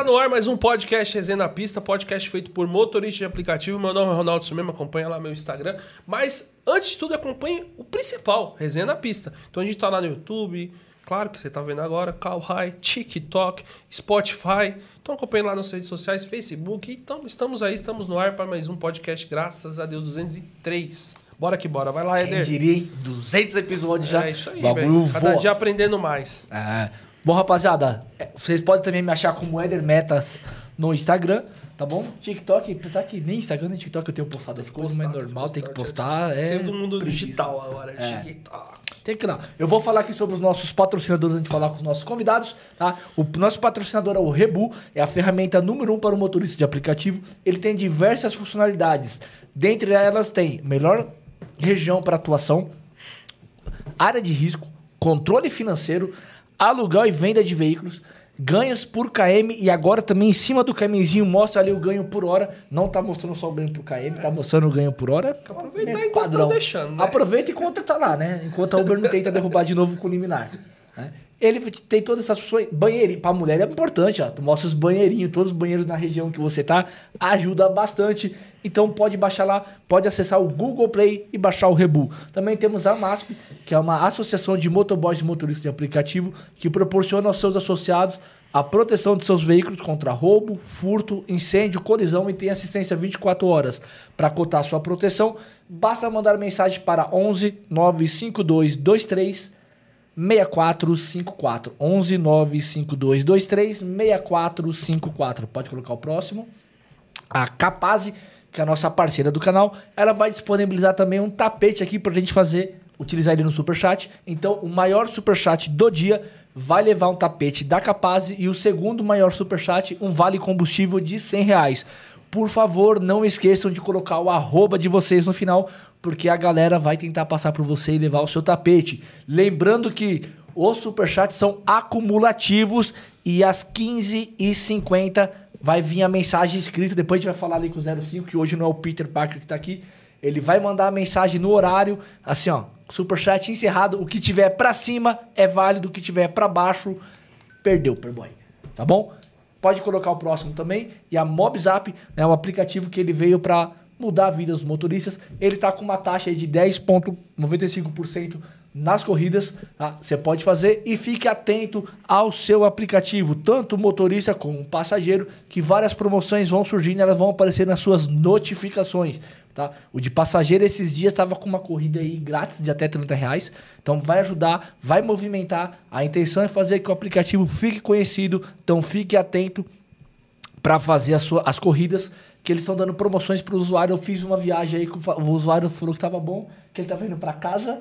Tá no ar mais um podcast Resenha na Pista, podcast feito por motorista de aplicativo. Meu nome é Ronaldo Sumema, acompanha lá meu Instagram. Mas antes de tudo, acompanhe o principal, Resenha na Pista. Então a gente tá lá no YouTube, claro que você tá vendo agora, High, TikTok, Spotify. Então acompanhe lá nas redes sociais, Facebook. Então estamos aí, estamos no ar para mais um podcast, graças a Deus, 203. Bora que bora, vai lá, Quem Eder. diria, hein? 200 episódios já. É isso aí, velho. Cada voa. dia aprendendo mais. É. Bom, rapaziada, é, vocês podem também me achar como Eder Metas no Instagram, tá bom? TikTok, apesar que nem Instagram nem TikTok eu tenho postado as coisas, mas é normal, tem que postar. É Sendo do mundo preguiça. digital agora, É. digital. Tem que ir lá. Eu vou falar aqui sobre os nossos patrocinadores antes de falar com os nossos convidados, tá? O nosso patrocinador é o Rebu, é a ferramenta número um para o motorista de aplicativo. Ele tem diversas funcionalidades. Dentre elas tem melhor região para atuação, área de risco, controle financeiro, aluguel e venda de veículos, ganhos por KM e agora também em cima do KMzinho mostra ali o ganho por hora. Não tá mostrando só o ganho por KM, tá mostrando o ganho por hora. Aproveitar É enquanto tão deixando, né? Aproveita enquanto tá lá, né? Enquanto a Uber não tenta derrubar de novo com o liminar. né? Ele tem todas essas funções. Banheirinho. Pra mulher é importante, ó. Tu mostra os banheirinhos, todos os banheiros na região que você tá. Ajuda bastante. Então pode baixar lá, pode acessar o Google Play e baixar o Rebu. Também temos a MASP, que é uma associação de motoboys e motoristas de aplicativo que proporciona aos seus associados a proteção de seus veículos contra roubo, furto, incêndio, colisão e tem assistência 24 horas. Para cotar sua proteção, basta mandar mensagem para 11 952 23 6454. 11 952 23 6454. Pode colocar o próximo. A Capaz, que é a nossa parceira do canal, ela vai disponibilizar também um tapete aqui pra gente fazer, utilizar ele no Superchat. Então, o maior Superchat do dia vai levar um tapete da Capaz e o segundo maior Superchat, um vale combustível de 100 reais. Por favor, não esqueçam de colocar o arroba de vocês no final, porque a galera vai tentar passar por você e levar o seu tapete. Lembrando que os superchats são acumulativos e às 15h50 vai vir a mensagem escrita. Depois a gente vai falar ali com o 05, que hoje não é o Peter Parker que tá aqui. Ele vai mandar a mensagem no horário, assim, ó. Superchat encerrado. O que tiver pra cima é válido, o que tiver pra baixo, perdeu, Perboy. Tá bom? Pode colocar o próximo também. E a MobZap é um aplicativo que ele veio pra mudar a vida dos motoristas. Ele tá com uma taxa de 10,95% nas corridas. tá? Você pode fazer e fique atento ao seu aplicativo, tanto motorista como passageiro, que várias promoções vão surgindo, elas vão aparecer nas suas notificações. Tá? O de passageiro esses dias estava com uma corrida aí grátis de até 30 reais. Então vai ajudar, vai movimentar. A intenção é fazer que o aplicativo fique conhecido. Então fique atento para fazer as, sua- as corridas que eles estão dando promoções para o usuário. Eu fiz uma viagem aí que o usuário falou que tava bom, que ele tava indo para casa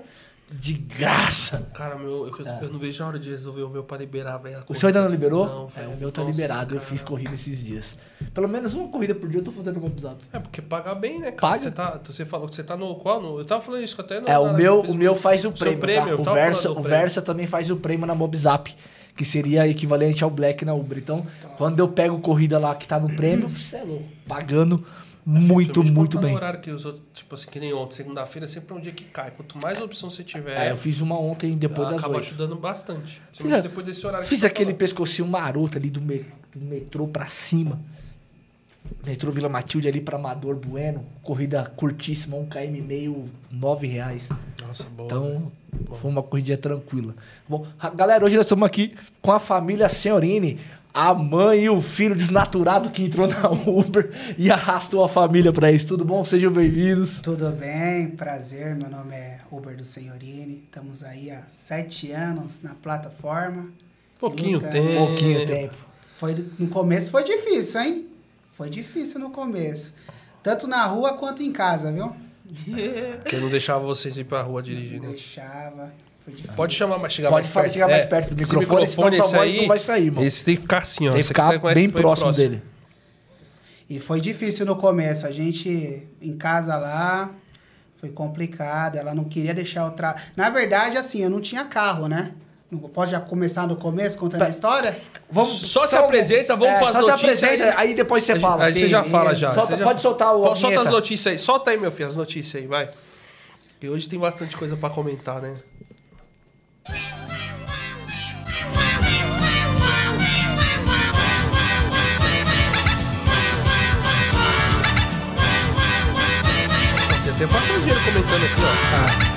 de graça. Cara, meu, eu, eu não vejo a hora de resolver o meu pra liberar, velho. É. O seu ainda não liberou? Não, é, velho. o meu tá Nossa, liberado. Eu cara. fiz corrida esses dias. Pelo menos uma corrida por dia eu tô fazendo no meu. É, porque paga bem, né, cara? Paga. Você, tá, você falou que você tá no qual? No, eu tava falando isso até no. É, o meu, o meu faz o prêmio. prêmio, tá? eu O, Versa, o prêmio. Versa também faz o prêmio na Mobzap, que seria equivalente ao Black na Uber. Então, quando eu pego corrida lá que tá no prêmio, você é louco. Pagando muito, Principalmente muito tá bem. horário que os outros, tipo assim, que nem ontem, segunda-feira, sempre é um dia que cai. Quanto mais opção você tiver, É, eu fiz uma ontem depois das acaba oito. ajudando bastante. Fiz, depois desse horário que fiz tá aquele pescocinho maroto ali do, me- do metrô pra cima. Metrô Vila Matilde ali pra Amador Bueno. Corrida curtíssima, um km e meio, nove reais. Nossa, boa. Então, foi uma corridinha tranquila. Bom, galera, hoje nós estamos aqui com a família Senhorini. A mãe e o filho desnaturado que entrou na Uber e arrastou a família pra isso. Tudo bom? Sejam bem-vindos. Tudo bem, prazer. Meu nome é Uber do Senhorini. Estamos aí há sete anos na plataforma. pouquinho Luta- tempo. Pouquinho tempo. Foi, no começo foi difícil, hein? Foi difícil no começo. Tanto na rua quanto em casa, viu? Porque não deixava você ir pra rua dirigir, né? Deixava. Foi difícil. Pode chamar, mas chegar Pode mais falar- perto. chegar mais perto do esse microfone, senão aí, não vai sair, irmão. Esse tem que ficar assim, ó. Tem que ficar tá mais bem bem próximo dele. E foi difícil no começo. A gente em casa lá foi complicado. Ela não queria deixar eu tra... Na verdade, assim, eu não tinha carro, né? Pode já começar no começo contando a tá. história? Vamos, só, só se apresenta, vamos é, para as notícias. Só se apresenta, aí, aí depois você fala. Aí você já fala já. Solta, já pode soltar o. Solta as notícias aí. Solta aí, meu filho, as notícias aí, vai. E hoje tem bastante coisa para comentar, né? Tem bastante dinheiro comentando aqui, ó. Ah.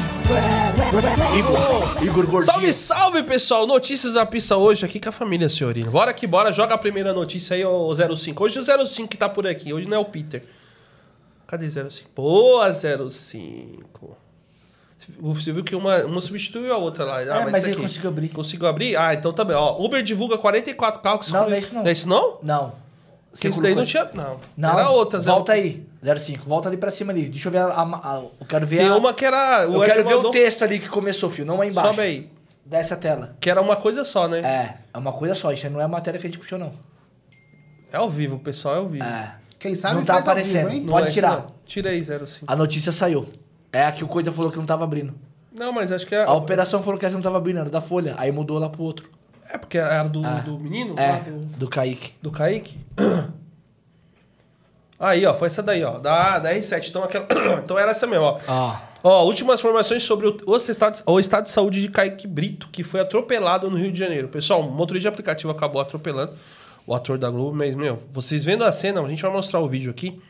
Igor, Igor Gordinho. Salve, salve, pessoal! Notícias da pista hoje aqui com a família Senhorino. Bora que bora, joga a primeira notícia aí, ô 05. Hoje o 05 que tá por aqui, hoje não é o Peter. Cadê 05? Boa, 05. Você viu que uma, uma substituiu a outra lá. Ah, É, mas isso ele aqui. conseguiu abrir. Conseguiu abrir? Ah, então tá bem. Ó, Uber divulga 44 carros. Não, não é isso não. Não é isso não? Não. Porque isso daí não tinha... Não, Não, era outra. Volta aí, 05. Volta ali pra cima ali. Deixa eu ver a... a- a- eu quero ver Tem a- uma que era... Eu o quero ver o mandou- texto ali que começou, filho. Não é embaixo. Sobe aí. Desce a tela. Que era uma coisa só, né? É, é uma coisa só. Isso aí não é a matéria que a gente puxou, não. É ao vivo, pessoal, é ao vivo. É. Quem sabe Não tá faz ao aparecendo. vivo, hein? Não Pode é tirar. não. Tira aí, 05. A notícia saiu. É a que o Coida falou que não tava abrindo. Não, mas acho que é... A operação falou que essa não tava abrindo, era da Folha. Aí mudou lá pro outro. É porque era do, Ah. do menino? É, lá do, do Kaique. do Kaique? Aí, ó, foi essa daí, ó. Da, da R7. Então, aquela... então era essa mesmo, ó. Ó. Ó, últimas informações sobre o, o, estado, o estado de saúde de Kaique Brito, que foi atropelado no Rio de Janeiro. Pessoal, o motorista de aplicativo acabou atropelando o ator da Globo, mas, meu, vocês vendo a cena, a gente vai mostrar o vídeo aqui.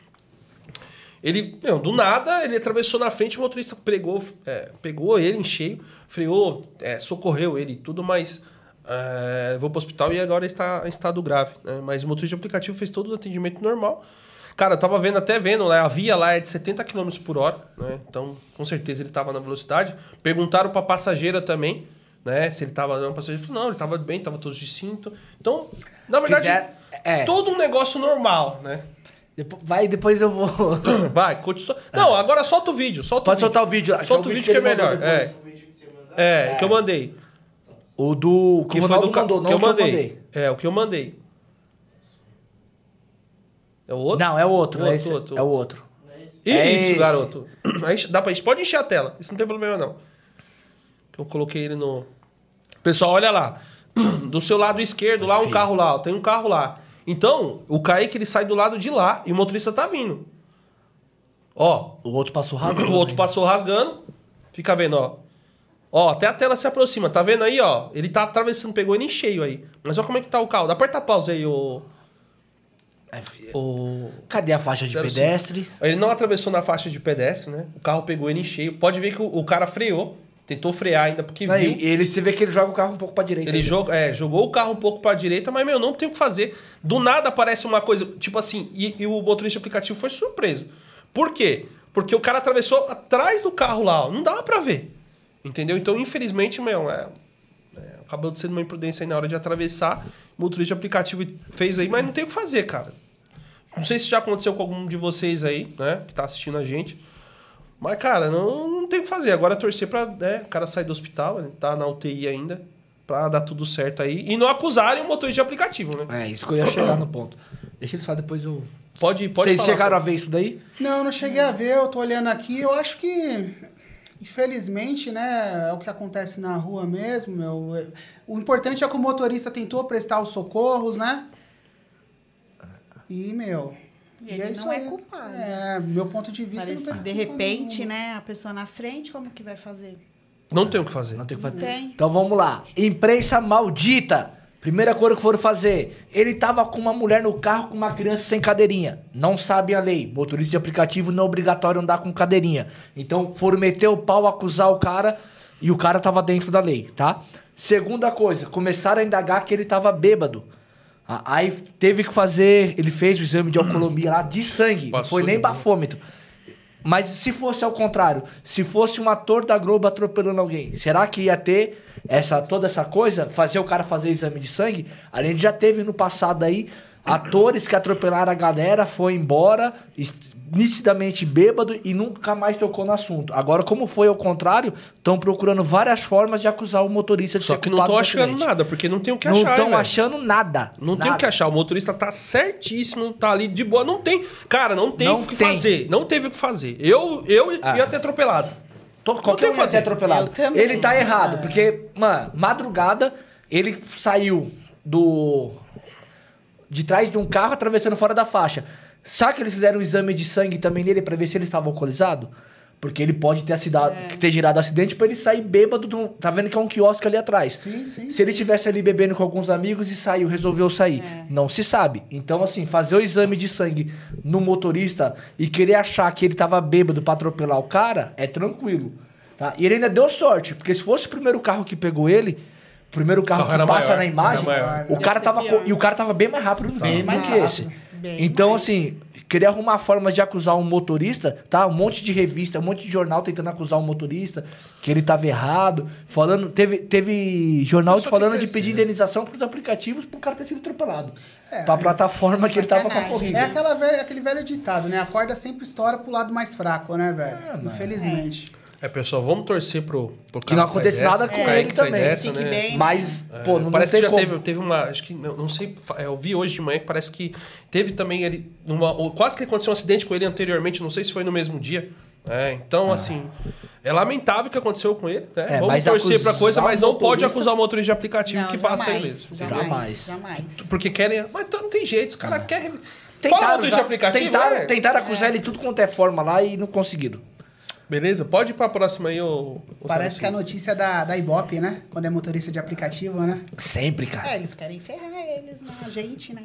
Ele, meu, do nada, ele atravessou na frente, o motorista pegou, é, pegou ele em cheio, freou, é, socorreu ele e tudo, mas é, levou pro hospital e agora está em estado grave. Né? Mas o motorista de aplicativo fez todo o atendimento normal. Cara, eu tava vendo, até vendo, né? A via lá é de 70 km por hora, né? Então, com certeza ele tava na velocidade. Perguntaram pra passageira também, né? Se ele tava não, passageiro falou, não, ele tava bem, tava todos de cinto. Então, na verdade, Quiser- é. todo um negócio normal, né? Vai, depois eu vou. Vai, conte só. Não, agora solta o vídeo. Solta Pode o vídeo. soltar o vídeo. Solta o é vídeo que é ele mandou melhor. depois. É. É, que eu mandei. O do. Que o Ronaldo ca- mandou, não que eu o que eu mandei. mandei. É, o que eu mandei. É o outro? Não, é o outro. Outro, é, esse- outro, é o outro. Isso, É esse. garoto. Aí dá pra, a gente pode encher a tela. Isso não tem problema, não. Eu coloquei ele no. Pessoal, olha lá. Do seu lado esquerdo, lá um carro lá. ó, Tem um carro lá. Então, o Kaique ele sai do lado de lá e o motorista tá vindo. Ó, O outro passou rasgando. o outro passou rasgando. Fica vendo, ó. Ó, até a tela se aproxima. Tá vendo aí, ó? Ele tá atravessando, pegou ele em cheio aí. Mas olha como é que tá o carro. Dá aperta a pausa aí, ô. Cadê a faixa de Zero cinco. pedestre? Ele não atravessou na faixa de pedestre, né? O carro pegou ele em cheio. Pode ver que o, o cara freou. Tentou frear ainda, porque Aí, viu. ele, você vê que ele joga o carro um pouco pra direita. Ele joga, é, jogou o carro um pouco pra direita, mas, meu, não tem o que fazer. Do nada aparece uma coisa, tipo assim, e, e o motorista aplicativo foi surpreso. Por quê? Porque o cara atravessou atrás do carro lá, ó. Não dava pra ver. Entendeu? Então, infelizmente, meu, é, é, acabou de ser uma imprudência aí na hora de atravessar. O motorista aplicativo fez aí, mas não tem o que fazer, cara. Não sei se já aconteceu com algum de vocês aí, né? Que tá assistindo a gente. Mas, cara, não, não tem o que fazer. Agora é torcer pra né, o cara sair do hospital, ele tá na UTI ainda, pra dar tudo certo aí. E não acusarem o motorista de aplicativo, né? É, isso que eu ia chegar no ponto. Deixa ele falar depois o. Pode, pode Vocês falar. chegaram a ver isso daí? Não, não cheguei a ver, eu tô olhando aqui, eu acho que, infelizmente, né, é o que acontece na rua mesmo, meu. O importante é que o motorista tentou prestar os socorros, né? E, meu... E e ele é isso não é aí. culpado. É, meu ponto de vista Parece, não tem de repente, nenhuma. né? A pessoa na frente, como que vai fazer? Não tem o que fazer. Não tem o que fazer. Tem. Então vamos lá. Imprensa maldita. Primeira coisa que foram fazer. Ele tava com uma mulher no carro com uma criança sem cadeirinha. Não sabe a lei. Motorista de aplicativo não é obrigatório andar com cadeirinha. Então foram meter o pau, acusar o cara e o cara tava dentro da lei, tá? Segunda coisa, começaram a indagar que ele tava bêbado. Aí teve que fazer, ele fez o exame de alcoolemia lá de sangue, não Passou foi nem bafômetro. Mas se fosse ao contrário, se fosse um ator da Globo atropelando alguém, será que ia ter essa toda essa coisa, fazer o cara fazer exame de sangue? A gente já teve no passado aí atores que atropelaram a galera, foi embora, nitidamente bêbado e nunca mais tocou no assunto. Agora, como foi ao contrário, estão procurando várias formas de acusar o motorista de Só ser que não tô do achando acidente. nada, porque não tem o que Não achar, estão velho. achando nada. Não tem nada. o que achar. O motorista tá certíssimo, tá ali de boa. Não tem. Cara, não tem Não o que tem. fazer. Não teve o que fazer. Eu, eu Ah. ia ter atropelado. Tô, tem qualquer o um que ia fazer. ser atropelado. Também. Ele tá errado, porque, mano, madrugada, ele saiu do. De trás de um carro atravessando fora da faixa. Sabe que eles fizeram um exame de sangue também nele pra ver se ele estava alcoolizado? Porque ele pode ter, acidado, ter gerado acidente pra ele sair bêbado. do- tá vendo que é um quiosque ali atrás. Sim, sim. Se ele tivesse ali bebendo com alguns amigos e saiu, resolveu sair. É. Não se sabe. Então, assim, fazer o exame de sangue no motorista e querer achar que ele tava bêbado pra atropelar o cara é tranquilo. Tá? E ele ainda deu sorte, porque se fosse o primeiro carro que pegou ele, primeiro carro, carro que passa maior, na imagem, o cara tava pior. e o cara tava bem mais rápido do Bem que mais esse. rápido. Bem Então, mais. assim, queria arrumar formas de acusar um motorista, tá? Um monte de revista, um monte de jornal tentando acusar um motorista, que ele tava errado, falando. Teve, teve jornal falando de pedir indenização pros aplicativos pro cara ter sido atropelado. É, pra aí- plataforma que ele tava com a Sacanagem. corrida. É aquela velha, aquele velho ditado, né? A corda sempre estoura pro lado mais fraco, né, velho? Infelizmente. É, pessoal, vamos torcer pro, pro Que não acontece dessa, nada com Kaique ele também. dessa, né? bem, Mas, É, pô, não, parece não que já como. teve, teve uma. Acho que. Eu não sei. é, Eu vi hoje de manhã que parece que teve também ele. Numa, ou quase que aconteceu um acidente com ele anteriormente, não sei se foi no mesmo dia. É, então, assim. É lamentável o que aconteceu com ele. Né? Ah. É, Vamos torcer pra acusar coisa, mas não pode motorista- acusar o motorista de aplicativo Não, que passa jamais, ileso. Jamais. Jamais. Jamais. Porque querem. Mas não tem jeito, os caras querem. Fala Tentaram, motorista de já- aplicativo, tentaram, é. tentaram acusar ele de tudo quanto é forma lá e não conseguiram. Beleza? Pode ir pra próxima aí, ô. ô Parece Celso. que a notícia da, da Ibope, né? Quando é motorista de aplicativo, né? Sempre, cara. É, eles querem ferrar eles, né? A gente, né?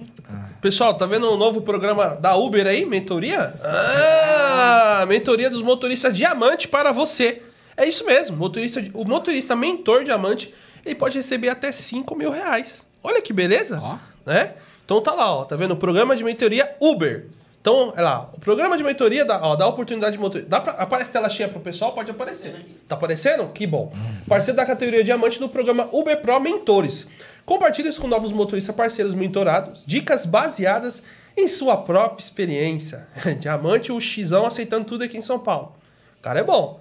Pessoal, tá vendo o novo programa da Uber aí, mentoria? Ah, mentoria dos motoristas diamante para você. É isso mesmo, motorista, o motorista mentor diamante, ele pode receber até 5 mil reais. Olha que beleza, Ó. né? Então tá lá, ó, tá vendo? O programa de mentoria Uber. Então, olha lá, o programa de mentoria dá, ó, dá oportunidade de motorista. Dá pra, aparece tela cheia pro pessoal? Pode aparecer. Tá aparecendo? Que bom. Parceiro da categoria Diamante do programa Uber Pro Mentores. Compartilhe isso com novos motoristas parceiros mentorados. Dicas baseadas em sua própria experiência. Diamante, o Xão aceitando tudo aqui em São Paulo. O cara é bom.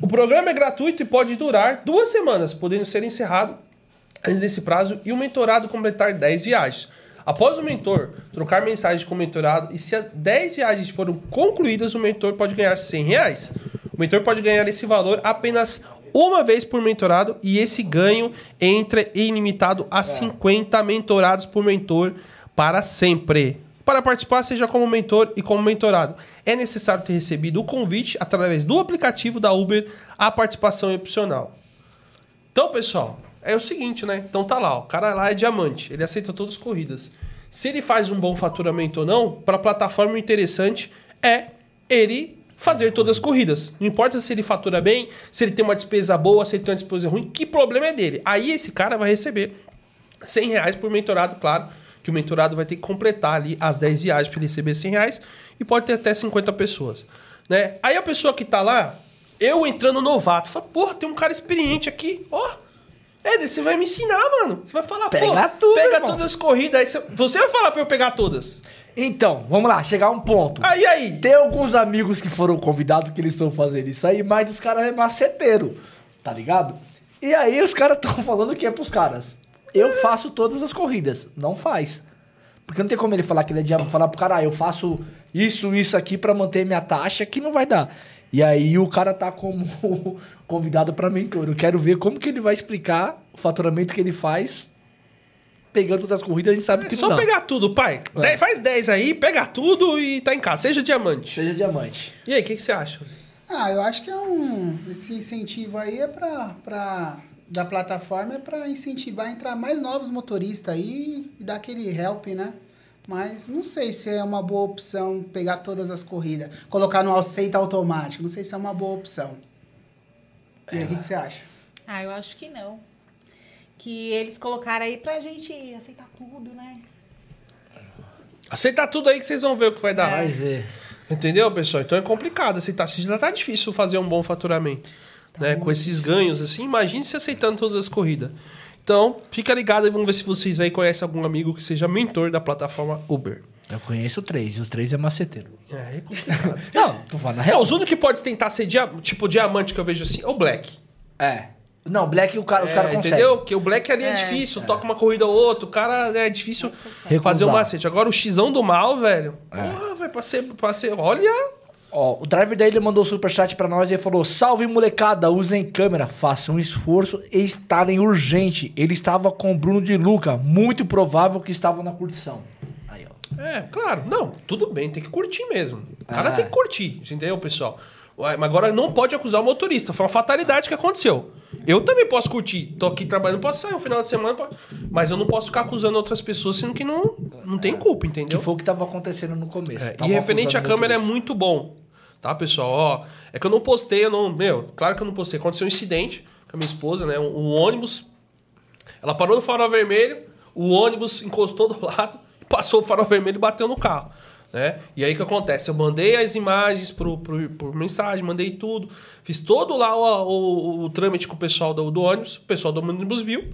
O programa é gratuito e pode durar duas semanas, podendo ser encerrado antes desse prazo e o mentorado completar 10 viagens. Após o mentor trocar mensagens com o mentorado e se as 10 viagens foram concluídas, o mentor pode ganhar 100 reais. O mentor pode ganhar esse valor apenas uma vez por mentorado e esse ganho entra ilimitado a 50 mentorados por mentor para sempre. Para participar, seja como mentor e como mentorado. É necessário ter recebido o convite através do aplicativo da Uber. A participação é opcional. Então, pessoal, é o seguinte, né? Então tá lá, o cara lá é diamante, ele aceita todas as corridas. Se ele faz um bom faturamento ou não, para a plataforma o interessante é ele fazer todas as corridas. Não importa se ele fatura bem, se ele tem uma despesa boa, se ele tem uma despesa ruim, que problema é dele. Aí esse cara vai receber 100 reais por mentorado, claro, que o mentorado vai ter que completar ali as 10 viagens para ele receber 100 reais e pode ter até 50 pessoas. Né? Aí a pessoa que tá lá, eu entrando novato, fala, porra, tem um cara experiente aqui, ó. Éder, você vai me ensinar, mano. Você vai falar, Pega pô, tudo, pega irmão. todas as corridas. Aí você, você vai falar pra eu pegar todas. Então, vamos lá, chegar a um ponto. Aí, aí. Tem alguns amigos que foram convidados que eles estão fazendo isso aí, mas os caras é maceteiro, tá ligado? E aí os caras estão falando que é pros caras. Eu faço todas as corridas. Não faz. Porque não tem como ele falar que ele é diabo, falar pro cara, ah, eu faço isso, isso aqui pra manter minha taxa, que não vai dar. E aí o cara tá como convidado pra mentor. Eu quero ver como que ele vai explicar o faturamento que ele faz pegando todas as corridas, a gente sabe É que só não pegar tudo, pai. É. Dez- faz 10 aí, pega tudo e tá em casa. Seja diamante. Seja diamante. E aí, o que, que você acha? Ah, eu acho que é um. Esse incentivo aí é pra. pra da plataforma é pra incentivar a entrar mais novos motoristas aí e dar aquele help, né? Mas não sei se é uma boa opção pegar todas as corridas, colocar no aceita automático. Não sei se é uma boa opção. E aí, o que, que você acha? Ah, eu acho que não. Que eles colocaram aí pra gente aceitar tudo, né? Aceitar tudo aí que vocês vão ver o que vai dar. Vai ver. Entendeu, pessoal? Então é complicado aceitar. Se já tá difícil fazer um bom faturamento, né? Com esses ganhos assim, imagine se aceitando todas as corridas. Então, fica ligado e vamos ver se vocês aí conhecem algum amigo que seja mentor da plataforma Uber. Eu conheço três, e os três é maceteiro. É, é complicado. Não, tô falando a é, real. os únicos que pode tentar ser dia- tipo diamante que eu vejo assim é o Black. É. Não, Black o cara, os É, caras conseguem. entendeu? Porque o Black ali é, É. difícil, toca uma corrida ou outra, o cara é difícil fazer o macete. Agora o Xão do mal, velho. É. Porra, vai pra ser, pra ser. Olha. Ó, o driver daí ele mandou o superchat pra nós e ele falou: Salve molecada, usem câmera, façam um esforço e estarem urgente. Ele estava com o Bruno de Luca, muito provável que estava na curtição. Aí, ó. É, claro. Não, tudo bem, tem que curtir mesmo. O cara Ah. tem que curtir, entendeu, pessoal? Mas agora não pode acusar o motorista. Foi uma fatalidade que aconteceu. Eu também posso curtir. Tô aqui trabalhando, posso sair um final de semana, mas eu não posso ficar acusando outras pessoas, sendo que não, não tem culpa, Que entendeu? foi o que estava acontecendo no começo. É, e referente à câmera é muito bom. Tá, pessoal? Ó, é que eu não postei, eu não. Meu, claro que eu não postei. Aconteceu um incidente com a minha esposa, né? Um, um ônibus. Ela parou no farol vermelho, o ônibus encostou do lado, passou o farol vermelho e bateu no carro. Né? E aí o que acontece? Eu mandei as imagens pro, pro, por mensagem, mandei tudo, fiz todo lá o, o, o trâmite com o pessoal do, do ônibus, o pessoal do ônibus viu.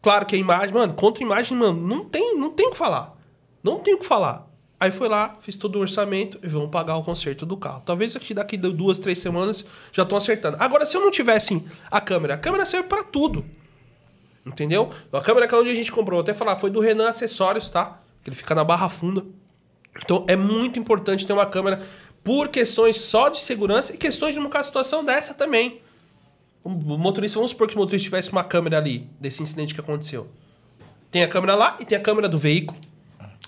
Claro que a imagem, mano, contra imagem, mano, não tem, não tem o que falar. Não tem o que falar. Aí foi lá, fiz todo o orçamento e vamos pagar o conserto do carro. Talvez aqui daqui duas, três semanas já estão acertando. Agora, se eu não tivesse a câmera, a câmera serve para tudo. Entendeu? A câmera que é a gente comprou, vou até falar, foi do Renan Acessórios, tá? Que ele fica na Barra Funda. Então é muito importante ter uma câmera por questões só de segurança e questões de uma situação dessa também. O motorista, vamos supor que o motorista tivesse uma câmera ali desse incidente que aconteceu. Tem a câmera lá e tem a câmera do veículo.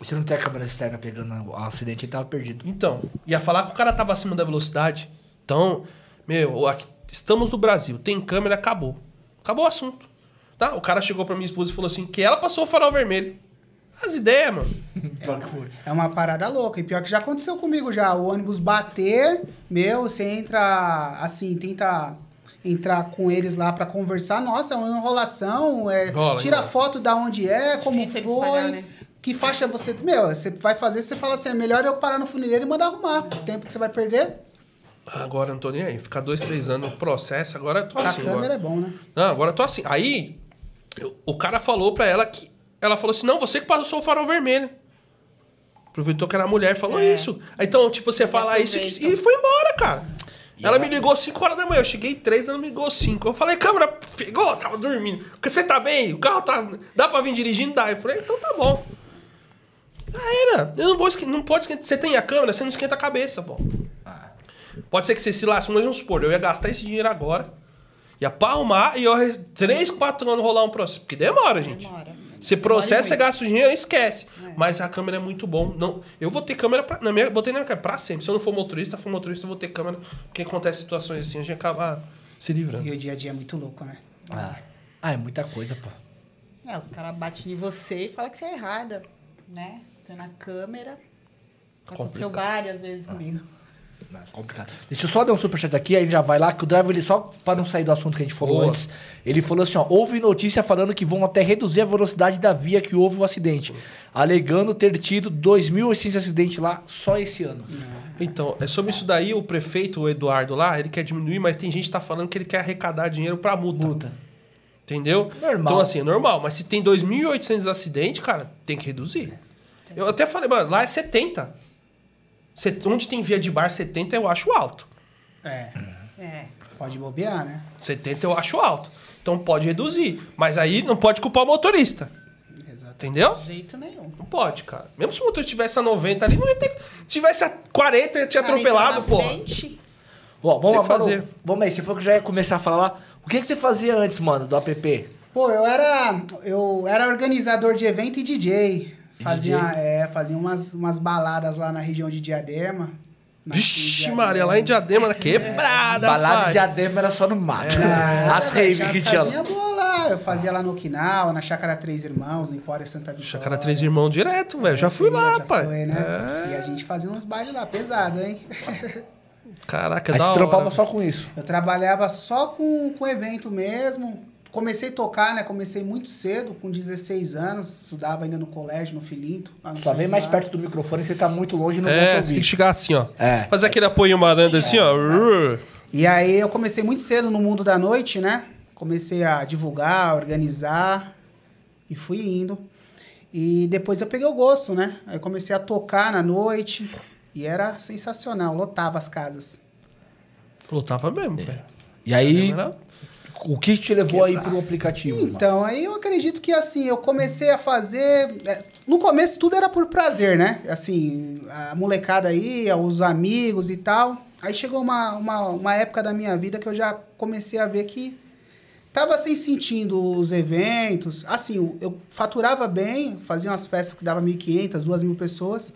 Se não tem a câmera externa pegando o acidente, ele tava perdido. Então, ia falar que o cara tava acima da velocidade. Então, meu, aqui, estamos no Brasil, tem câmera, acabou. Acabou o assunto. Tá? O cara chegou pra minha esposa e falou assim: que ela passou o farol vermelho. As ideias, mano. É uma parada louca. E pior que já aconteceu comigo já. O ônibus bater, meu, você entra assim, tenta entrar com eles lá pra conversar. Nossa, é uma enrolação. É, Rola, tira enrola. foto da onde é, como Difícil foi. né? Que faixa você. Meu, você vai fazer, você fala assim: é melhor eu parar no funileiro e mandar arrumar. O tempo que você vai perder, Agora eu não tô nem aí. Ficar dois, três anos no processo, agora eu tô a assim. câmera Agora. é bom, né? Não, agora eu tô assim. Aí, eu- o cara falou pra ela que. Ela falou assim: não, você que passou o farol vermelho. Aproveitou que era mulher falou É. isso. Então, tipo, você fala isso e, e foi embora, cara. E ela ela- me ligou 5 horas da manhã. Eu cheguei 3, ela me ligou 5. Eu falei, câmera, pegou? Tava dormindo. Você tá bem? O carro tá. Dá pra vir dirigindo? Dá. Eu falei, então tá bom. Já era. Eu não vou esque- Não pode esquentar. Você tem a câmera, você não esquenta a cabeça, pô. Pode ser que você se lasque, mas vamos supor, eu ia gastar esse dinheiro agora. Ia pra arrumar e eu 3, 4 anos rolar um processo. Porque demora, gente. Demora. Você processa, você gasta o dinheiro e esquece. Mas a câmera é muito bom. Não, eu vou ter câmera pra, na minha, botei na minha câmera pra sempre. Se eu não for motorista, for motorista, eu vou ter câmera. Porque acontece situações assim, a gente acaba se livrando. E o dia a dia é muito louco, né? Ah, ah é muita coisa, pô. É, os caras batem em você e falam que você é errada, né? Tá na câmera. Aconteceu Complicado. várias vezes comigo. É complicado. Deixa eu só dar um superchat aqui, aí já vai lá, que o driver, ele só para não sair do assunto que a gente falou Boa. antes, ele falou assim, ó, houve notícia falando que vão até reduzir a velocidade da via que houve o acidente, alegando ter tido 2.800 acidentes lá só esse ano. Então, é sobre isso daí, o prefeito, o Eduardo lá, ele quer diminuir, mas tem gente que tá falando que ele quer arrecadar dinheiro pra multa. Multa. Entendeu? Normal. Então, assim, é normal. Mas se tem 2.800 acidentes, cara, tem que reduzir. Eu até falei, mano, lá é 70. Set- Onde tem via de bar 70 eu acho alto. É. É. Pode bobear, né? 70 eu acho alto. Então pode reduzir. Mas aí não pode culpar o motorista. Exato. Entendeu? De jeito nenhum. Não pode, cara. Mesmo se o motorista tivesse a 90 ali, não ia ter. Se tivesse a 40, ia te atropelado, pô. Ó, vamos Tem que lá, fazer. Vamos, vamos aí, você falou que já ia começar a falar. O que, que você fazia antes, mano, do app? Pô, eu era, eu era organizador de evento e DJ. Fazia, é, fazia umas, umas baladas lá na região de Diadema. Vixe. Maria, lá em Diadema, na quebrada, Balada de diadema era só no mato. Ah, As raves que tinha lá. Eu fazia lá no Okinawa, na Chácara Três Irmãos, em Empório Santa Vitória. Chácara Três Irmãos direto, velho. Já fui Sim, lá, já pai. foi, né? É. E a gente fazia uns bailes lá, pesado, hein? Caraca, Aí da você hora. trampava só com isso. Eu trabalhava só com, com evento mesmo. Comecei a tocar, né? Comecei muito cedo, com 16 anos. Estudava ainda no colégio, no Filinto. no Só vem mais lá. perto do microfone, você tá muito longe e não É, você tem que chegar assim, ó. É. Fazer aquele apoio marando assim, ó. E aí eu comecei muito cedo no mundo da noite, né? Comecei a divulgar, organizar e fui indo. E depois eu peguei o gosto, né? Aí eu comecei a tocar na noite e era sensacional, lotava as casas. Lutava mesmo, velho. E aí, o que te levou aí pro aplicativo? mano? Então, aí eu acredito que assim, eu comecei a fazer. é, No começo tudo era por prazer, né? Assim, a molecada ia, os amigos e tal. Aí chegou uma, uma, uma época da minha vida que eu já comecei a ver que tava assim sentindo os eventos. Assim, eu- eu faturava bem, fazia umas festas que dava 1.500, 2.000 pessoas.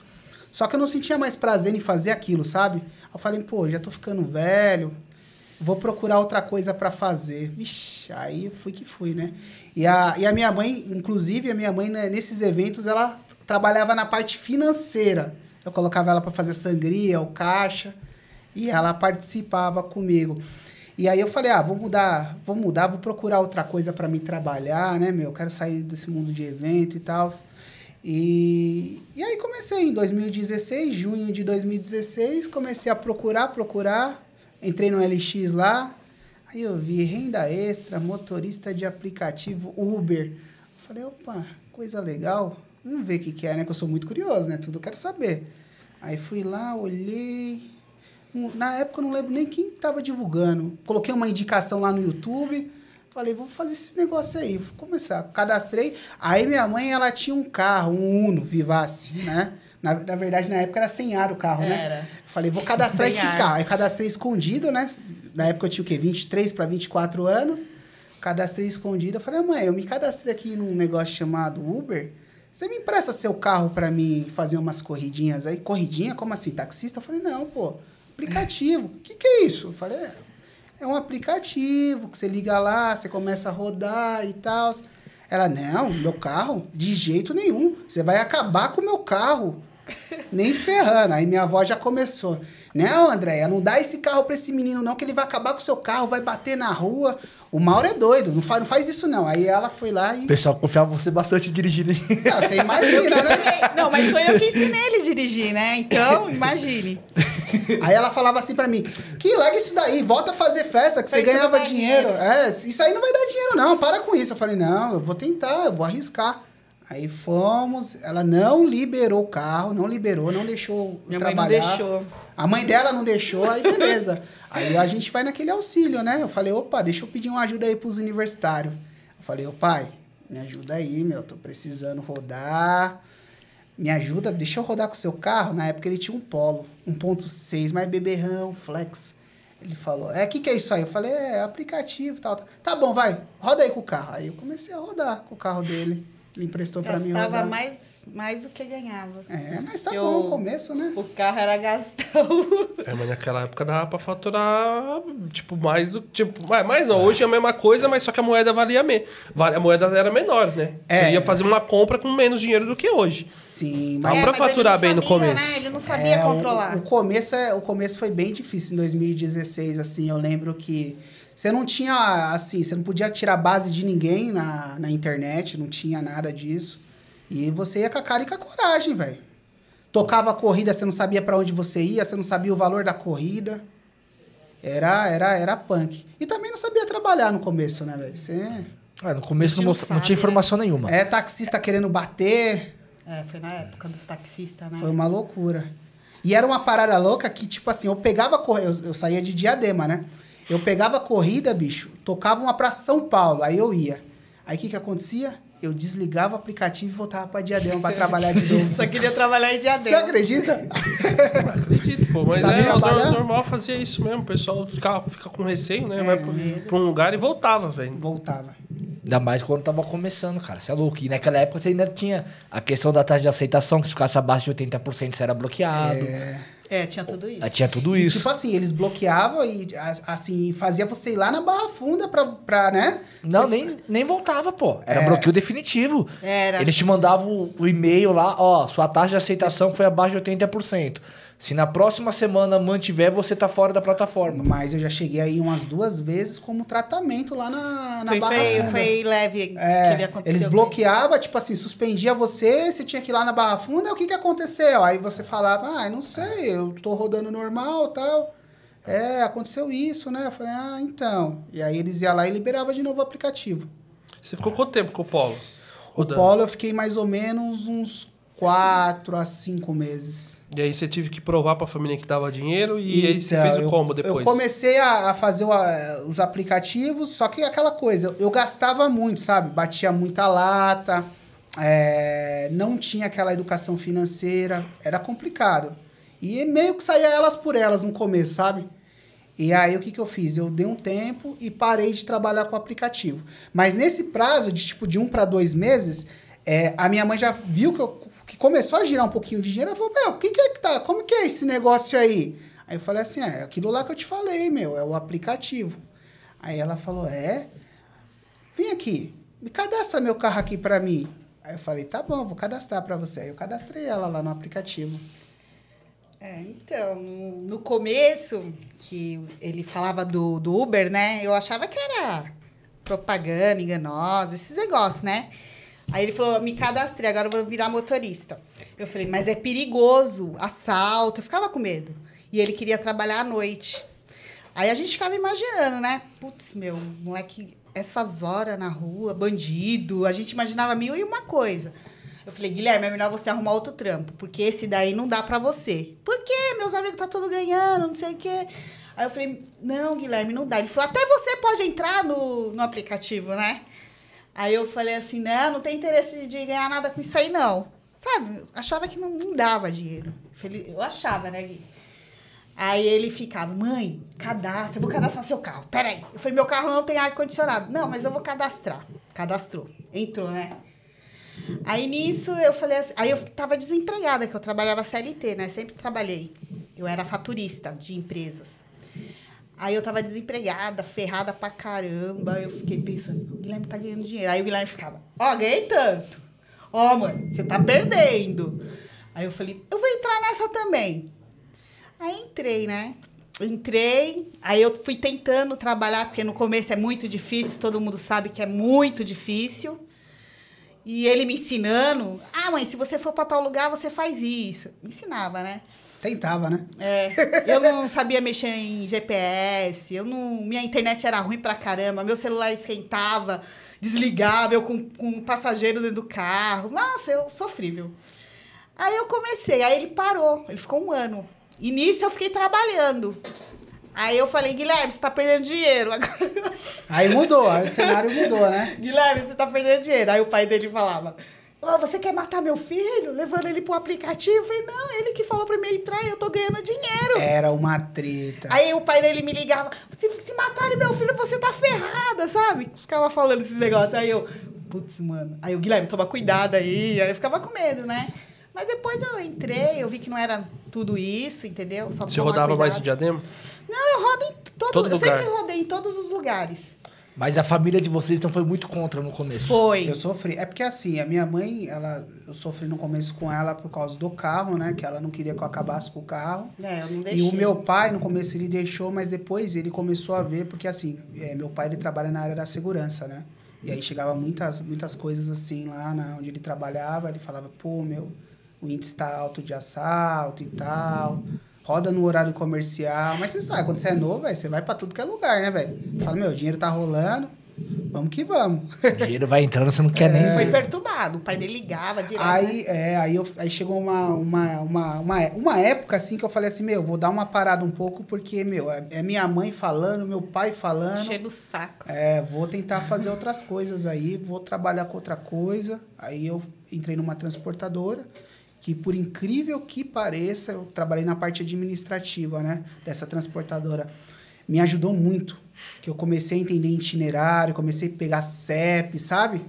Só que eu não sentia mais prazer em fazer aquilo, sabe? Eu falei, pô, já tô ficando velho, vou procurar outra coisa pra fazer. Vixe, aí fui que fui, né? E a, e a minha mãe, inclusive, a minha mãe, né, nesses eventos, ela trabalhava na parte financeira. Eu colocava ela pra fazer sangria, o caixa. E ela participava comigo. E aí eu falei, ah, vou mudar, vou mudar, vou procurar outra coisa para me trabalhar, né, meu? Eu quero sair desse mundo de evento e tal. E, e aí comecei em 2016, junho de 2016, comecei a procurar, procurar, entrei no LX lá, aí eu vi renda extra, motorista de aplicativo Uber. Falei, opa, coisa legal, vamos ver o que, que é, né? Que eu sou muito curioso, né? Tudo eu quero saber. Aí fui lá, olhei. Hum, Na época eu não lembro nem quem estava divulgando. Coloquei uma indicação lá no YouTube. Falei, vou fazer esse negócio aí, vou começar. Cadastrei. Aí minha mãe, ela tinha um carro, um Uno Vivace, né? Na, na verdade, na época era sem ar o carro, né? Falei, vou cadastrar esse ar. carro. Aí cadastrei escondido, né? Na época eu tinha o quê? 23 para 24 anos. Cadastrei escondido. Eu falei, mãe, eu me cadastrei aqui num negócio chamado Uber. Você me empresta seu carro para mim fazer umas corridinhas aí? Corridinha? Como assim? Taxista? Eu falei, não, pô. Aplicativo. O que, que é isso? Eu falei, é, é um aplicativo que você liga lá, você começa a rodar e tal. Ela, não, meu carro, de jeito nenhum. Você vai acabar com o meu carro. Nem ferrando. Aí minha avó já começou. Não, Andréia, não dá esse carro pra esse menino, não, que ele vai acabar com o seu carro, vai bater na rua. O Mauro é doido, não faz, não faz isso, não. Aí ela foi lá O e. pessoal confiava em você bastante dirigindo. Ah, você imagina, né? Não, mas foi eu que ensinei ele a dirigir, né? Então, imagine. Aí ela falava assim pra mim: que larga isso daí, volta a fazer festa, que Pra você não ganhava dinheiro. dinheiro. É, isso aí não vai dar dinheiro, não, para com isso. Eu falei: não, eu vou tentar, eu vou arriscar. Aí fomos, ela não liberou o carro, não liberou, não deixou Minha mãe não trabalhar. deixou. A mãe dela não deixou, aí beleza. aí a gente vai naquele auxílio, né? Eu falei, opa, deixa eu pedir uma ajuda aí pros universitários. Eu falei, ô pai, me ajuda aí, meu, tô precisando rodar. Me ajuda, deixa eu rodar com o seu carro. Na época ele tinha um Polo, 1.6, mais beberrão, flex. Ele falou, é, o que, que é isso aí? Eu falei, é aplicativo e tal, tal. Tá bom, vai, roda aí com o carro. Aí eu comecei a rodar com o carro dele. Ele emprestou pra mim Gastava mais, mais do que ganhava. É, mas tá Eu- bom o começo, né? O carro era gastão. É, mas naquela época dava pra faturar, tipo, mais do. Tipo, mais, não, hoje é a mesma coisa, mas só que a moeda valia menos. A moeda era menor, né? É. Você ia fazer uma compra com menos dinheiro do que hoje. Sim, Dá mas... pra mas ele faturar não bem no sabia, começo. Né? Ele não sabia É, o- controlar. O, começo é, o começo foi bem difícil em 2016, assim, eu lembro que você não tinha, assim, você não podia tirar base de ninguém na, na internet, não tinha nada disso. E você ia com a cara e com a coragem, velho. Tocava a corrida, você não sabia pra onde você ia, você não sabia o valor da corrida. Era, era, era punk. E também não sabia trabalhar no começo, né, velho? Você Ah, no começo não, não não tinha né? informação nenhuma. é taxista querendo bater, É, foi na época dos taxistas, né? Foi uma loucura. E era uma parada louca que, tipo assim, eu pegava corrida, eu, eu saía de diadema, né? Eu pegava a corrida, bicho, tocava uma pra São Paulo, aí eu ia. Aí o que que acontecia? Eu desligava o aplicativo e voltava pra diadema pra trabalhar de novo. Só queria trabalhar em Você diadema. acredita? Acredito, pô. Mas Sabe é, trabalhar? normal fazia isso mesmo. O pessoal fica, fica com receio, né? Vai pra, pra um lugar e voltava, velho. Voltava. Ainda mais quando tava começando, cara. Você é louco. E naquela época você ainda tinha a questão da taxa de aceitação, que se ficasse abaixo de 80% você era bloqueado. É, tinha tudo isso. Aí tinha tudo E, isso. tipo assim, eles bloqueavam e, assim, fazia você ir lá na Barra Funda pra, pra né? Não, Você- nem, nem voltava, pô. Era É. bloqueio definitivo. Era. Eles te mandavam o, o e-mail lá, ó, sua taxa de aceitação foi abaixo de 80%. Se na próxima semana mantiver, você tá fora da plataforma. Mas eu já cheguei aí umas duas vezes como tratamento lá na, na Foi, Barra foi, Funda. foi leve que É, ele aconteceu. eles bloqueavam, tipo assim, suspendia você, você tinha que ir lá na Barra Funda, o que que aconteceu? Aí você falava, ah, não sei, eu tô rodando normal tal. É, aconteceu isso, né? Eu falei, ah, então. E aí eles iam lá e liberava de novo o aplicativo. Você ficou quanto tempo com o Polo? O Rodando? Polo eu fiquei mais ou menos uns quatro a cinco meses. E aí você tive que provar pra família que dava dinheiro e aí você Então, fez o eu- combo depois. Eu comecei a, a fazer o, a- os aplicativos, só que aquela coisa, eu, eu gastava muito, sabe? Batia muita lata, é, não tinha aquela educação financeira, era complicado. E meio que saía elas por elas no começo, sabe? E aí o que, que eu fiz? Eu dei um tempo e parei de trabalhar com o aplicativo. Mas nesse prazo de tipo de um para dois meses, é, a minha mãe já viu que, eu, que começou a girar um pouquinho de dinheiro. Ela falou, meu, o que, que é que tá? Como que é esse negócio aí? Aí eu falei assim, é aquilo lá que eu te falei, meu, é o aplicativo. Aí ela falou, é? Vem aqui, me cadastra meu carro aqui pra mim. Aí eu falei, tá bom, vou cadastrar pra você. Aí eu cadastrei ela lá no aplicativo. É, então, no, no começo, que ele falava do, do Uber, né? Eu achava que era propaganda enganosa, esses negócios, né? Aí ele falou, me cadastrei, agora eu vou virar motorista. Eu falei, mas é perigoso, assalto, eu ficava com medo. E ele queria trabalhar à noite. Aí a gente ficava imaginando, né? Putz, meu, moleque, essas horas na rua, bandido, a gente imaginava mil e uma coisa. Eu falei, Guilherme, é melhor você arrumar outro trampo, porque esse daí não dá pra você. Por quê? Meus amigos tá tudo ganhando, não sei o quê. Aí eu falei, não, Guilherme, não dá. Ele falou, até você pode entrar no, no aplicativo, né? Aí eu falei assim, não, não tem interesse de ganhar nada com isso aí, não. Sabe? Achava que não, não dava dinheiro. Eu achava, né, Gui? Aí ele ficava, mãe, cadastra, eu vou cadastrar seu carro. Peraí. Eu falei, meu carro não tem ar-condicionado. Não, mas eu vou cadastrar. Cadastrou. Entrou, né? Aí nisso eu falei assim, aí eu tava desempregada, que eu trabalhava CLT, né? Sempre trabalhei. Eu era faturista de empresas. Aí eu tava desempregada, ferrada pra caramba. Eu fiquei pensando, o Guilherme tá ganhando dinheiro. Aí o Guilherme ficava, ó, ganhei tanto. Ó, mãe, você tá perdendo. Aí eu falei, eu vou entrar nessa também. Aí entrei, né? Entrei, aí eu fui tentando trabalhar, porque no começo é muito difícil, todo mundo sabe que é muito difícil. E ele me ensinando, ah, mãe, se você for para tal lugar, você faz isso. Me ensinava, né? Tentava, né? É, eu não sabia mexer em GPS, eu não, minha internet era ruim pra caramba, meu celular esquentava, desligava, eu com, com um passageiro dentro do carro. Nossa, eu sofrível. Aí eu comecei, aí ele parou, ele ficou um ano. E nisso eu fiquei trabalhando. Aí eu falei, Guilherme, você tá perdendo dinheiro. Agora... Aí mudou, aí o cenário mudou, né? Guilherme, você tá perdendo dinheiro. Aí o pai dele falava, "Ô, você quer matar meu filho? Levando ele pro aplicativo? Eu falei, não, ele que falou pra mim entrar e eu tô ganhando dinheiro. Era uma treta. Aí o pai dele me ligava, se, se matarem meu filho, você tá ferrada, sabe? Ficava falando esses negócios. Aí eu, putz, mano. Aí o Guilherme, toma cuidado aí. Aí eu ficava com medo, né? Mas depois eu entrei, eu vi que não era tudo isso, entendeu? Só Você rodava mais cuidado. o diadema? Não, eu rodo em todo, Todo eu lugar. sempre rodei em todos os lugares. Mas a família de vocês então foi muito contra no começo. Foi. Eu sofri. É porque assim, a minha mãe, ela, eu sofri no começo com ela por causa do carro, né? Que ela não queria que eu acabasse com o carro. É, eu não E deixei. o meu pai, no começo, ele deixou, mas depois ele começou a ver, porque assim, é, meu pai ele trabalha na área da segurança, né? E aí chegava muitas, muitas coisas assim lá na, onde ele trabalhava, ele falava, pô, meu, o índice tá alto de assalto e tal. Roda no horário comercial. Mas você sabe, quando você é novo, véio, você vai pra tudo que é lugar, né, velho? Fala, meu, o dinheiro tá rolando, vamos que vamos. O dinheiro vai entrando, você não quer nem Foi perturbado. O pai dele ligava direto. né? Aí, é, aí, eu, aí chegou uma, uma, uma, uma, uma época assim que eu falei assim, meu, vou dar uma parada um pouco, porque, meu, é, é minha mãe falando, meu pai falando. Cheio do saco. É, vou tentar fazer outras coisas aí, vou trabalhar com outra coisa. Aí eu entrei numa transportadora, que por incrível que pareça, eu trabalhei na parte administrativa, né, dessa transportadora. Me ajudou muito, que eu comecei a entender itinerário, comecei a pegar CEP, sabe?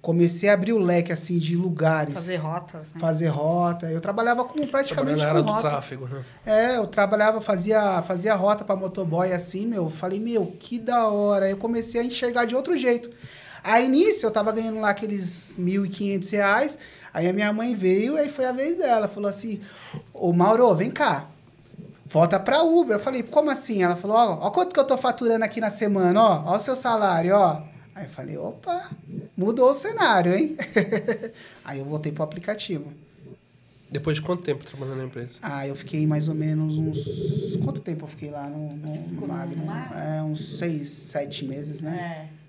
Comecei a abrir o leque, assim, de lugares. Fazer rotas, né? Fazer rota. Eu trabalhava com praticamente área com do rota. tráfego, né? É, eu trabalhava, fazia, fazia rota pra motoboy assim, meu. Eu Falei, meu, que da hora. Aí eu comecei a enxergar de outro jeito. Aí nisso eu tava ganhando lá aqueles 1.500 reais. Aí a minha mãe veio, aí foi a vez dela. Falou assim: Ô Mauro, vem cá. Volta pra Uber. Eu falei, como assim? Ela falou: Ó, ó quanto que eu tô faturando aqui na semana, ó. Ó o seu salário, ó. Aí eu falei: opa, mudou o cenário, hein? aí eu voltei pro aplicativo. Depois de quanto tempo trabalhando na empresa? Ah, eu fiquei mais ou menos uns. Quanto tempo eu fiquei lá no, no, no? Magno? É, uns seis, sete meses, né? É.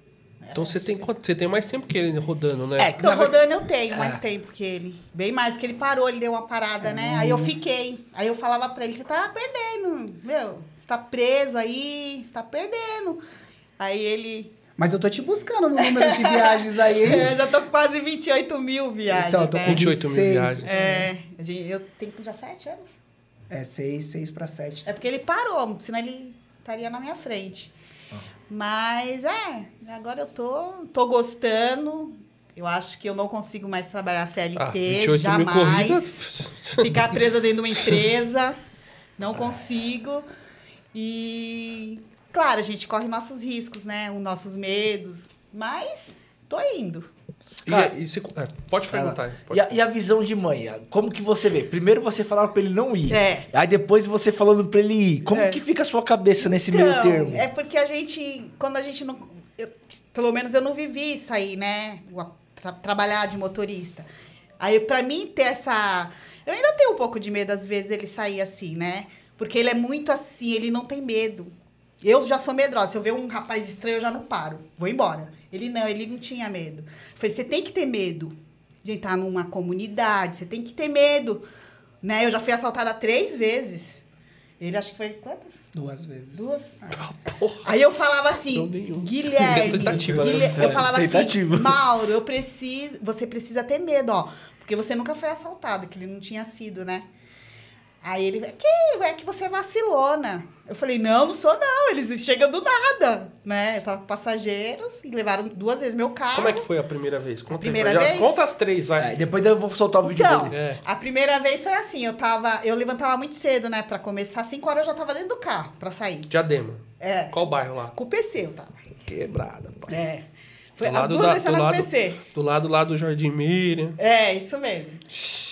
Então você tem quanto? Você tem mais tempo que ele rodando, né? É, Tô rodando, eu tenho mais tempo que ele. Bem mais, que ele parou, ele deu uma parada, né? Aí eu fiquei. Aí eu falava pra ele, você tá perdendo, meu. Você tá preso aí, você tá perdendo. Aí ele... Mas eu tô te buscando no número de viagens aí, hein? É, já tô com quase 28 mil viagens, Então, eu tô né? com 28 mil 26. viagens. É, eu tenho já sete anos. É, seis, seis pra sete. É porque ele parou, senão ele estaria na minha frente. Mas é, agora eu tô, tô gostando. Eu acho que eu não consigo mais trabalhar CLT, Ah, 28 mil jamais. Ficar presa dentro de uma empresa, não consigo. E claro, a gente corre nossos riscos, né? Os nossos medos, mas tô indo. E, Cara, e se- é, pode perguntar. Ela- pode. E, a, e a visão de mãe? Como que você vê? Primeiro você falava pra ele não ir. É. Aí depois você falando pra ele ir. Como É. que fica a sua cabeça nesse meio Então, termo? É porque a gente, quando a gente não. eu- pelo menos eu não vivi isso aí, né? Tra- trabalhar de motorista. Aí, pra mim, ter essa. Eu ainda tenho um pouco de medo, às vezes, dele sair assim, né? Porque ele é muito assim, ele não tem medo. Eu já sou medrosa. Se eu ver um rapaz estranho, eu já não paro. Vou embora. Ele não, ele não tinha medo. Eu falei, você tem que ter medo de entrar numa comunidade, você tem que ter medo. Né? Eu já fui assaltada três vezes. Ele acho que foi quantas? Duas vezes. Duas. Ah, porra. Aí eu falava assim. Guilherme, Tentativa, né? Guilherme- eu falava Tentativa. assim, Mauro, eu preciso, você precisa ter medo, ó, porque você nunca foi assaltado, que ele não tinha sido, né? Aí ele, que, é que você é vacilona. Eu falei, não, não sou não, eles chegam do nada, né? Eu tava com passageiros e levaram duas vezes meu carro. Como é que foi a primeira vez? Conta, aí, primeira vez? Conta as três, vai. É, depois eu vou soltar o vídeo Então, dele. É. a primeira vez foi assim, eu tava, eu levantava muito cedo, né, pra começar, cinco horas eu já tava dentro do carro pra sair. Diadema. É, Qual bairro lá? com o PC eu tava. Quebrada, pai. É. Foi do as lado, duas da, do, lado, PC. do lado lá do Jardim Miriam. É, isso mesmo.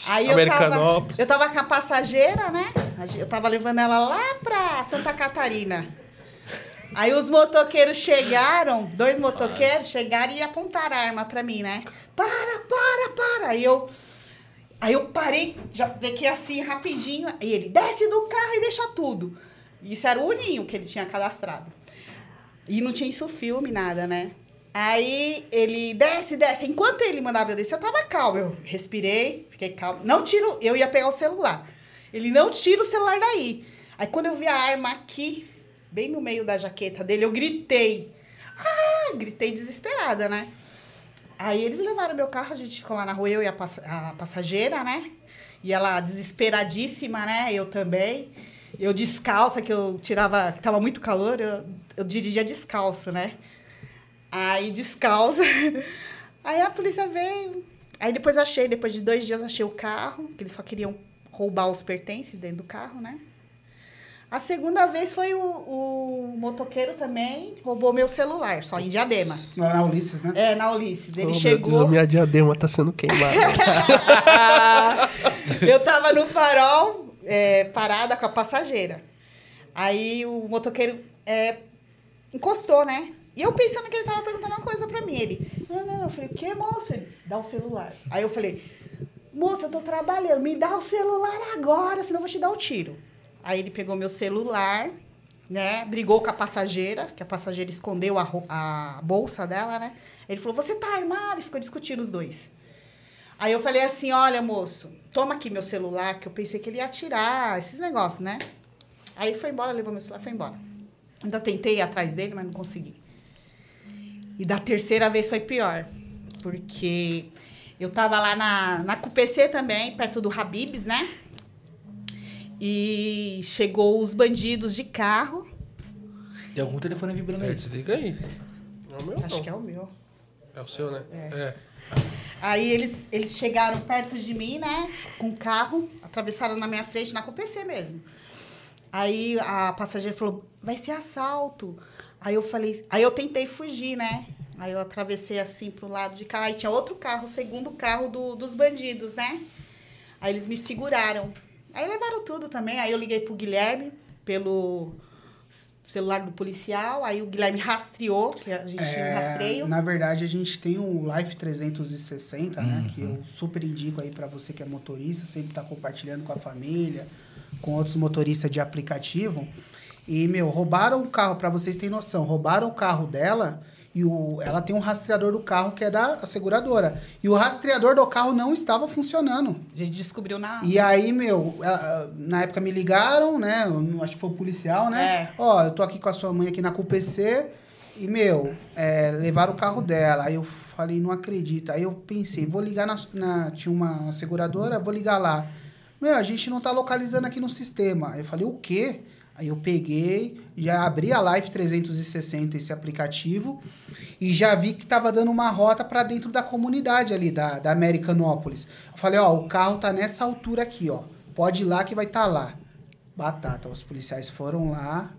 Aí eu tava, Americanópolis. eu tava com a passageira, né? Eu tava levando ela lá pra Santa Catarina. Aí os motoqueiros chegaram, dois motoqueiros chegaram e apontaram a arma pra mim, né? Para, para, para. Aí eu, aí eu parei, já dequei assim rapidinho. E ele, desce do carro e deixa tudo. Isso era o uninho que ele tinha cadastrado. E não tinha isso filme, nada, né? Aí ele desce, desce. Enquanto ele mandava eu descer, eu tava calmo. Eu respirei, fiquei calmo. Não tiro, eu ia pegar o celular. Ele não tira o celular daí. Aí quando eu vi a arma aqui, bem no meio da jaqueta dele, eu gritei. Ah, gritei desesperada, né? Aí eles levaram meu carro, a gente ficou lá na rua, eu e a, pass- a passageira, né? E ela desesperadíssima, né? Eu também. Eu descalça, que eu tirava, que tava muito calor, eu, eu dirigia descalço, né? Aí descalça. Aí a polícia veio. Aí depois achei, depois de dois dias, achei o carro, que eles só queriam roubar os pertences dentro do carro, né? A segunda vez foi o, o motoqueiro também, roubou meu celular, só em Diadema. Lá na Ulisses, né? É, na Ulisses. Ele Oh, meu chegou. Deus, a minha diadema tá sendo queimada. eu tava no farol, é, parada com a passageira. Aí o motoqueiro é, encostou, né? E eu pensando que ele tava perguntando uma coisa pra mim. Ele, não, não, eu falei, o que, moço? Ele, dá o celular. Aí eu falei, moço, eu tô trabalhando, me dá o celular agora, senão eu vou te dar um tiro. Aí ele pegou meu celular, né? Brigou com a passageira, que a passageira escondeu a, a bolsa dela, né? Ele falou, você tá armado? E ficou discutindo os dois. Aí eu falei assim, olha, moço, toma aqui meu celular, que eu pensei que ele ia atirar, esses negócios, né? Aí foi embora, levou meu celular, foi embora. Ainda tentei ir atrás dele, mas não consegui. E da terceira vez foi pior, porque eu tava lá na, na CUPC também, perto do Habibs, né? E chegou os bandidos de carro, Tem algum telefone vibrando é, aí. desliga aí. Não é o meu, acho não. que é o meu. É o seu, né? É. Aí eles, eles chegaram perto de mim, né? Com o carro, atravessaram na minha frente, na CUPC mesmo. Aí a passageira falou, vai ser assalto. Aí eu falei, aí eu tentei fugir, né? Aí eu atravessei assim pro lado de cá, aí tinha outro carro, o segundo carro do, dos bandidos, né? Aí eles me seguraram. Aí levaram tudo também. Aí eu liguei pro Guilherme pelo celular do policial. Aí o Guilherme rastreou, que a gente tinha um rastreio. É, na verdade, a gente tem o Life 360, né? Que Uhum. eu super indico aí para você que é motorista, sempre tá compartilhando com a família, com outros motoristas de aplicativo. E, meu, roubaram o carro, para vocês terem noção, roubaram o carro dela e o, ela tem um rastreador do carro que é da seguradora. E o rastreador do carro não estava funcionando. A gente descobriu na. E aí, meu, na época me ligaram, né? Acho que foi o policial, né? É. Ó, eu tô aqui com a sua mãe aqui na CUPC e, meu, é, levaram o carro dela. Aí eu falei, não acredito. Aí eu pensei, vou ligar na. na- tinha uma seguradora, vou ligar lá. Meu, a gente não tá localizando aqui no sistema. Aí eu falei, o quê? Aí eu peguei, já abri a Life 360, esse aplicativo, e já vi que tava dando uma rota para dentro da comunidade ali, da, da Americanópolis. Eu falei, ó, o carro tá nessa altura aqui, ó. Pode ir lá que vai estar tá lá. Batata, os policiais foram lá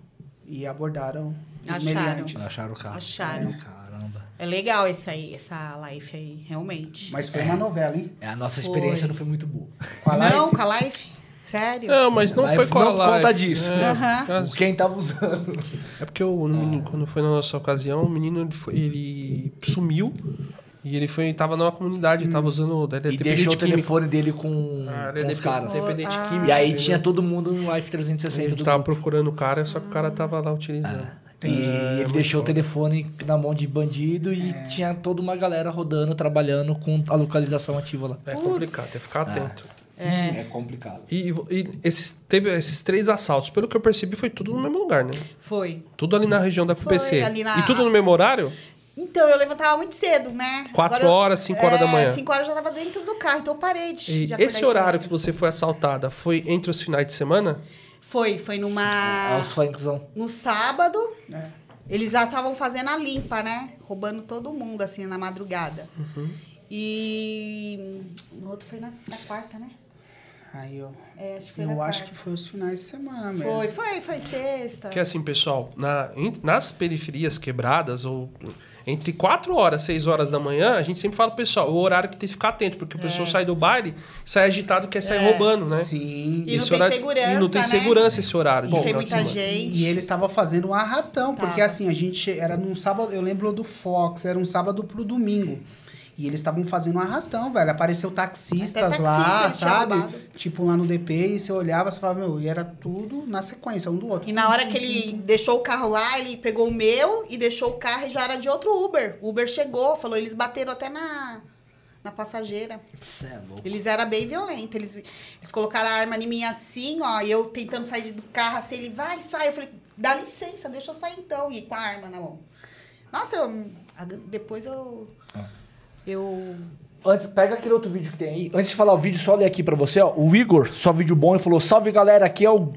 e abordaram os Acharam. meliantes. Acharam o carro. Acharam. É, caramba. É legal esse aí, essa life aí, realmente. Mas foi uma novela, hein? É, a nossa experiência Foi. não foi muito boa. Com a Não, com a life? Sério? Não, mas não foi com a não por live. conta disso. É, Aham. Quem tava usando. É porque o menino, quando foi na nossa ocasião, o menino ele, foi- ele sumiu e ele foi, tava numa comunidade, tava usando. Ele é E deixou o telefone dele com, Ah, ele é com os caras. dependente Ah. químico. E aí tinha todo mundo no Life A 360 gente do tava grupo. procurando o cara, só que o cara tava lá utilizando. E ele deixou o telefone na mão de bandido e tinha toda uma galera rodando, trabalhando com a localização ativa lá. É complicado, tem que ficar atento. É, complicado. E, e esses, teve esses três assaltos, pelo que eu percebi, foi tudo no mesmo lugar, né? Foi. Tudo ali na região da ali na- E tudo no mesmo horário? Então, eu levantava muito cedo, né? Quatro Agora horas, cinco horas da É, manhã. cinco horas eu já tava dentro do carro, então eu parei de, E de esse horário que você foi assaltada foi entre os finais de semana? Foi, foi É numa... os funkzão. No sábado, É. eles já estavam fazendo a limpa, né? Roubando todo mundo, assim, na madrugada. Uhum. E no outro foi na, na quarta, né? Aí eu, É, acho que foi eu na acho quarta. que foi os finais de semana mesmo. Foi, foi, foi sexta. Que assim, pessoal, na- em- nas periferias quebradas, ou entre 4 horas e 6 horas da manhã, a gente sempre fala pro pessoal, o horário que tem que ficar atento, porque o pessoal sai do baile, sai agitado quer sair É. roubando, né? Sim. E não tem horário- segurança, E não tem né? segurança esse horário. E de tem muita gente. E eles estavam fazendo um arrastão, porque Tava. assim, a gente era num sábado, eu lembro do Fox, era um sábado pro domingo. E eles estavam fazendo um arrastão, velho. Apareceu taxistas taxista lá, sabe? roubado. Tipo lá no DP, e você olhava, você falava, meu, e era tudo na sequência, um do outro. E na hora que ele deixou o carro lá, ele pegou o meu e deixou o carro e já era de outro Uber. O Uber chegou, falou, eles bateram até na, na passageira. Cê é louco. Eles eram bem violentos. Eles, eles colocaram a arma em mim assim, ó, e eu tentando sair do carro assim, ele vai, sai. Eu falei, dá licença, deixa eu sair então. E com a arma na mão. Nossa, eu, depois eu. Eu. Antes, pega aquele outro vídeo que tem aí. Antes de falar o vídeo, só ler aqui pra você, ó. O Igor, só vídeo bom, ele falou: Salve galera, aqui é o.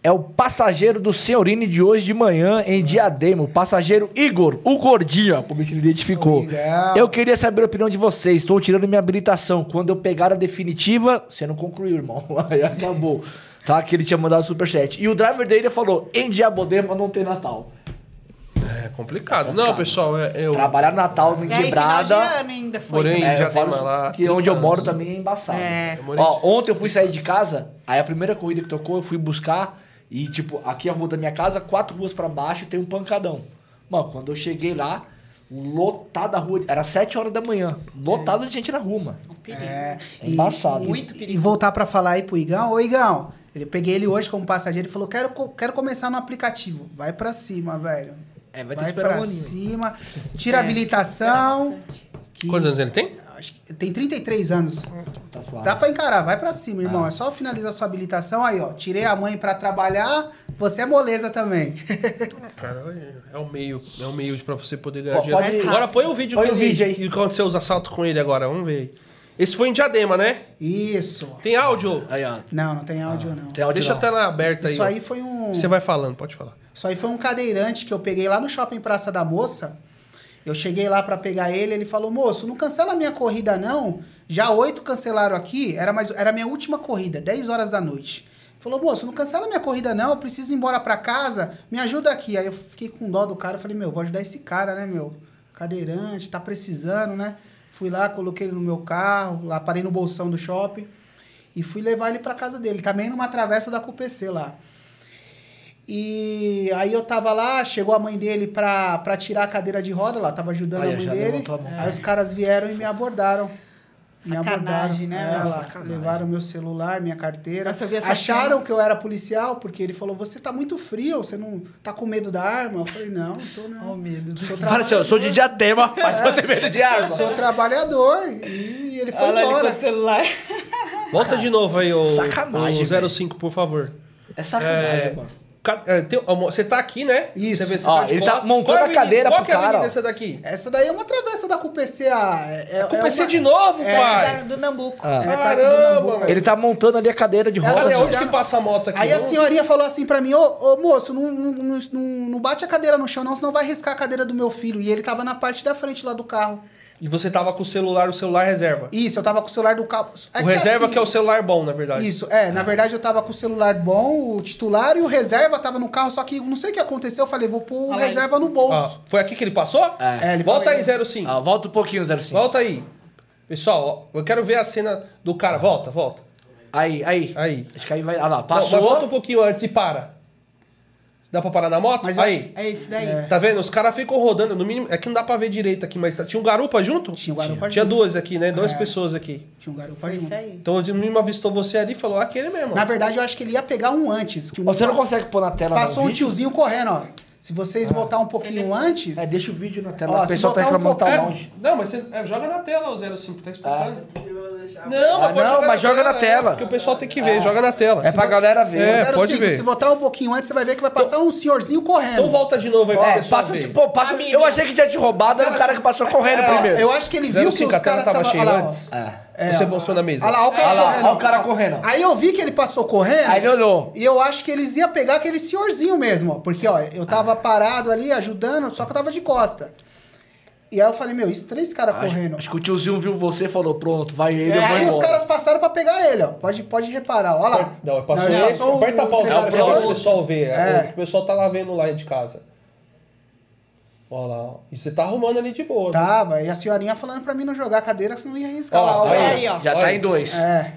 É o passageiro do Senhorine de hoje de manhã em Diadema. O passageiro Igor, o gordinho, como ele identificou. Legal. Eu queria saber a opinião de vocês. Estou tirando minha habilitação. Quando eu pegar a definitiva, você não concluiu, irmão. Aí acabou. Tá? Que ele tinha mandado superchat. E o driver dele falou: em Diadema não tem Natal. É complicado. Não, pessoal, é, eu. Trabalhar no Natal em E quebrada. ano ainda foi. Morei em É, eu Diadema falo lá, Que onde eu 30 moro anos. também é embaçado. É. Eu Ó, ontem eu fui sair de casa, aí a primeira corrida que tocou, eu fui buscar e, tipo, aqui a rua da minha casa, quatro ruas pra baixo, tem um pancadão. Mano, quando eu cheguei lá, lotada a rua, era sete horas da manhã, lotado de gente na rua, mano. É, É embaçado. Muito E voltar pra falar aí pro Igão, ô Igão, ele peguei ele hoje como passageiro e falou: quero, quero começar no aplicativo. Vai pra cima, velho. É, vai ter Vai que esperar pra um aninho. cima, tira a É, habilitação. que- Quantos anos ele tem? Acho que tem 33 anos. Tá suave. Dá pra encarar, vai pra cima, irmão. Ah. É só finalizar sua habilitação aí, ó. Tirei a mãe pra trabalhar, você é moleza também. Cara, é o meio, é o meio pra você poder ganhar dinheiro. pode- Agora põe o vídeo Põe o ele- vídeo aí. que aconteceu os assaltos com ele agora, vamos ver. Esse foi em Diadema, né? Isso. Tem áudio? Aí, ó. Não, não tem áudio, não. Tem áudio Deixa a não. tela aberta Isso aí. ó. aí foi um. Você vai falando, pode falar. Isso aí foi um cadeirante que eu peguei lá no shopping Praça da Moça. Eu cheguei lá pra pegar ele, ele falou: "Moço, não cancela minha corrida não. Já oito cancelaram aqui, era mais era a minha última corrida, 10 horas da noite." Falou: "Moço, não cancela minha corrida não, eu preciso ir embora pra casa, me ajuda aqui." Aí eu fiquei com dó do cara, falei: "Meu, vou ajudar esse cara, né, meu? Cadeirante, tá precisando, né?" Fui lá, coloquei ele no meu carro, lá parei no bolsão do shopping e fui levar ele pra casa dele, também numa travessa da CUPC lá. E aí eu tava lá, chegou a mãe dele pra, pra tirar a cadeira de roda lá, tava ajudando Aí, a mãe dele. a mão. Aí os caras vieram e me abordaram. Me Sacanagem, abordaram. né, É, lá, Sacanagem. levaram meu celular, minha carteira. Nossa, eu Acharam cena. que eu era policial, porque ele falou, você tá muito frio, você não tá com medo da arma? Eu falei, não, não tô não. Ó, o medo. Sou Fala assim, eu sou de Diadema, mas eu tenho medo de arma. Sou trabalhador. E ele foi Olha ele embora. o celular. Volta de novo aí, o, Sacanagem, o 05, por favor. É sacanagem, É, mano. É, Você tá aqui, né? Isso. Você Ó, tá ele tá Qual é a cadeira Qual pro que é a cara, avenida ó. essa daqui? Essa daí é uma travessa da CUPC. ah, É, é, Com é PC uma- de novo, É, pai. Do Nambuco. Ah. É perto do Caramba, Nambuco. Ele tá montando ali a cadeira de Ela rodas. Olha, já- onde que passa a moto aqui? Aí a senhorinha falou assim pra mim, ô, ô, moço, não, não, não, não- não bate a cadeira no chão não, senão vai riscar a cadeira do meu filho. E ele tava na parte da frente lá do carro. E você tava com o celular, o celular reserva. Isso, eu tava com o celular do carro. o reserva que é o celular bom, na verdade. Isso, é, na verdade eu tava com o celular bom, o titular e o reserva tava no carro, só que não sei o que aconteceu, eu falei, vou pôr o lá, reserva isso. no bolso. Ó, foi aqui que ele passou? É, ele Volta aí, 05. Ah, volta um pouquinho, 05. Volta aí. Pessoal, ó, eu quero ver a cena do cara. Volta, volta. Aí, aí. Aí. Acho que aí vai. Ah lá, Não, passou. mas volta um pouquinho antes e para. Dá pra parar na moto? Mas aí. É esse daí. É. Tá vendo? Os caras ficam rodando. No mínimo. É que não dá pra ver direito aqui, mas tá- tinha um garupa junto? Tinha um garupa Tinha junto. duas aqui, né? Duas É. pessoas aqui. Tinha um garupa Foi junto. isso aí. Então no mínimo avistou você ali e falou, "Ah, aquele mesmo. Na verdade, eu acho que ele ia pegar um antes. Que o Você não consegue pôr na tela Passou um vídeo? tiozinho correndo, ó. Se vocês voltar um pouquinho antes. É, deixa o vídeo na tela. Ó, o se pessoal tá um reclamando que tá É, longe. não, mas você é, joga na tela o 05, tá explicando. deixar. Não, Ah, mas pode não, jogar mas joga na tela. Porque o pessoal tem que ver, joga na tela. É pra galera ver. É, Zero pode cinco, ver. Se voltar um pouquinho antes, você vai ver que vai passar um senhorzinho correndo. Então volta de novo aí pra É, passa, ver. tipo, passa, eu achei que tinha te roubado, era o cara que passou correndo É, primeiro. Eu acho que ele viu que 05, os a tela caras ó. antes? É. É, Você mostrou na mesa. Olha lá, olha o cara Olha lá, correndo. olha o cara correndo. Aí eu vi que ele passou correndo. Aí ele olhou. E eu acho que eles iam pegar aquele senhorzinho mesmo, ó. Porque, ó, eu tava parado ali, ajudando, só que eu tava de costa. E aí eu falei, meu, estranho esse cara correndo. Acho que o tiozinho viu você e falou, pronto, vai ele, É, eu vou aí os embora. caras passaram pra pegar ele, ó. Pode, pode reparar, ó lá. Não, passou o- Aperta a pausa pra o pessoal ver. É. O pessoal tá lá vendo lá de casa. Olha lá. E você tá arrumando ali de boa. né? Tava, e a senhorinha falando pra mim não jogar a cadeira, senão ia arriscar lá. ó. aí, ó. Já Olha tá em dois. É.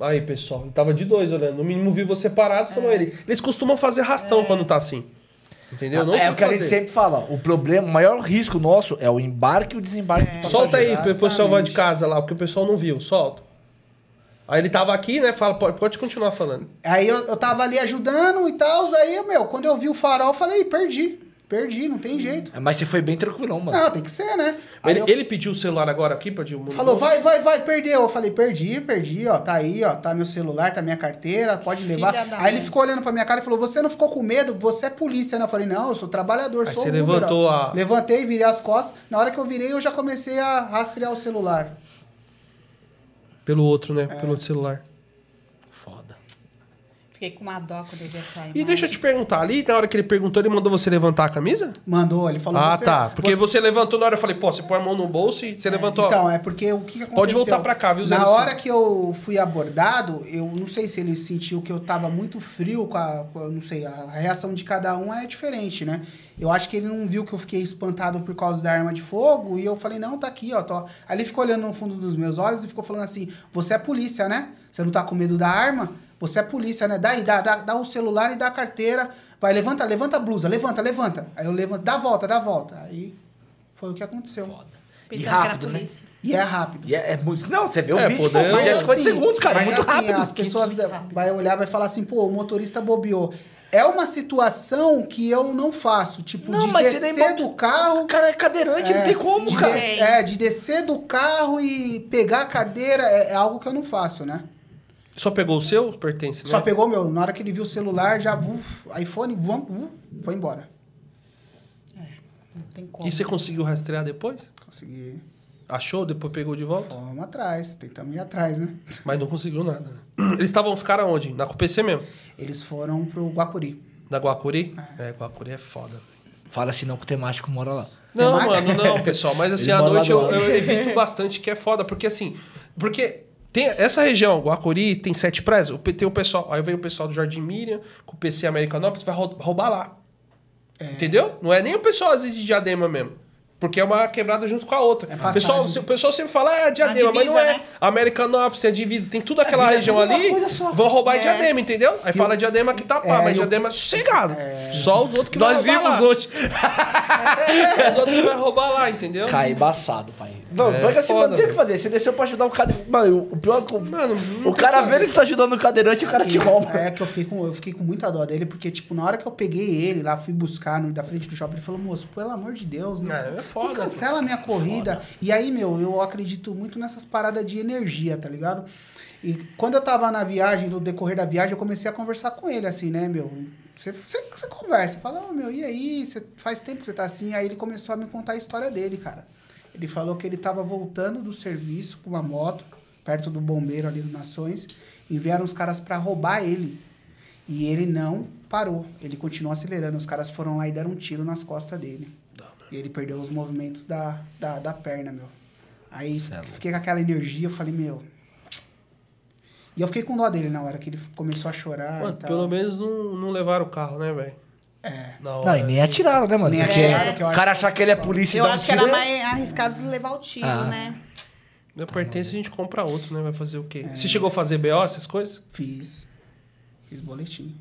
Aí, pessoal. Ele tava de dois olhando. No mínimo viu você parado falou ele. Eles costumam fazer arrastão quando tá assim. Entendeu? Não é o que a gente sempre fala. O problema, o maior risco nosso é o embarque e o desembarque do passageiro. Solta aí pro pessoal vai de casa lá, porque o pessoal não viu. Solta. Aí ele tava aqui, né? Fala, pode, pode continuar falando. Aí eu, eu tava ali ajudando e tal, aí, meu, quando eu vi o farol, eu falei, perdi. Perdi, não tem jeito. É, Mas você foi bem tranquilão, mano. Não, tem que ser, né? Ele, eu- ele pediu o celular agora aqui pra Dilma. Falou, vai, vai, vai, perdeu. Eu falei, perdi, perdi, ó, tá aí, ó, tá meu celular, tá minha carteira, pode Filha levar. Aí ele mãe. ficou olhando pra minha cara e falou, você não ficou com medo? Você é polícia, né? Eu falei, não, eu sou trabalhador, Aí sou você Uber, levantou ó. a- Levantei, virei as costas. Na hora que eu virei, eu já comecei a rastrear o celular. Pelo outro, né? É. Pelo outro celular. Fiquei com uma dó quando eu vi essa E deixa eu te perguntar, ali na hora que ele perguntou, ele mandou você levantar a camisa? Mandou, ele falou, ah, você- tá. Porque você... levantou na hora, eu falei, pô, você põe a mão no bolso e você levantou. Então, é porque o que, aconteceu? Pode voltar pra cá, viu, Zé Na hora que eu fui abordado, eu não sei se ele sentiu que eu tava muito frio com a. com não sei, a reação de cada um é diferente, né? Eu acho que ele não viu que eu fiquei espantado por causa da arma de fogo e eu falei, não, tá aqui, ó. Tô... Aí ele ficou olhando no fundo dos meus olhos e ficou falando assim: você é polícia, né? Você não tá com medo da arma? Você é polícia, né? Dá aí, dá, dá, dá o celular e dá a carteira. Vai, levanta, levanta a blusa, levanta, levanta. Aí eu levanto, dá a volta, dá a volta. Aí foi o que aconteceu. Pensando E rápido, que era né? polícia. E é rápido. E é, é muito. Não, você vê o É, vídeo, pô, mas é Mas 50 segundos, cara. É mas muito assim, rápido. As pessoas rápido. vai olhar vai falar assim, pô, o motorista bobeou. É uma situação que eu não faço, tipo, Não, de mas você descer nem do carro. O cara é cadeirante, não é, tem como, de cara. des- é, de descer do carro e pegar a cadeira é, é algo que eu não faço, né? Só pegou o seu? Pertence, né? Só pegou meu. Na hora que ele viu o celular, já, uf, iPhone, vum, vum, foi embora. Não tem como. E você conseguiu rastrear depois? Consegui. Achou, depois pegou de volta? Fomos atrás, tentamos ir atrás, né? Mas não conseguiu nada. né? Eles estavam, ficaram onde? Na CUPC mesmo? Eles foram pro Guacuri. Na Guacuri? É, Guacuri é foda. Fala assim, não, que o temático mora lá. Não, Temática? mano, não, pessoal. Mas assim, à noite eu, eu evito bastante, que é foda. Porque assim, porque tem essa região, Guacuri, tem sete prédios. o P- Tem o pessoal, aí vem o pessoal do Jardim Miriam, com o PC Americanópolis, vai rou- roubar lá. Entendeu? Não é nem o pessoal, às vezes, de Diadema mesmo. Porque é uma quebrada junto com a outra. É o, pessoal, o pessoal sempre fala, ah, Diadema, mas não divisa, é. né? Americanópolis, a divisa, tem tudo aquela vira região ali, vão roubar É. Diadema, entendeu? Aí fala Diadema que tá pá, É, mas e o- Diadema é sossegado. Só os outros que vão Nós roubar vimos lá. hoje. É, os outros que vai roubar lá, entendeu? Cara, embaçado, pai. Não, É, assim, foda, mano, não tem o que fazer. Você desceu pra ajudar o cadeirante. Mano, o pior é que o- Mano, o cara o que vê ele está ajudando o cadeirante e o cara te rouba. É que eu fiquei, com, eu fiquei com muita dó dele, porque, tipo, na hora que eu peguei ele lá, fui buscar no, da frente do shopping, ele falou, moço, pelo amor de Deus, não, É, é foda, não cancela a minha corrida. E aí, meu, eu acredito muito nessas paradas de energia, tá ligado? E quando eu tava na viagem, no decorrer da viagem, eu comecei a conversar com ele, assim, né, meu? Você, você, você conversa, fala, ô, meu, e aí? Você, faz tempo que você tá assim? Aí ele começou a me contar a história dele, cara. Ele falou que ele tava voltando do serviço com uma moto, perto do bombeiro ali do Nações, e vieram os caras pra roubar ele. E ele não parou. Ele continuou acelerando. Os caras foram lá e deram um tiro nas costas dele. E ele perdeu os movimentos da, da, da perna, meu. Aí é louco. fiquei com aquela energia, eu falei, meu. E eu fiquei com dó dele na hora que ele começou a chorar. Mano, e tal. pelo menos não, não levaram o carro, né, velho? É. Não, e nem assim. atiraram, né, mano? Nem atiraram, eu o acho cara achar que ele é polícia e Eu dar um acho que era tiro, mais arriscado levar o tiro, Ah. né? Meu pertence a gente compra outro, né? Vai fazer o É. quê? Você chegou a fazer BO, essas coisas? Fiz. Fiz boletim.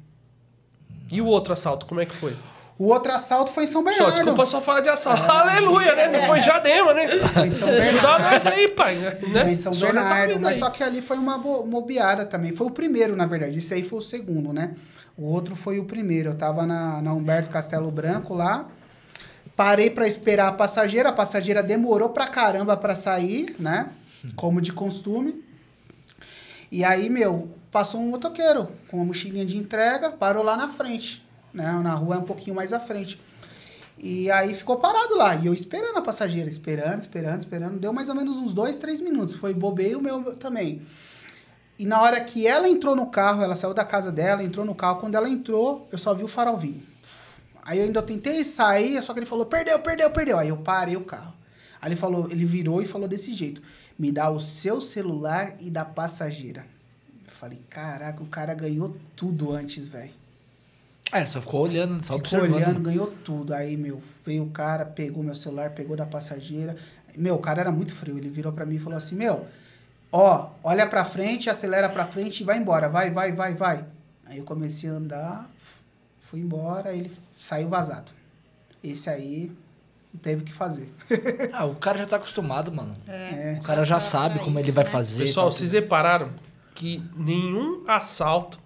E o outro assalto, como é que foi? O outro assalto foi em São Só, Bernardo. desculpa só falar de assalto. Aleluia, né? Não foi diadema, né? Foi em São Bernardo. nós aí, pai. Né? Foi em São tá Bernardo, vindo mas aí. só que ali foi uma mobiada também. Foi o primeiro, na verdade. Esse aí foi o segundo, né? O outro foi o primeiro. Eu tava na, na Humberto Castelo Branco lá. Parei pra esperar a passageira. A passageira demorou pra caramba pra sair, né? Como de costume. E aí, meu, passou um motoqueiro com uma mochilinha de entrega, parou lá na frente, né? Na rua um pouquinho mais à frente. E aí ficou parado lá. E eu esperando a passageira, esperando, esperando, esperando. Deu mais ou menos uns dois, três minutos. Foi bobei o meu também. E na hora que ela entrou no carro, ela saiu da casa dela, entrou no carro. Quando ela entrou, eu só vi o farol. Aí eu ainda tentei sair, só que ele falou, perdeu, perdeu, perdeu. Aí eu parei o carro. Aí ele falou, ele virou e falou desse jeito: me dá o seu celular e da passageira. Eu falei, caraca, o cara ganhou tudo antes, velho. É, só ficou olhando, só Ficou observando. olhando, ganhou tudo. Aí, meu, veio o cara, pegou meu celular, pegou da passageira. Meu, o cara era muito frio. Ele virou pra mim e falou assim: Meu, ó, olha pra frente, acelera pra frente e vai embora. Vai, vai, vai, vai. Aí eu comecei a andar, fui embora, ele saiu vazado. Esse aí não teve o que fazer. Ah, o cara já tá acostumado, mano. É. O cara já Ah, sabe como isso, ele vai né? fazer. Pessoal, tal, vocês tudo. repararam que nenhum assalto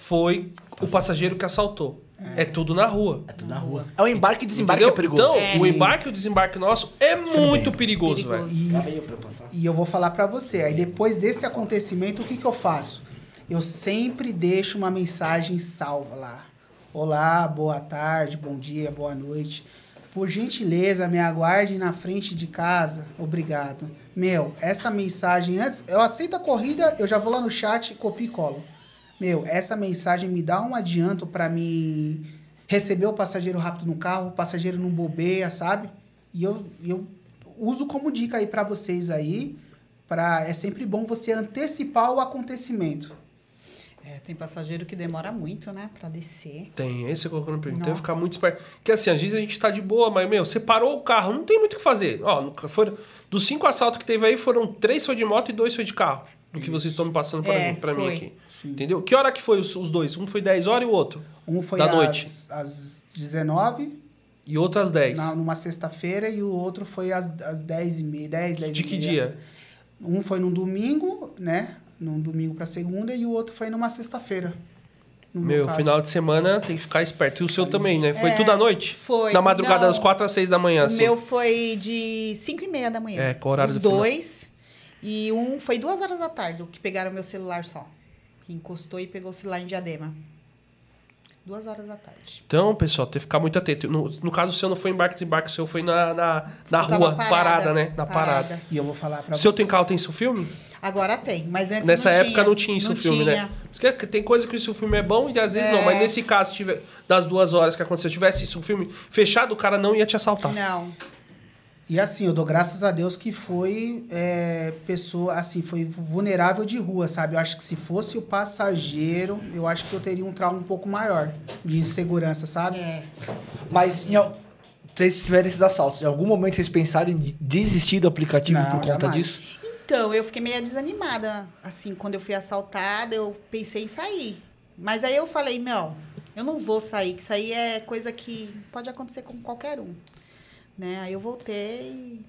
foi o passageiro que assaltou. É, tudo na rua. É tudo na rua. É o embarque e desembarque Entendeu? que é perigoso. Então, É. o embarque e o desembarque nosso é muito bem. perigoso, velho. E, Tá. E eu vou falar pra você. Aí depois desse acontecimento, o que, que eu faço? Eu sempre deixo uma mensagem salva lá. Olá, boa tarde, bom dia, boa noite. Por gentileza, me aguarde na frente de casa. Obrigado. Meu, essa mensagem antes, eu aceito a corrida, eu já vou lá no chat, copio e colo. Meu, essa mensagem me dá um adianto pra me receber o passageiro rápido no carro, o passageiro não bobeia, sabe? E eu, eu uso como dica aí pra vocês aí, para é sempre bom você antecipar o acontecimento. É, tem passageiro que demora muito, né, pra descer. Tem, esse é colocando no pergunta. Tem que Nossa. ficar muito esperto. Porque assim, às vezes a gente tá de boa, mas, meu, você parou o carro, não tem muito o que fazer. Ó, foram, dos cinco assaltos que teve aí, foram três foi de moto e dois foi de carro. Do que vocês estão me passando pra, É, mim, mim foi. Aqui. Entendeu? Que hora que foi os, os dois? Um foi 10 horas e o outro? Um foi Da às, noite. às 19, E outro às 10. na, numa sexta-feira, e o outro foi às, às 10 e meia, 10, 10 de e que meia. dia? Um foi num domingo, né? Num domingo pra segunda, e o outro foi numa sexta-feira. no Meu, caso. final de semana tem que ficar esperto. E o seu também, né? Foi É, tudo à noite? foi. Na madrugada, Não. das 4 às 6 da manhã, o assim. meu foi de 5 e meia da manhã. É, com o horário Os do final. dois. E um foi duas horas da tarde, o que pegaram meu celular só. Que encostou e pegou o celular em diadema. Duas horas da tarde. Então, pessoal, tem que ficar muito atento. No, no caso, o seu não foi embarque desembarque, o seu foi na, na, na rua, parada, né? Na parada. E eu vou falar pra O seu você. tem carro, tem isso filme? Agora tem, mas antes Nessa não época tinha. não tinha isso filme, né? tinha. Porque tem coisa que isso filme é bom e às vezes É. não. Mas nesse caso, tiver, das duas horas que aconteceu, tivesse isso filme fechado, o cara não ia te assaltar. Não. E assim, eu dou graças a Deus que foi é, pessoa, assim, foi vulnerável de rua, sabe? Eu acho que se fosse o passageiro, eu acho que eu teria um trauma um pouco maior de insegurança, sabe? É. Mas em, vocês tiverem esses assaltos, em algum momento vocês pensaram em de- desistir do aplicativo Não, por conta jamais. disso? Então, eu fiquei meio desanimada. Assim, quando eu fui assaltada, eu pensei em sair. Mas aí eu falei, não, eu não vou sair, que isso aí é coisa que pode acontecer com qualquer um. Né? Aí eu voltei e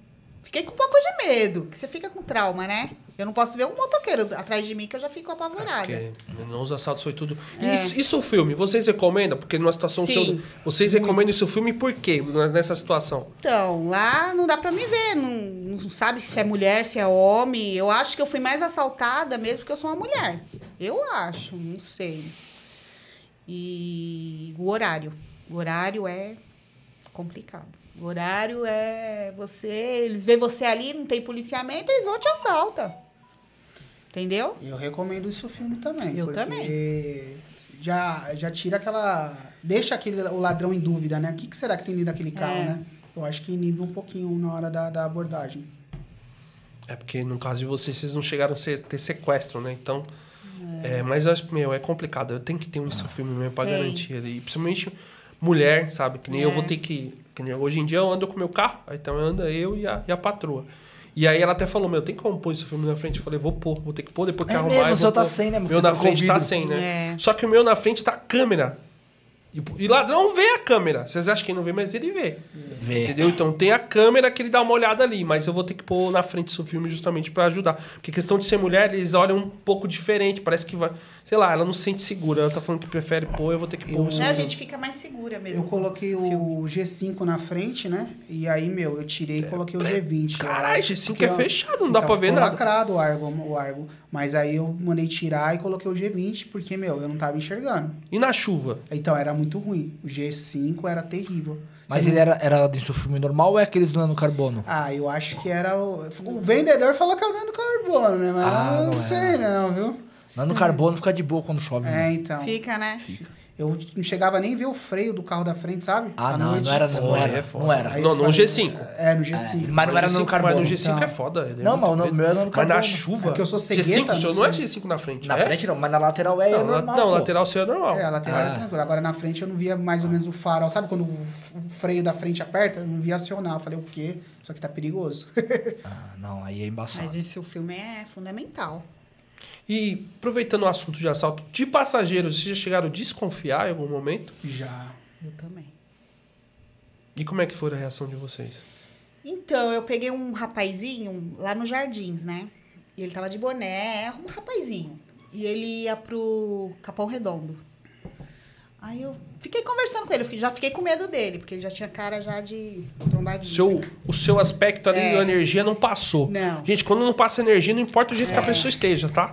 fiquei com um pouco de medo, que você fica com trauma, né? Eu não posso ver um motoqueiro atrás de mim que eu já fico apavorada. Porque os assaltos foi tudo. É. Isso, isso o filme, vocês recomendam? Porque numa situação Sim. seu. Vocês recomendam isso o filme por quê? Nessa situação? Então, lá não dá pra me ver, não, não sabe se é mulher, se é homem. Eu acho que eu fui mais assaltada mesmo porque eu sou uma mulher. Eu acho, não sei. E o horário. O horário é complicado. O horário é você. Eles veem você ali, não tem policiamento, eles vão te assaltar. Entendeu? Eu recomendo isso o filme também. Eu porque também. Já, já tira aquela. Deixa aquele, o ladrão em dúvida, né? O que, que será que tem dentro daquele carro, É. né? eu acho que inibe um pouquinho na hora da, da abordagem. É porque no caso de vocês, vocês não chegaram a ser- ter sequestro, né? Então. É. mas eu acho que, meu, é complicado. Eu tenho que ter um seu filme mesmo pra Tem. garantir ali. Principalmente mulher, sabe? Que nem eu É. vou ter que. Que nem hoje em dia eu ando com o meu carro, aí então anda eu e a, e a patroa. E aí ela até falou, meu, tem como pôr esse filme na frente? Eu falei, vou pôr, vou ter que pôr, depois que É arrumar. mesmo, o seu tá pôr. sem, né? Meu Você na frente tá sem, né? É. Só que o meu na frente tá a câmera. E, e ladrão vê a câmera. Vocês acham que ele não vê, mas ele vê. Vê. Entendeu? Então tem a câmera que ele dá uma olhada ali, mas eu vou ter que pôr na frente do filme justamente pra ajudar. Porque questão de ser mulher, eles olham um pouco diferente. Parece que vai. Sei lá, ela não se sente segura. Ela tá falando que prefere pôr, eu vou ter que pôr. Né, a gente fica mais segura mesmo. Eu coloquei o G5 na frente, né? E aí, meu, eu tirei e coloquei o G20. Caralho, G5 Porque, é fechado, não dá pra ver nada. lacrado o Argo, o Argo. Mas aí eu mandei tirar e coloquei o G20, porque, meu, eu não tava enxergando. E na chuva? Então era muito ruim. O G5 era terrível. Mas ele era, era de filme normal ou é aqueles nano carbono? Ah, eu acho que era o. O vendedor falou que é o dano carbono, né? Mas Ah, eu não, não é. sei, não, viu? Nano carbono fica de boa quando chove. né? É, então. Fica, né? Eu não chegava nem a ver o freio do carro da frente, sabe? Ah, À não, noite. não era, não Porra, era, é não era. Aí Não, no falei- G5. É, no G5. mas não era G5 no carbono. Mas no G5 então. é foda. ele é Não, mas no medo. meu é no Mas na carbono. chuva. É que eu sou cegueta, G5, o não seu não é sei. G5 na frente. Na é? frente não, mas na lateral é Não, na- normal. não pô. lateral seu é normal. É, a lateral Ah. era tranquilo. Agora na frente eu não via mais ou menos o farol. Sabe quando o o freio da frente aperta? Eu não via acionar. Eu falei, o quê? Isso aqui tá perigoso. Ah, não, aí é embaçado. Mas esse o filme é fundamental. E aproveitando o assunto de assalto, de passageiros, vocês já chegaram a desconfiar em algum momento? Já. Eu também. E como é que foi a reação de vocês? Então, eu peguei um rapazinho lá nos Jardins, né? E ele tava de boné, um rapazinho. E ele ia pro Capão Redondo. Aí eu fiquei conversando com ele, já fiquei com medo dele, porque ele já tinha cara já de trombadinho. Seu, o seu aspecto ali É. da energia não passou. Não. Gente, quando não passa energia, não importa o jeito que a pessoa esteja, tá?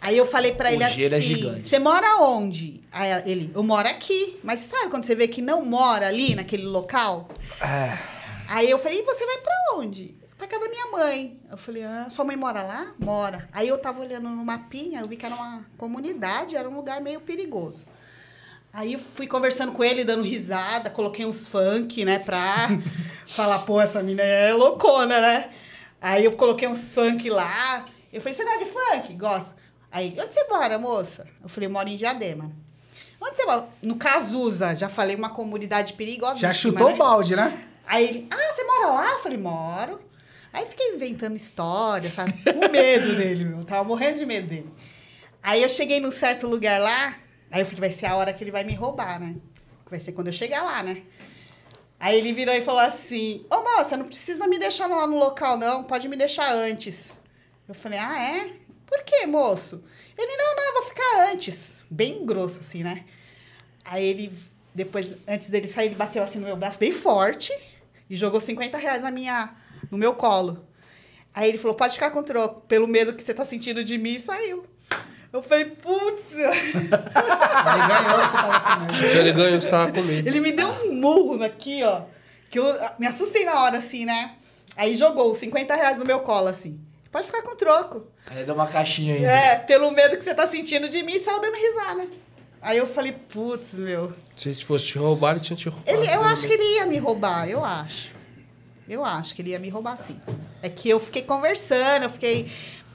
Aí eu falei pra O ele é assim: gigante. você mora onde? Aí ele, eu moro aqui. Mas sabe quando você vê que não mora ali, naquele local? É. Aí eu falei, e você vai pra onde? Pra casa da minha mãe. Eu falei, ah, sua mãe mora lá? Mora. Aí eu tava olhando no mapinha, eu vi que era uma comunidade, era um lugar meio perigoso. Aí eu fui conversando com ele, dando risada, coloquei uns funk, né, pra falar, pô, essa mina é loucona, né? Aí eu coloquei uns funk lá. Eu falei, você gosta de funk? Gosto. Aí, onde você mora, moça? Eu falei, moro em Diadema. Onde você mora? No Cazuza, já falei, uma comunidade perigosa. Já chutou o balde, né? Aí ele, ah, você mora lá? Eu falei, moro. Aí fiquei inventando história, sabe? Com medo dele, meu. Tava morrendo de medo dele. Aí eu cheguei num certo lugar lá, aí eu falei, vai ser a hora que ele vai me roubar, né? Vai ser quando eu chegar lá, né? Aí ele virou e falou assim, ô moça, não precisa me deixar lá no local, não, pode me deixar antes. Eu falei, ah, é? Por quê, moço? Ele, não, não, eu vou ficar antes. Bem grosso, assim, né? Aí ele, depois, antes dele sair, ele bateu assim no meu braço bem forte e jogou 50 reais na minha, no meu colo. Aí ele falou, pode ficar com o troco, pelo medo que você tá sentindo de mim, e saiu. Eu falei, putz, Ele ganhou, você tava com medo. Então ele ganhou, você tava com medo. ele me deu um murro aqui, ó, que eu ah, me assustei na hora, assim, né? Aí jogou 50 reais no meu colo, assim. Pode ficar com o troco. Aí deu uma caixinha aí. É, pelo medo que você tá sentindo de mim, e saiu dando risada. Aí eu falei, putz, meu. Se ele fosse te roubar, ele tinha te roubado. Ele, eu acho que ele ia me roubar, eu acho. Eu acho que ele ia me roubar sim. É que eu fiquei conversando, eu fiquei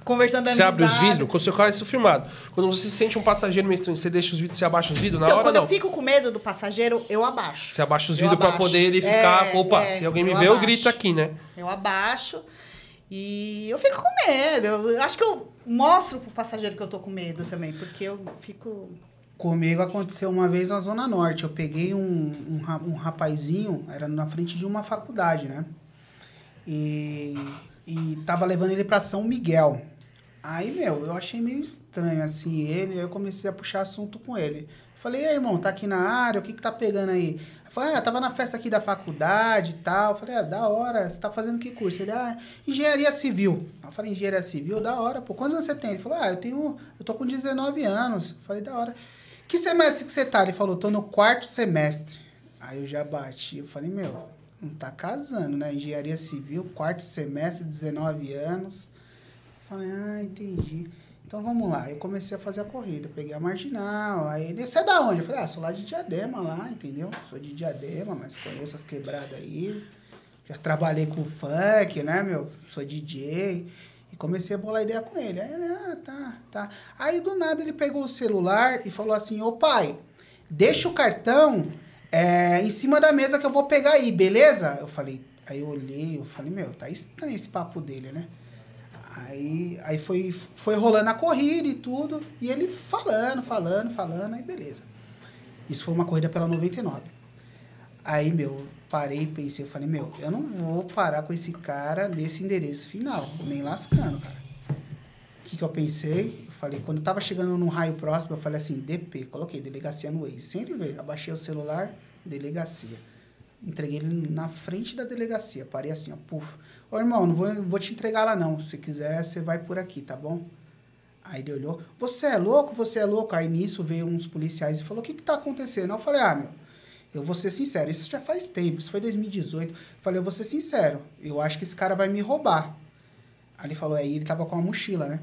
conversando Você abre os vidros, quando você faz isso filmado. Quando você sente um passageiro meio estranho, você deixa os vidros, você abaixa os vidros na Então, hora quando não. eu fico com medo do passageiro, eu abaixo. Você abaixa os vidros pra abaixo. poder ele ficar. É, Opa, é, se alguém me vê, eu grito aqui, né? Eu abaixo e eu fico com medo. Eu acho que eu mostro pro passageiro que eu tô com medo também, porque eu fico. Comigo aconteceu uma vez na Zona Norte. Eu peguei um, um, um rapazinho, era na frente de uma faculdade, né? E, e tava levando ele pra São Miguel. Aí, meu, eu achei meio estranho assim ele, aí eu comecei a puxar assunto com ele. Falei, e aí, irmão, tá aqui na área, o que que tá pegando aí? Falou, ah, tava na festa aqui da faculdade e tal. Falei, ah, da hora, você tá fazendo que curso? Ele, ah, engenharia civil. Eu falei, engenharia civil, da hora, pô. Quantos anos você tem? Ele falou, ah, eu tenho, eu tô com 19 anos. Eu falei, da hora. Que semestre que você tá? Ele falou, tô no quarto semestre. Aí eu já bati, eu falei, meu, não tá casando, né? Engenharia civil, quarto semestre, 19 anos. Falei, ah, entendi. Então vamos lá. Eu comecei a fazer a corrida, peguei a marginal. Aí ele, você é da onde? Eu falei, ah, sou lá de Diadema lá, entendeu? Sou de Diadema, mas conheço as quebradas aí. já trabalhei com funk, né, meu? Sou DJ. E comecei a bolar ideia com ele. Aí ele, ah, tá, tá. Aí do nada ele pegou o celular e falou assim: Ô pai, deixa o cartão é, em cima da mesa que eu vou pegar aí, beleza? Eu falei, aí eu olhei, eu falei, meu, tá estranho esse papo dele, né? Aí, aí foi, foi rolando a corrida e tudo, e ele falando, falando, falando, aí beleza. Isso foi uma corrida pela 99. Aí, meu, parei pensei, eu falei, meu, eu não vou parar com esse cara nesse endereço final, nem lascando, cara. O que, que eu pensei? Eu falei, quando eu tava chegando num raio próximo, eu falei assim, DP, coloquei delegacia no Waze. Sem ele ver, abaixei o celular, delegacia. Entreguei ele na frente da delegacia, parei assim, ó, puf. Ô, irmão, não vou, vou te entregar lá não, se quiser, você vai por aqui, tá bom? Aí ele olhou, você é louco, você é louco? Aí nisso veio uns policiais e falou, o que que tá acontecendo? Eu falei, ah, meu, eu vou ser sincero, isso já faz tempo, isso foi 2018. Eu falei, eu vou ser sincero, eu acho que esse cara vai me roubar. Aí ele falou, aí ele tava com uma mochila, né?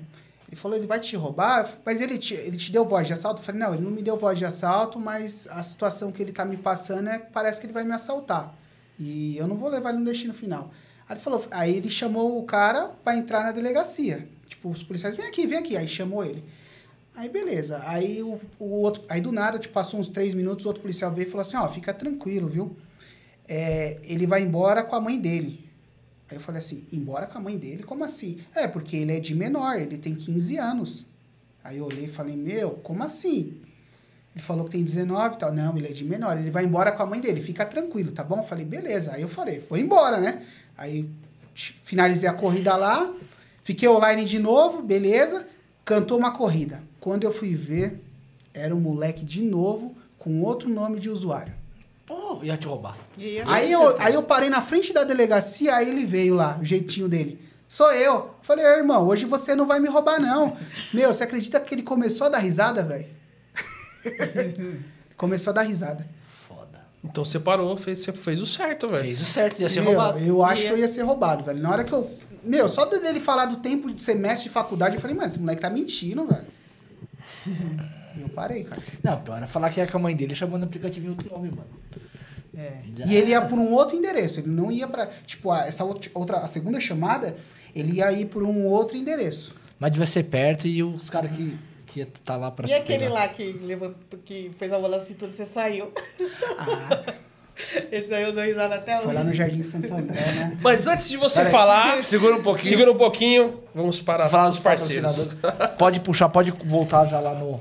Ele falou, ele vai te roubar, mas ele te, ele te deu voz de assalto? Eu falei, não, ele não me deu voz de assalto, mas a situação que ele tá me passando é que parece que ele vai me assaltar. E eu não vou levar ele no destino final. Aí ele falou, aí ele chamou o cara para entrar na delegacia. Tipo, os policiais, vem aqui, vem aqui. Aí chamou ele. Aí beleza. Aí o, o outro, aí do nada, tipo, passou uns três minutos, o outro policial veio e falou assim, ó, fica tranquilo, viu? É, ele vai embora com a mãe dele. Aí eu falei assim, embora com a mãe dele? Como assim? É, porque ele é de menor, ele tem 15 anos. Aí eu olhei e falei, meu, como assim? Ele falou que tem 19 e tal. Não, ele é de menor, ele vai embora com a mãe dele, fica tranquilo, tá bom? Eu falei, beleza. Aí eu falei, foi embora, né? Aí finalizei a corrida lá, fiquei online de novo, beleza, cantou uma corrida. Quando eu fui ver, era um moleque de novo com outro nome de usuário. Pô, ia te roubar. Eu- Aí eu, aí eu parei na frente da delegacia, aí ele veio lá, o jeitinho dele. Sou eu. Falei, "Ô, irmão, hoje você não vai me roubar, não. Meu, você acredita que ele começou a dar risada, velho? começou a dar risada. Então você parou, fez, você fez o certo, velho. Fez o certo, ia ser Meu, roubado. eu acho Ia. que eu ia ser roubado, velho. Na hora que eu. Meu, só dele falar do tempo de semestre de faculdade, eu falei, mano, esse moleque tá mentindo, velho. E eu parei, cara. Não, pior era falar que ia com a mãe dele chamando o aplicativo em outro nome, mano. É. Já E ele ia por um outro endereço. Ele não ia pra. Tipo, a- essa outra, outra. A segunda chamada, ele ia ir por um outro endereço. Mas devia ser perto e os caras que, que ia estar lá pra E aquele pegar. lá que levantou, que fez a bola na cintura, você saiu. Ah, Esse aí eu dou risada até foi lá hoje. no Jardim Santo André, né? Mas antes de você Pera aí. falar, Segura um pouquinho. segura um pouquinho, vamos para Falar os dos parceiros. Pode puxar, pode voltar já lá no.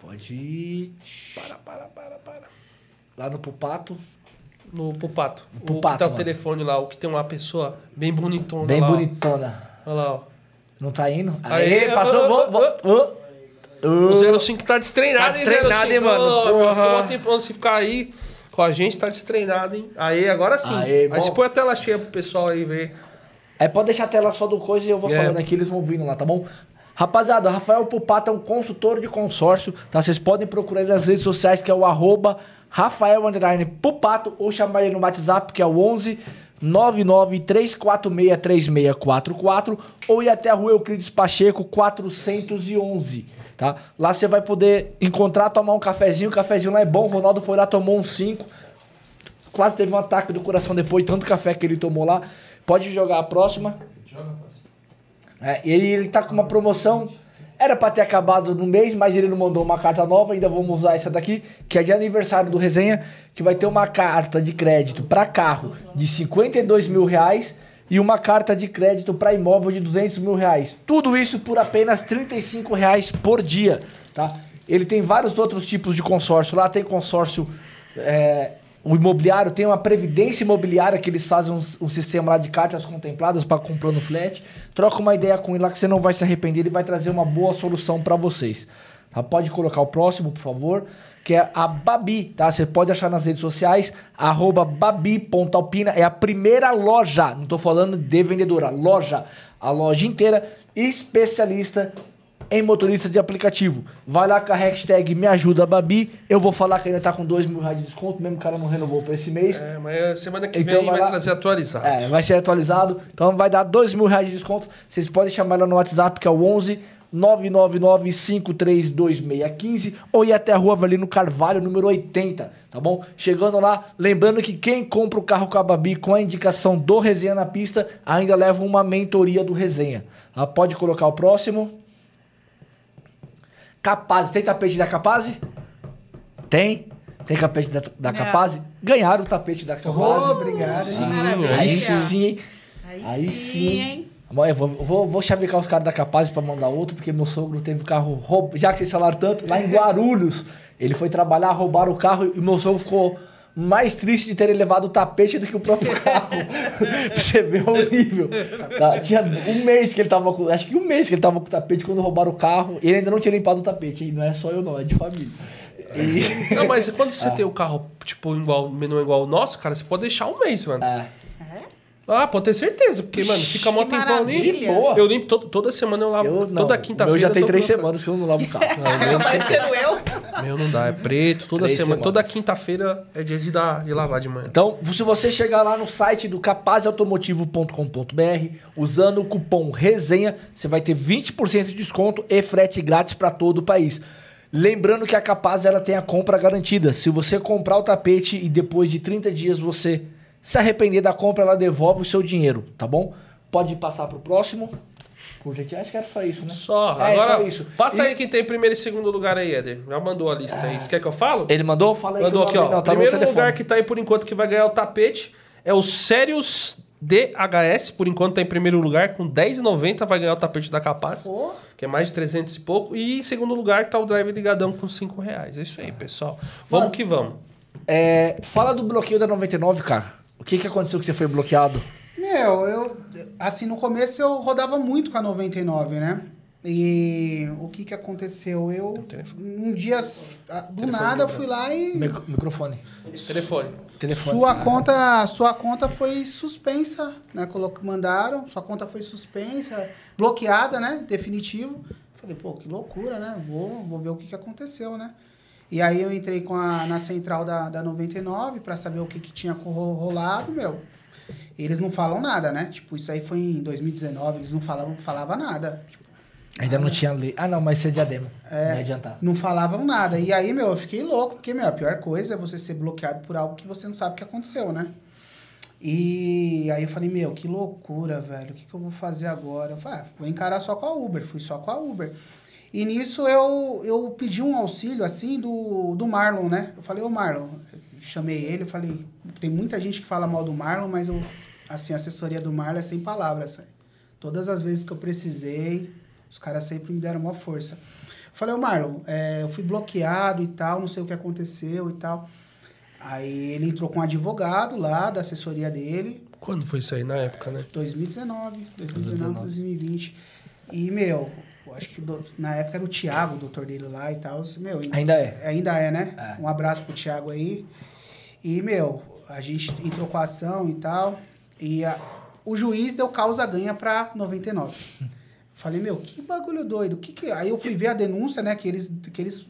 Pode ir. Para, para, para, para. Lá no Pupato. No Pupato. No o Pupato, que tá o mano. telefone lá, o que tem uma pessoa bem bonitona Bem lá. bonitona. Olha lá, ó. Não tá indo? Aê, Aê, passou. ô, vou- vou- ô. O 05 tá destreinado, Tá hein, destreinado, 05? hein, mano? Porra. Ficou um tempão se ficar aí com a gente, tá destreinado, hein? Aí, agora sim. Aê, aí se põe a tela cheia pro pessoal aí ver. Aí pode deixar a tela só do coisa e eu vou É. falando aqui, eles vão vindo lá, tá bom? Rapaziada, o Rafael Pupato é um consultor de consórcio, tá? Vocês podem procurar ele nas redes sociais, que é o arroba Rafael underline Pupato, ou chamar ele no WhatsApp, que é o 11 993463644, ou ir até a rua Euclides Pacheco 411, tá? Lá você vai poder encontrar, tomar um cafezinho, o cafezinho lá é bom, o Ronaldo foi lá, tomou um 5, quase teve um ataque do coração depois, tanto café que ele tomou lá. Pode jogar a próxima. É, ele, ele tá com uma promoção. Era pra ter acabado no mês, mas ele não mandou uma carta nova. Ainda vamos usar essa daqui, que é de aniversário do Resenha, que vai ter uma carta de crédito para carro de 52 mil reais e uma carta de crédito para imóvel de 200 mil reais. Tudo isso por apenas 35 reais por dia, tá? Ele tem vários outros tipos de consórcio. Lá tem consórcio é, o imobiliário tem uma previdência imobiliária que eles fazem um, um sistema lá de cartas contempladas para comprando flat. Troca uma ideia com ele lá que você não vai se arrepender, ele vai trazer uma boa solução para vocês. Tá? Pode colocar o próximo, por favor, que é a Babi, tá? Você pode achar nas redes sociais, arroba babi.alpina, é a primeira loja, não tô falando de vendedora, loja, a loja inteira, especialista em motorista de aplicativo. Vai lá com a hashtag Me Ajuda Babi. Eu vou falar que ainda tá com 2 mil reais de desconto, mesmo que o cara não renovou para esse mês. É, mas semana que Então vem vai vai, lá. trazer atualizado. É, vai ser atualizado. Então vai dar 2 mil reais de desconto. Vocês podem chamar lá no WhatsApp, que é o 11 999-532615 ou ir até a rua Avelino Carvalho, número 80, tá bom? Chegando lá, lembrando que quem compra o carro com a Babi com a indicação do Resenha na Pista ainda leva uma mentoria do Resenha. Ah, pode colocar o próximo. Capaz, tem tapete da Capaz? Tem. Tem tapete da, da Não. Capaz? Ganharam o tapete da Capaz. Oh, obrigado, hein? Sim, Maravilha. aí sim, hein? Aí, Aí sim, hein? Eu vou, vou, vou chavecar os caras da Capaz pra mandar outro, porque meu sogro teve o carro roubado. Já que vocês falaram tanto, lá em Guarulhos. Ele foi trabalhar, roubaram o carro e meu sogro ficou mais triste de terem levado o tapete do que o próprio carro. pra você ver o nível. Tá, Tinha um mês que ele tava com. Acho que um mês que ele tava com o tapete quando roubaram o carro. E ele ainda não tinha limpado o tapete. E não é só eu, não, é de família. E. Não, mas quando você tem o carro, tipo, igual, menu igual o nosso, cara, você pode deixar um mês, mano. É. Ah, pode ter certeza, porque, mano, fica mó tempão ali. maravilha. Boa. Eu limpo todo- toda semana, eu lavo. Eu não. toda quinta-feira. já eu tem tô três colocando. semanas que eu não lavo o carro. Não, Vai não- ser eu. Meu não dá, é preto. Toda Três semana, toda semanas. quinta-feira é dia de, dar, de lavar de manhã. Então, se você chegar lá no site do capazautomotivo.com.br, usando o cupom RESENHA, você vai ter 20% de desconto e frete grátis para todo o país. Lembrando que a Capaz ela tem a compra garantida. Se você comprar o tapete e depois de 30 dias você se arrepender da compra, ela devolve o seu dinheiro, tá bom? Pode passar pro próximo. Por gente, acho que era só isso, né? Só, É, agora, só isso. passa E- aí quem tem primeiro e segundo lugar aí, Éder. Já mandou a lista aí. Você quer que eu falo? Ele mandou? Fala aí. Mandou aqui, ó. Não, tá primeiro telefone. lugar que tá aí por enquanto que vai ganhar o tapete é o Sirius DHS. Por enquanto tá em primeiro lugar com R$10,90 vai ganhar o tapete da Capaz. Pô. Que é mais de 300 e pouco. E em segundo lugar tá o Drive Ligadão com 5 reais. É isso aí, pessoal. Vamos Mano. que vamos. É, fala do bloqueio da 99, cara. O que, que aconteceu que você foi bloqueado? Meu, eu. Assim, no começo eu rodava muito com a 99, né? E o que que aconteceu? Eu. Um dia, ah, do Telefone nada, eu fui lá e. Mic- microfone. Telefone. Telefone. Sua conta, sua conta foi suspensa, né? Mandaram, sua conta foi suspensa, bloqueada, né? Definitivo. Falei, pô, que loucura, né? Vou, vou ver o que, que aconteceu, né? E aí eu entrei com a, na central da, da 99 para saber o que, que tinha ro- rolado, meu. Eles não falam nada, né? Tipo, isso aí foi em 2019, eles não falavam, falava nada. Tipo, Ainda não tinha lei. Ah, não, mas você é diadema. É. Não ia adiantar. não falavam nada. E aí, meu, eu fiquei louco, porque, meu, a pior coisa é você ser bloqueado por algo que você não sabe o que aconteceu, né? E aí eu falei, meu, que loucura, velho. O que, que eu vou fazer agora? Eu falei, ah, vou encarar só com a Uber. Fui só com a Uber. E nisso eu, eu pedi um auxílio, assim, do, do Marlon, né? Eu falei, ô Marlon, chamei ele, eu falei, tem muita gente que fala mal do Marlon, mas eu, assim, a assessoria do Marlon é sem palavras, velho. Todas as vezes que eu precisei, os caras sempre me deram uma força. Eu falei, ô Marlon, é, eu fui bloqueado e tal, não sei o que aconteceu e tal. Aí ele entrou com um advogado lá da assessoria dele, Quando foi isso aí? Na época, né? 2019, 2019, 2020. E, meu, eu acho que do- na época era o Thiago, o doutor dele lá e tal. Meu, Ainda é. Ainda é, né? É. Um abraço pro Thiago aí. E, meu, a gente entrou com a ação e tal. E a- o juiz deu causa ganha pra 99. Falei, meu, que bagulho doido. Que que... Aí eu fui ver a denúncia, né, que eles, que eles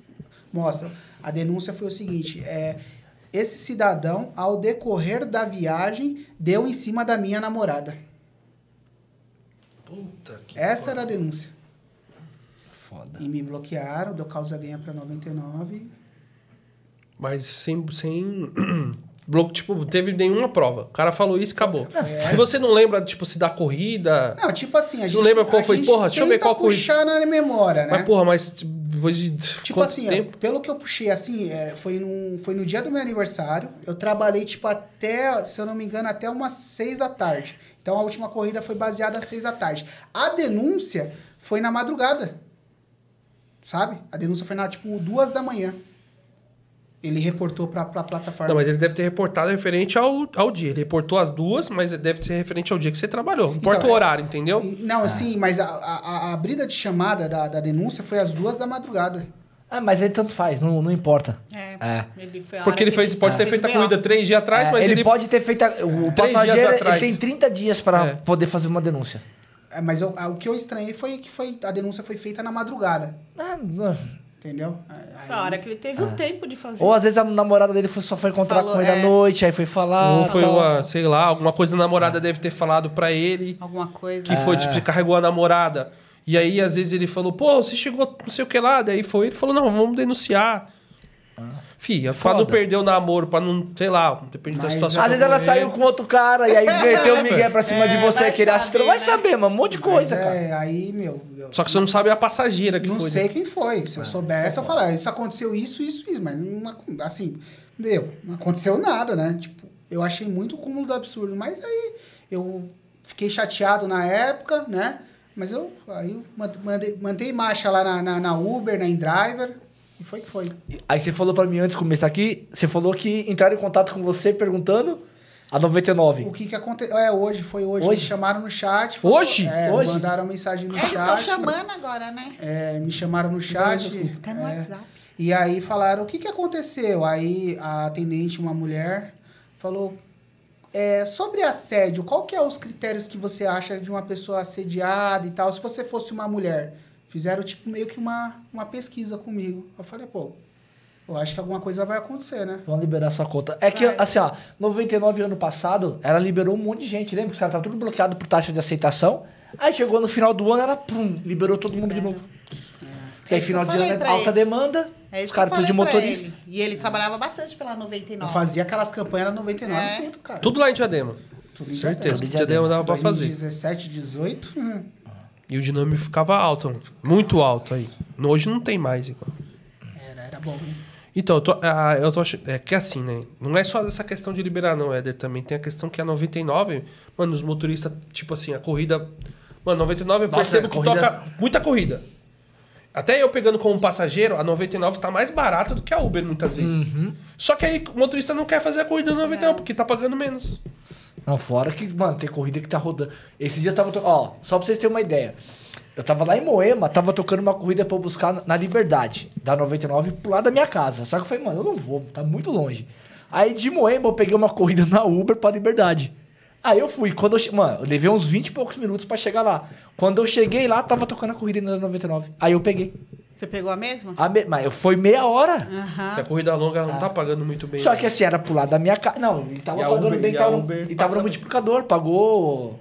mostram. A denúncia foi o seguinte: é, esse cidadão, ao decorrer da viagem, deu em cima da minha namorada. Puta que. Essa era a denúncia. Foda. E me bloquearam, deu causa ganha pra 99. Mas sem. sem... Bloco, tipo, teve nenhuma prova. O cara falou isso, acabou. É. E você não lembra, tipo, se da corrida. Não, tipo assim, a gente. não lembra qual a foi? gente Porra, deixa eu ver qual corrida. puxar na memória, né? Mas, porra, mas depois de. Tipo quanto assim, tempo? pelo que eu puxei, assim, é, foi, num, foi no dia do meu aniversário. Eu trabalhei, tipo, até, se eu não me engano, até umas seis da tarde. Então a última corrida foi baseada às seis da tarde. A denúncia foi na madrugada. Sabe? A denúncia foi na, tipo, duas da manhã. Ele reportou pra, pra plataforma. Não, mas ele deve ter reportado referente ao, ao dia. Ele reportou as duas, mas deve ser referente ao dia que você trabalhou. Não importa Então, o é- horário, entendeu? Não, sim, mas a, a, a abrida de chamada da, da denúncia foi às duas da madrugada. Ah, mas aí tanto faz, não, não importa. É. É. Ele foi a Porque ele fez, pode ter feito a o corrida três dias atrás, É, mas ele, ele. pode ter feito. a- o Três dias passageiro atrás. ele tem 30 dias para É. poder fazer uma denúncia. É, mas eu- a- o que eu estranhei foi que foi, a denúncia foi feita na madrugada. Ah, não. Entendeu? Aí- Foi a hora que ele teve o tempo de fazer. Ou às vezes a namorada dele foi- só foi encontrar Falou, com ele à é. noite, aí foi falar. Ou foi tal. uma, sei lá, alguma coisa a namorada deve ter falado pra ele. Alguma coisa. Que foi, tipo, carregou a namorada E aí, às vezes, ele falou, pô, você chegou não sei o que lá. Daí foi, ele falou, não, vamos denunciar. Fia, pra não perder o namoro, pra não, sei lá, depende da Mas, situação. Às vezes ela saiu com outro cara e aí meteu o Miguel pra cima É, de você que ele acha não vai saber, né? saber, mano. Um monte de coisa, Mas cara. é, aí, meu. eu- Só que você não sabe a passageira que não foi. sei né? quem foi. Se eu soubesse, eu falar, isso aconteceu isso, isso, isso. Mas não, assim, meu, não aconteceu nada, né? Tipo, eu achei muito o cúmulo do absurdo. Mas aí eu fiquei chateado na época, né? Mas eu aí eu mand- mandei, mandei marcha lá na, na, na Uber, na InDriver. E foi que foi. Aí você falou pra mim antes de começar aqui, você falou que entraram em contato com você perguntando a 99. O que que aconteceu? É, hoje, foi hoje. Hoje? Me chamaram no chat. Hoje? É, Hoje? mandaram mensagem no Eles chat. estão chamando agora, né? É, me chamaram no chat. Tá no é, WhatsApp. E aí falaram, o que, que aconteceu? Aí a atendente, uma mulher, falou, é, sobre assédio, qual que é os critérios que você acha de uma pessoa assediada e tal? Se você fosse uma mulher, fizeram tipo meio que uma, uma pesquisa comigo. Eu falei, pô, eu acho que alguma coisa vai acontecer, né? Vão liberar sua conta. É que, Vai. assim, ó, 99 ano passado, ela liberou um monte de gente, lembra? Os caras estavam tudo bloqueado por taxa de aceitação. Aí chegou no final do ano, ela, pum, liberou todo mundo de novo. Porque É aí, final de eu ano, é alta ele. demanda, É os caras eu de motorista. ele. E ele trabalhava bastante pela Eu 99. fazia aquelas campanhas na 99 É. tudo, cara. Tudo lá em Diadema. Tudo em Certeza. Tudo em Diadema dava pra fazer. 2017, 18. hum. E o dinâmico ficava alto, muito alto aí. Hoje não tem mais. igual. Era, era bom, hein? Então, eu tô, ah, eu tô achando. É que assim, né? Não é só essa questão de liberar, não, Éder. Também tem a questão que a 99, mano, os motoristas, tipo assim, a corrida. Mano, 99 eu Nossa, percebo que corrida- toca muita corrida. Até eu pegando como passageiro, a 99 tá mais barata do que a Uber muitas vezes. Uhum. Só que aí o motorista não quer fazer a corrida no 99, porque tá pagando menos. Não, fora que, mano, tem corrida que tá rodando. Esse dia eu tava. to- Ó, só pra vocês terem uma ideia. Eu tava lá em Moema, tava tocando uma corrida pra eu buscar na- Liberdade, da 99, pro lado da minha casa. Só que eu falei, mano, eu não vou, tá muito longe. Aí de Moema eu peguei uma corrida na Uber pra Liberdade. Aí eu fui. Quando eu. Mano, eu levei uns 20 e poucos minutos pra chegar lá. Quando eu cheguei lá, tava tocando a corrida na 99. Aí eu peguei. Você pegou a mesma? A me... Mas eu- foi meia hora. Porque a corrida longa ela não tá pagando muito bem. Só né? que assim, era pro lado da minha casa. Não, ele tava E pagando Uber- bem, e tava, Uber e tava no multiplicador, pagou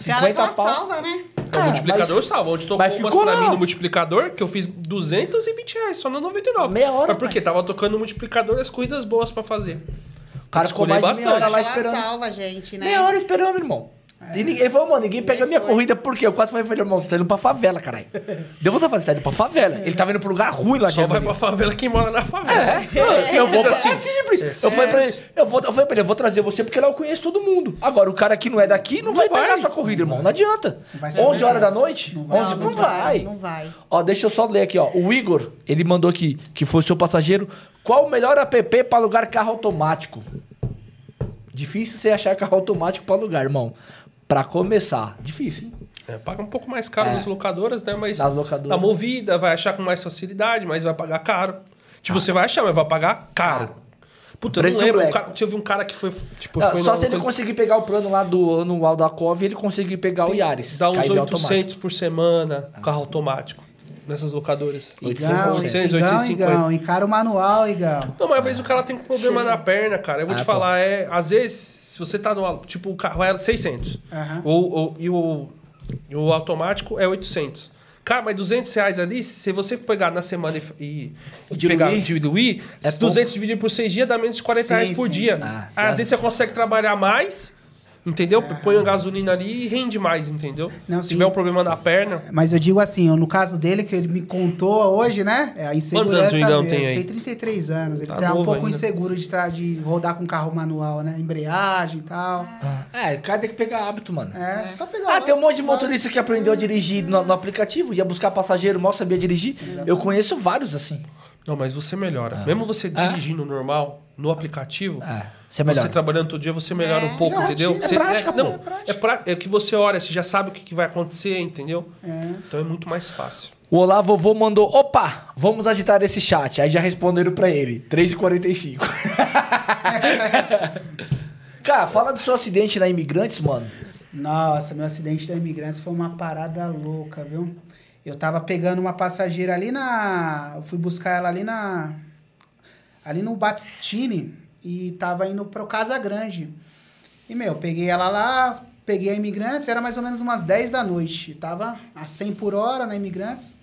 Já era 50 aquela pau. salva, né? O Cara, multiplicador mas- salva. Onde tocou mas umas pra lá. mim no multiplicador, que eu fiz 220 reais só no 99. Meia hora, Mas por quê? Tava tocando no multiplicador as corridas boas pra fazer. O cara ficou mais de meia hora lá Ela esperando. salva, gente, né? Meia hora esperando, irmão. E ninguém, ele falou, mano, ninguém pega a minha foi. corrida, por quê? Eu quase falei, irmão, você tá indo pra favela, caralho. Deu vontade de falar, você tá indo pra favela. Ele tava indo pro lugar ruim lá de Só vai pra favela quem mora na favela. É, não, se eu vou pra... Assim, é simples. eu, falei pra ele, eu, vou, eu falei pra ele, eu vou trazer você porque lá eu conheço todo mundo. Agora, o cara que não é daqui não, vai, vai. pegar a sua corrida, irmão. Não adianta. Não vai ser 11 horas da noite? Não vai. 11, Não, não, não vai. vai, não vai. Ó, deixa eu só ler aqui, ó. O Igor, ele mandou aqui, que foi seu passageiro. Qual o melhor app pra alugar carro automático? Difícil você achar carro automático pra alugar, irmão. Pra começar, difícil, hein? É, paga um pouco mais caro É. nas locadoras, né? Mas Nas locadoras. na movida vai achar com mais facilidade, mas vai pagar caro. Tipo, você vai achar, mas vai pagar caro. Puta, eu não lembro. Um cara, eu vi um cara que foi. Tipo, Não, foi só se ele coisa- conseguir pegar o plano lá do anual da COV, ele conseguir pegar o Yaris. Dá uns que aí vem 800 por semana, carro automático. Nessas locadoras. Igão, 800, Igão, 850. Igão, encara o manual, Igão. Não, mas às vezes o cara tem um problema na perna, cara. Eu vou Ah, te pô. falar, é. Às vezes, você tá no. Tipo, o carro era 600. Aham. Ou, ou- e, o, o automático é 800. Cara, mas 200 reais ali, se você pegar na semana e, e, Diluir? pegar diluir, É se 200 dividido por 6 dias dá menos de 40 Sim, reais por sim, dia. sim. Ah, às vezes você consegue trabalhar mais, entendeu? Põe a gasolina ali e rende mais, entendeu? Não, se sim. tiver um problema na perna. Mas eu digo assim, no caso dele, que ele me contou hoje, né? É a insegurança Quantos anos o Igão mesmo. tem aí? Tem 33 anos. Ele Tá tá, um pouco ainda. inseguro de, tra- de rodar com carro manual, né? Embreagem e tal. É, o cara tem que pegar hábito, mano. É, só pegar Ah, lá, tem um monte de motorista que aprendeu a dirigir no, no aplicativo, ia buscar passageiro, mal sabia dirigir. Eu conheço vários assim. Não, mas você melhora. Mesmo você dirigindo normal, no aplicativo, É, você melhora. Você trabalhando todo dia, você melhora É. um pouco, É entendeu? é Você- prática, não, pô. É prática. é, pra- é que você olha, você já sabe o que, que vai acontecer, entendeu? É. Então é muito mais fácil. O Olá Vovô mandou, opa, vamos agitar esse chat. Aí já responderam pra ele, 3h45. cara, fala do seu acidente na Imigrantes, mano. Nossa, meu acidente da Imigrantes foi uma parada louca, viu? Eu tava pegando uma passageira ali na. Eu fui buscar ela ali na. Ali no Batistini e tava indo pro Casa Grande. E, meu, peguei ela lá, peguei a Imigrantes, era mais ou menos umas 10 da noite. Tava a 100 por hora na Imigrantes.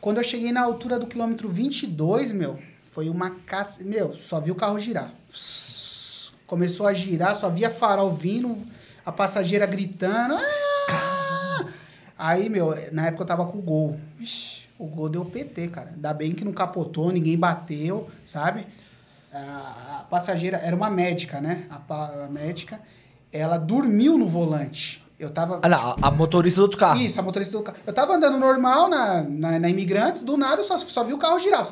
Quando eu cheguei na altura do quilômetro 22, meu, foi uma caça. Meu, só vi o carro girar. Começou a girar, só via farol vindo, a passageira gritando. "Ah!" Aí, meu, na época eu tava com o gol. Ixi, o gol deu PT, cara. Ainda bem que não capotou, ninguém bateu, sabe? A, a passageira era uma médica, né? A, a médica, ela dormiu no volante. Eu tava. Ah, não, a- a motorista do outro carro. Isso, a motorista do carro. Eu tava andando normal na, na, na Imigrantes, do nada eu só, só vi o carro girar.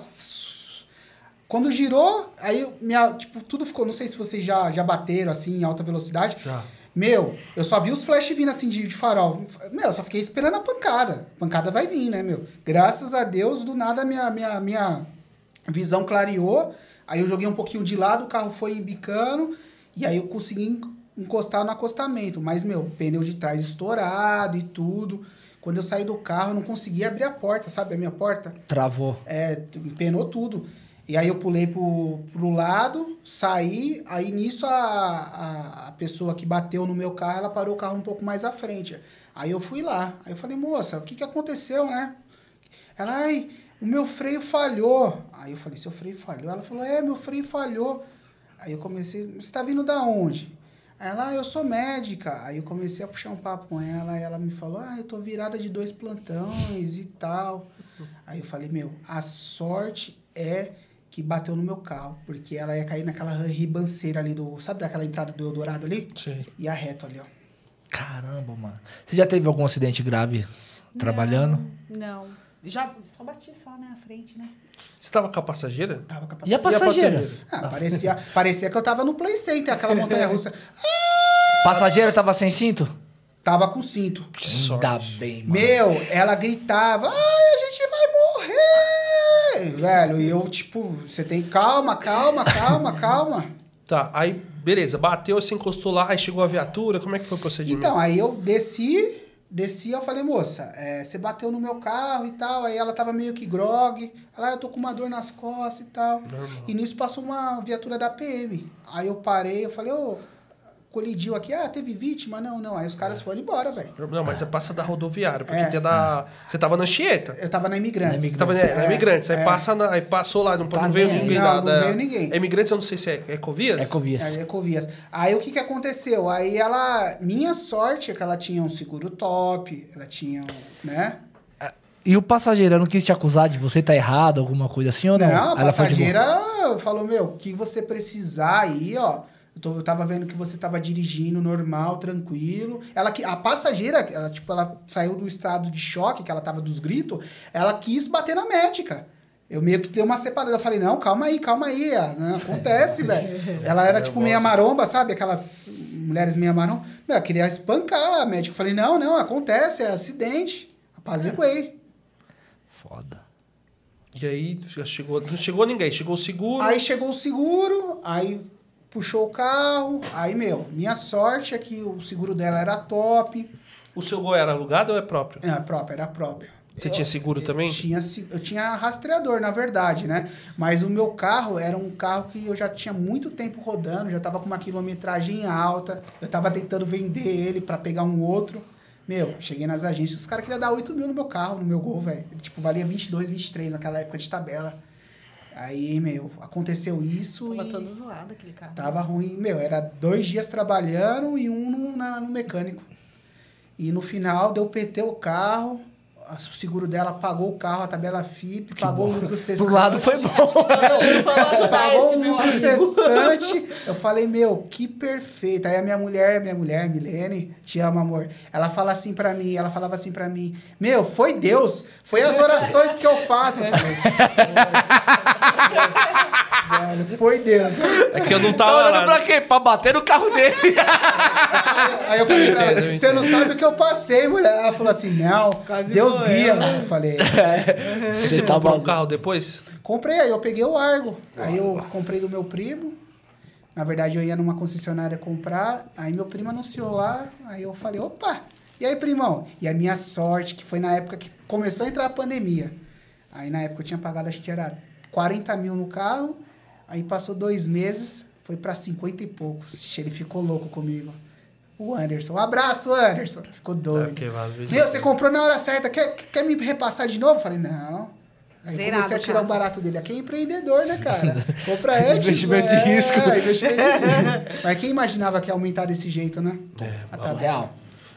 Quando girou, aí minha, tipo, tudo ficou. Não sei se vocês já, já bateram assim em alta velocidade. Já. Meu, eu só vi os flash vindo assim de, de farol. Meu, eu só fiquei esperando a pancada. A pancada vai vir, né, meu? Graças a Deus, do nada minha, minha, minha visão clareou. Aí eu joguei um pouquinho de lado, o carro foi embicando. E aí eu consegui en- encostar no acostamento. Mas, meu, pneu de trás estourado e tudo. Quando eu saí do carro, eu não conseguia abrir a porta, sabe? A minha porta. Travou. É, empenou tudo. E aí eu pulei pro, pro lado, saí, aí nisso a, a, a pessoa que bateu no meu carro, ela parou o carro um pouco mais à frente. Aí eu fui lá. Aí eu falei, moça, o que que aconteceu, né? Ela, ai, o meu freio falhou. Aí eu falei, seu freio falhou? Ela falou, é, meu freio falhou. Aí eu comecei, você tá vindo da onde? Aí Ela, ah, eu sou médica. Aí eu comecei a puxar um papo com ela, e ela me falou, ah, eu tô virada de dois plantões e tal. Aí eu falei, meu, a sorte é que bateu no meu carro, porque ela ia cair naquela ribanceira ali do, sabe daquela entrada do Eldorado ali? Sim. Ia reto ali, ó. Caramba, mano. Você já teve algum acidente grave trabalhando? Não. Já só bati só, né, à frente, né? Você tava com a passageira? Tava com a E a passageira. passageira? Ah, parecia, parecia que eu tava no Play Center, aquela montanha russa. Passageiro tava sem cinto? Tava com cinto. Que sorte. Ainda bem, mano. Meu, ela gritava, ai, a gente vai morrer! Velho, e eu, tipo, você tem calma, calma, calma, calma. Tá, aí, beleza, bateu, você encostou lá, aí chegou a viatura, como é que foi o procedimento? Então, aí eu desci, desci, eu falei, moça, é, você bateu no meu carro e tal. Aí ela tava meio que grog. Ela, "Ah, eu tô com uma dor nas costas e tal. Normal. E nisso passou uma viatura da PM. Aí eu parei, eu falei, ô, colidiu aqui, ah, teve vítima? Não, não. Aí os caras foram embora, velho. Não, mas você passa da rodoviária, porque É. tem da... Você tava na Anchieta. Eu tava na Imigrantes. Na Você tava né, na É, Imigrantes, aí é. passa na, aí passou lá, não, Tá não veio ninguém Não, da, não da- veio ninguém. É Imigrantes, eu não sei se é Ecovias? Ecovias. É, Ecovias. Aí o que que aconteceu? Aí ela, minha sorte é que ela tinha um seguro top, ela tinha, né? E o passageiro não quis te acusar de você tá errado, alguma coisa assim ou não? Não, a passageira falou, meu, o que você precisar aí, ó. Eu, tô- eu tava vendo que você tava dirigindo normal, tranquilo. Ela que a passageira, ela tipo, ela saiu do estado de choque, que ela tava dos gritos, ela quis bater na médica. Eu meio que dei uma separada. Eu falei, não, calma aí, calma aí. ah, Não acontece, velho. Ela era tipo meia maromba, sabe? Aquelas mulheres meia maromba. Meu, ela queria espancar a médica. Eu falei, não, não, acontece, é acidente. Apaziguei. Foda. E aí chegou, não chegou ninguém, chegou o seguro. Aí chegou o seguro, aí puxou o carro. Aí, meu, minha sorte é que o seguro dela era top. O seu gol era alugado ou é próprio? É, próprio, era próprio. Você tinha seguro também? Eu tinha, eu tinha rastreador, na verdade, né? Mas o meu carro era um carro que eu já tinha muito tempo rodando, já tava com uma quilometragem alta. Eu tava tentando vender ele para pegar um outro. Meu, cheguei nas agências, os caras queriam dar 8 mil no meu carro, no meu gol, velho. Tipo, valia 22, 23 naquela época de tabela. Aí, meu, aconteceu isso Tava e... todo zoado aquele carro. Tava ruim. Meu, era dois dias trabalhando e um no, na- no mecânico. E no final deu PT o carro, o seguro dela pagou o carro, a tabela FIP, pagou o lucro cessante. Pro lado foi bom. Pagou o lucro cessante. Eu falei, meu, que perfeito. Aí a minha mulher, minha mulher, Milene, te amo, amor. Ela fala assim pra mim, ela falava assim pra mim, meu, foi Deus, foi as orações que eu faço. Eu falei, Velho, foi Deus. É que eu não Tá tava olhando lá. pra quê? Pra bater no carro dele. Aí eu falei pra entendo, ela, você não sabe o que eu passei, mulher. Ela falou assim, não, Quase Deus morreu. guia. Eu falei, Você, Você tá comprou um carro depois? comprei, aí eu peguei o Argo. Aí eu comprei do meu primo. Na verdade, eu ia numa concessionária comprar. Aí meu primo anunciou lá. Aí eu falei, opa! E aí, primão? E a minha sorte, que foi na época que começou a entrar a pandemia. Aí na época eu tinha pagado, acho que era 40 mil no carro. Aí passou dois meses, foi pra 50 e poucos. Ixi, Ele ficou louco comigo. O Anderson. Um abraço, Anderson. Ficou doido. Que valeu. Meu, você comprou na hora certa. Quer, quer me repassar de novo? Eu falei, não. Aí Zerado, comecei a tirar cara. o barato dele. Aqui é empreendedor, né, cara? Compra antes. Investimento de é, risco. investimento de risco. Mas quem imaginava que ia aumentar desse jeito, né? A tabela. Real.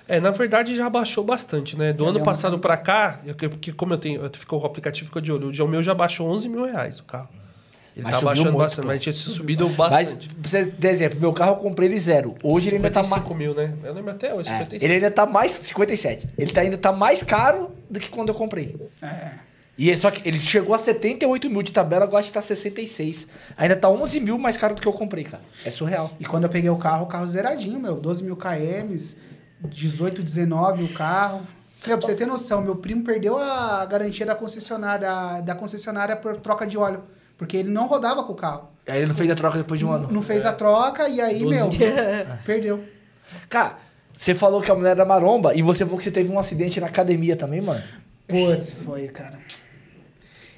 É, na verdade já baixou bastante, né? Do Já ano deu uma- passado pra cá, eu- porque como eu tenho, eu ficou o aplicativo ficou de olho. O meu já baixou 11 mil reais o carro. Ele Mas tá baixando muito, bastante, pô. mas tinha subido Mas, bastante. você ter exemplo, meu carro eu comprei ele zero. Hoje ele ainda tá mais. 55 mil, né? Eu lembro até hoje, É, 55. ele ainda tá mais. 57. Ele tá, ainda tá mais caro do que quando eu comprei. É. E ele- só que ele chegou a 78 mil de tabela, agora acho que tá 66. Ainda tá 11 mil mais caro do que eu comprei, cara. É surreal. E quando eu peguei o carro, o carro zeradinho, meu. 12 mil km, 18, 19 o carro. Meu, pra você ter noção, meu primo perdeu a garantia da concessionária, da concessionária por troca de óleo. Porque ele não rodava com o carro. Aí ele não fez a troca depois de um ano. Não fez a troca e aí, 12 meu, perdeu. Cara, você falou que a mulher era maromba e você falou que você teve um acidente na academia também, mano. Putz, foi, cara.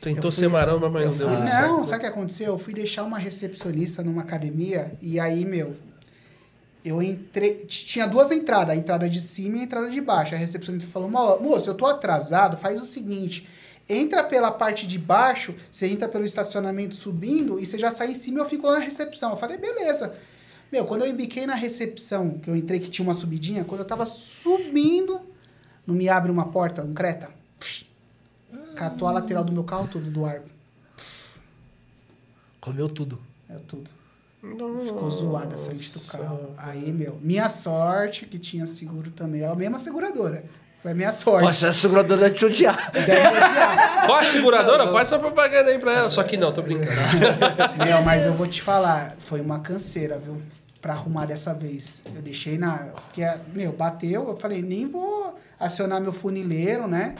Tentou fui- ser maromba, mas não deu Fui- não, certo. sabe o que aconteceu? Eu fui deixar uma recepcionista numa academia e aí, meu, eu entrei. Tinha duas entradas, a entrada de cima e a entrada de baixo. A recepcionista falou: "Mo- moço, eu tô atrasado, faz o seguinte. Entra pela parte de baixo, você entra pelo estacionamento subindo e você já sai em cima e eu fico lá na recepção. Eu falei, beleza. Meu, quando eu embiquei na recepção, que eu entrei que tinha uma subidinha, quando eu tava subindo, não me abre uma porta, um creta. Psh, catou a lateral do meu carro tudo do ar. Comeu tudo. É tudo. Ficou zoada a frente do carro. Aí, meu, minha sorte que tinha seguro também. É a mesma seguradora. Foi a minha sorte. Nossa, essa seguradora deve te odiar. Deve odiar. Qual a seguradora? Faz sua propaganda aí pra ela. Só que não, tô brincando. meu, mas eu vou te falar, foi uma canseira, viu? Pra arrumar dessa vez. Eu deixei na. Porque, meu, bateu, eu falei, nem vou acionar meu funileiro, né?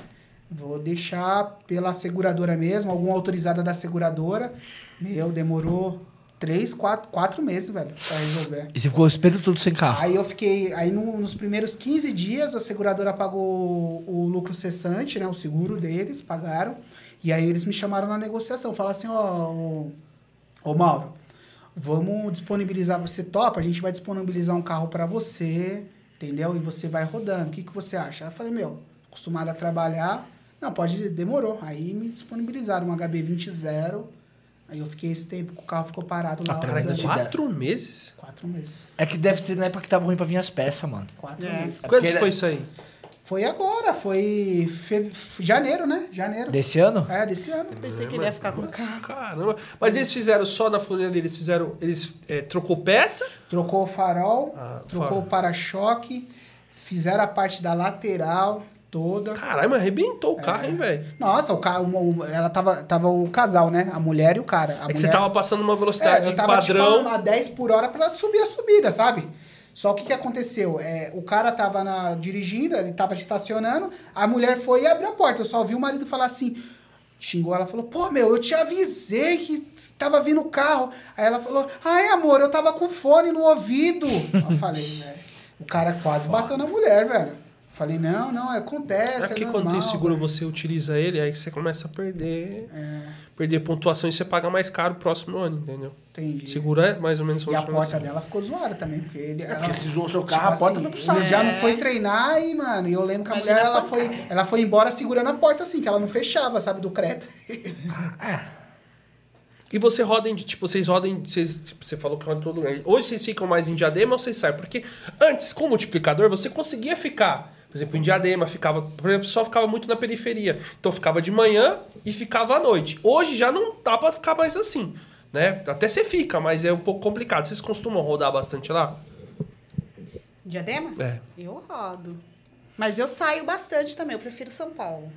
Vou deixar pela seguradora mesmo, alguma autorizada da seguradora. Meu, demorou três, quatro, quatro meses, velho, pra resolver. E você ficou esperando tudo sem carro. Aí eu fiquei. Aí no- nos primeiros 15 dias a seguradora pagou o lucro cessante, né? O seguro deles, pagaram. E aí eles me chamaram na negociação. Falaram assim, ó, ô, ô Mauro, vamos disponibilizar, você topa, a gente vai disponibilizar um carro para você, entendeu? E você vai rodando. O que, que você acha? Aí eu falei, meu, acostumado a trabalhar. Não, pode, demorou. Aí me disponibilizaram um HB20 Aí eu fiquei esse tempo, o carro ficou parado lá. Ah, peraí, Quatro meses? Quatro meses. É que deve ser na época que tava ruim pra vir as peças, mano. Quatro É. meses. Quando porque que foi isso aí? Foi agora, foi fe... janeiro, né? Janeiro. Desse ano? É, desse ano. Pensei que ele ia ficar com o carro. Caramba. Mas eles fizeram só na funilaria, eles fizeram. Eles é, trocou peça? Trocou o farol, Ah, trocou o para-choque, fizeram a parte da lateral toda. Caralho, mas arrebentou o É. carro, hein, velho? Nossa, o carro, o- ela tava, tava o casal, né? A mulher e o cara. A É que mulher... você tava passando uma velocidade É, eu tava padrão. tipo a 10 por hora pra ela subir a subida, sabe? Só que o que aconteceu? É, o cara tava na, dirigindo, ele tava estacionando, a mulher foi e abriu a porta. Eu só ouvi o marido falar assim, xingou ela, falou, pô, meu, eu te avisei que tava vindo o carro. Aí ela falou, ai, amor, eu tava com fone no ouvido. eu falei, velho, o cara quase bateu na mulher, velho. Falei, não, não, acontece, É porque é quando tem normal, seguro, velho." você utiliza ele, aí você começa a perder. É, Perder pontuação e você paga mais caro o próximo ano, entendeu? entendi. Seguro é mais ou menos E a porta assim. dela ficou zoada também, porque ele... ela- Porque se zoou seu Tipo carro, a porta assim, foi pro saco. Ele já não É. foi treinar e, mano, e eu lembro que a Imagina mulher, a ela foi, ela foi embora segurando a porta assim, que ela não fechava, sabe, do Creta. E você roda em, tipo, vocês rodam, vocês, tipo, você falou que roda em todo lugar. Hoje vocês ficam mais em diadema ou vocês saem? Porque antes, com o multiplicador, você conseguia ficar, por exemplo, em diadema, ficava, por exemplo, só ficava muito na periferia. Então ficava de manhã e ficava à noite. Hoje já não dá pra ficar mais assim, né? Até você fica, mas é um pouco complicado. Vocês costumam rodar bastante lá? Diadema? É. Eu rodo. Mas eu saio bastante também. Eu prefiro São Paulo.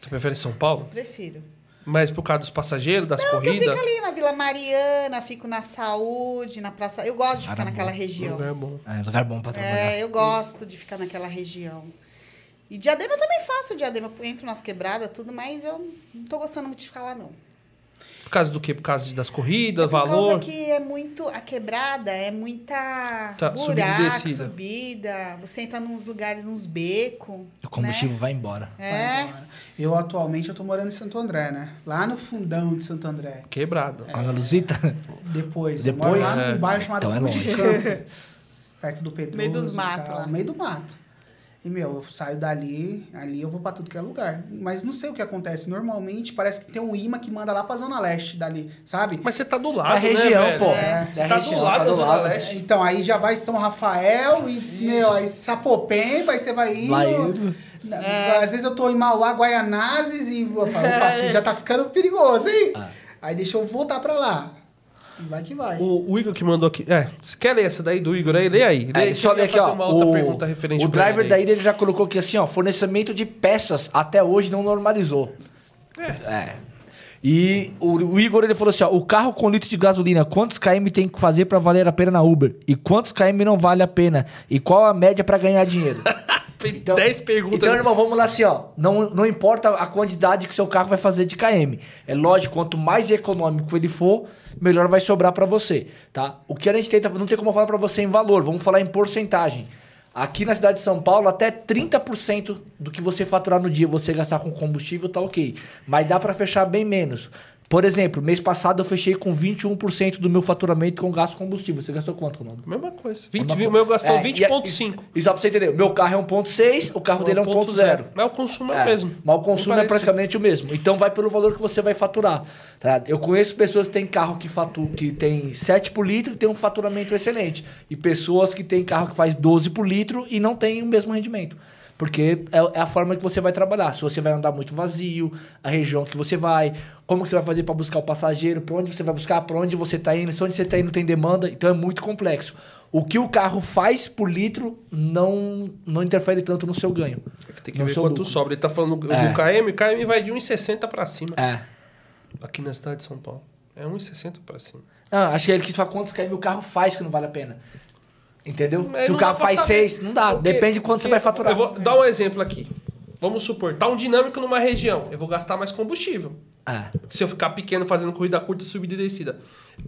Você prefere São Paulo? Prefiro. Mas por causa dos passageiros, das Não, que eu corridas? fico ali na Vila Mariana, fico na Saúde, na Praça. Eu gosto de ficar naquela região. Lugar bom. É, lugar bom pra trabalhar. É, eu gosto de ficar naquela região. E diadema eu também faço diadema. Eu entro nas quebradas, tudo, mas eu não tô gostando muito de ficar lá, não. Por causa do quê? Por causa das corridas, É por valor? causa que é muito. A quebrada é muita Tá, subida e buraco, descida. subida. Você entra nos lugares, nos becos. O combustível vai embora. Vai É. embora. Eu atualmente eu tô morando em Santo André, né? Lá no fundão de Santo André. Quebrado. Ana Luzita? Depois. Depois? Eu moro lá É. num bairro chamado Então é Cruz de longe. Campo. perto do Pedroso. Meio dos mato tal, lá. Meio do mato. E, meu, eu saio dali, ali eu vou pra tudo que é lugar. Mas não sei o que acontece. Normalmente parece que tem um imã que manda lá pra Zona Leste dali, sabe? Mas você tá do lado, Da região, né, velho? pô. É. Você Da tá região, do lado tá da do Zona lado. Leste. Então, aí já vai São Rafael e, meu, aí Sapopemba, aí você vai indo. Vai indo. Na- Às vezes eu tô em Mauá, Guaianazes e vou falar, opa, aqui já tá ficando perigoso, hein? Ah. Aí deixa eu voltar pra lá. Vai que vai. O, o Igor que mandou aqui. É, você quer ler essa daí do Igor aí? Lê aí. Lê É, que ler aqui, fazer ó. uma outra o, pergunta referente o driver da ilha ele já colocou aqui assim, ó. Fornecimento de peças até hoje não normalizou. É. E o, o Igor ele falou assim, ó. O carro com litro de gasolina, quantos km tem que fazer pra valer a pena na Uber? E quantos km não vale a pena? E qual a média pra ganhar dinheiro? Fez 10 perguntas. Então, irmão, vamos lá assim, ó. Não, não importa a quantidade que o seu carro vai fazer de KM. É lógico, quanto mais econômico ele for, melhor vai sobrar pra você, tá? O que a gente tenta, não tem como falar pra você em valor, vamos falar em porcentagem. Aqui na cidade de São Paulo, até 30% do que você faturar no dia você gastar com combustível tá ok. Mas dá pra fechar bem menos. Por exemplo, mês passado eu fechei com 21% do meu faturamento com gasto combustível. Você gastou quanto, Ronaldo? Mesma coisa. 20, Uma o meu gastou É, e é- 20,5. Isso, isso só pra você entender. Meu carro é 1.6, o carro dele é 1.0. Mas o consumo é, o É, mesmo. Mas o consumo é praticamente o mesmo. Então vai pelo valor que você vai faturar. tá? Eu conheço pessoas que têm carro que, fatu que tem 7 por litro e tem um faturamento excelente. E pessoas que têm carro que faz 12 por litro e não tem o mesmo rendimento. Porque é, é a forma que você vai trabalhar. Se você vai andar muito vazio, a região que você vai, como que você vai fazer para buscar o passageiro, para onde você vai buscar, para onde você está indo, se onde você está indo tem demanda. Então é muito complexo. O que o carro faz por litro não, não interfere tanto no seu ganho. Tem que ver quanto lucro. sobra. Ele tá falando do É. do KM, o KM vai de 1,60 pra cima. É. Aqui na cidade de São Paulo. É 1,60 pra cima. Não, acho que ele quis falar quantos km o carro faz que não vale a pena. Entendeu? Mas Se o carro faz saber. 6, não dá. Porque- Depende de quanto você vai faturar. Eu vou dar um exemplo aqui. Vamos supor, tá um dinâmico numa região. Eu vou gastar mais combustível. É. Se eu ficar pequeno fazendo corrida curta, subida e descida.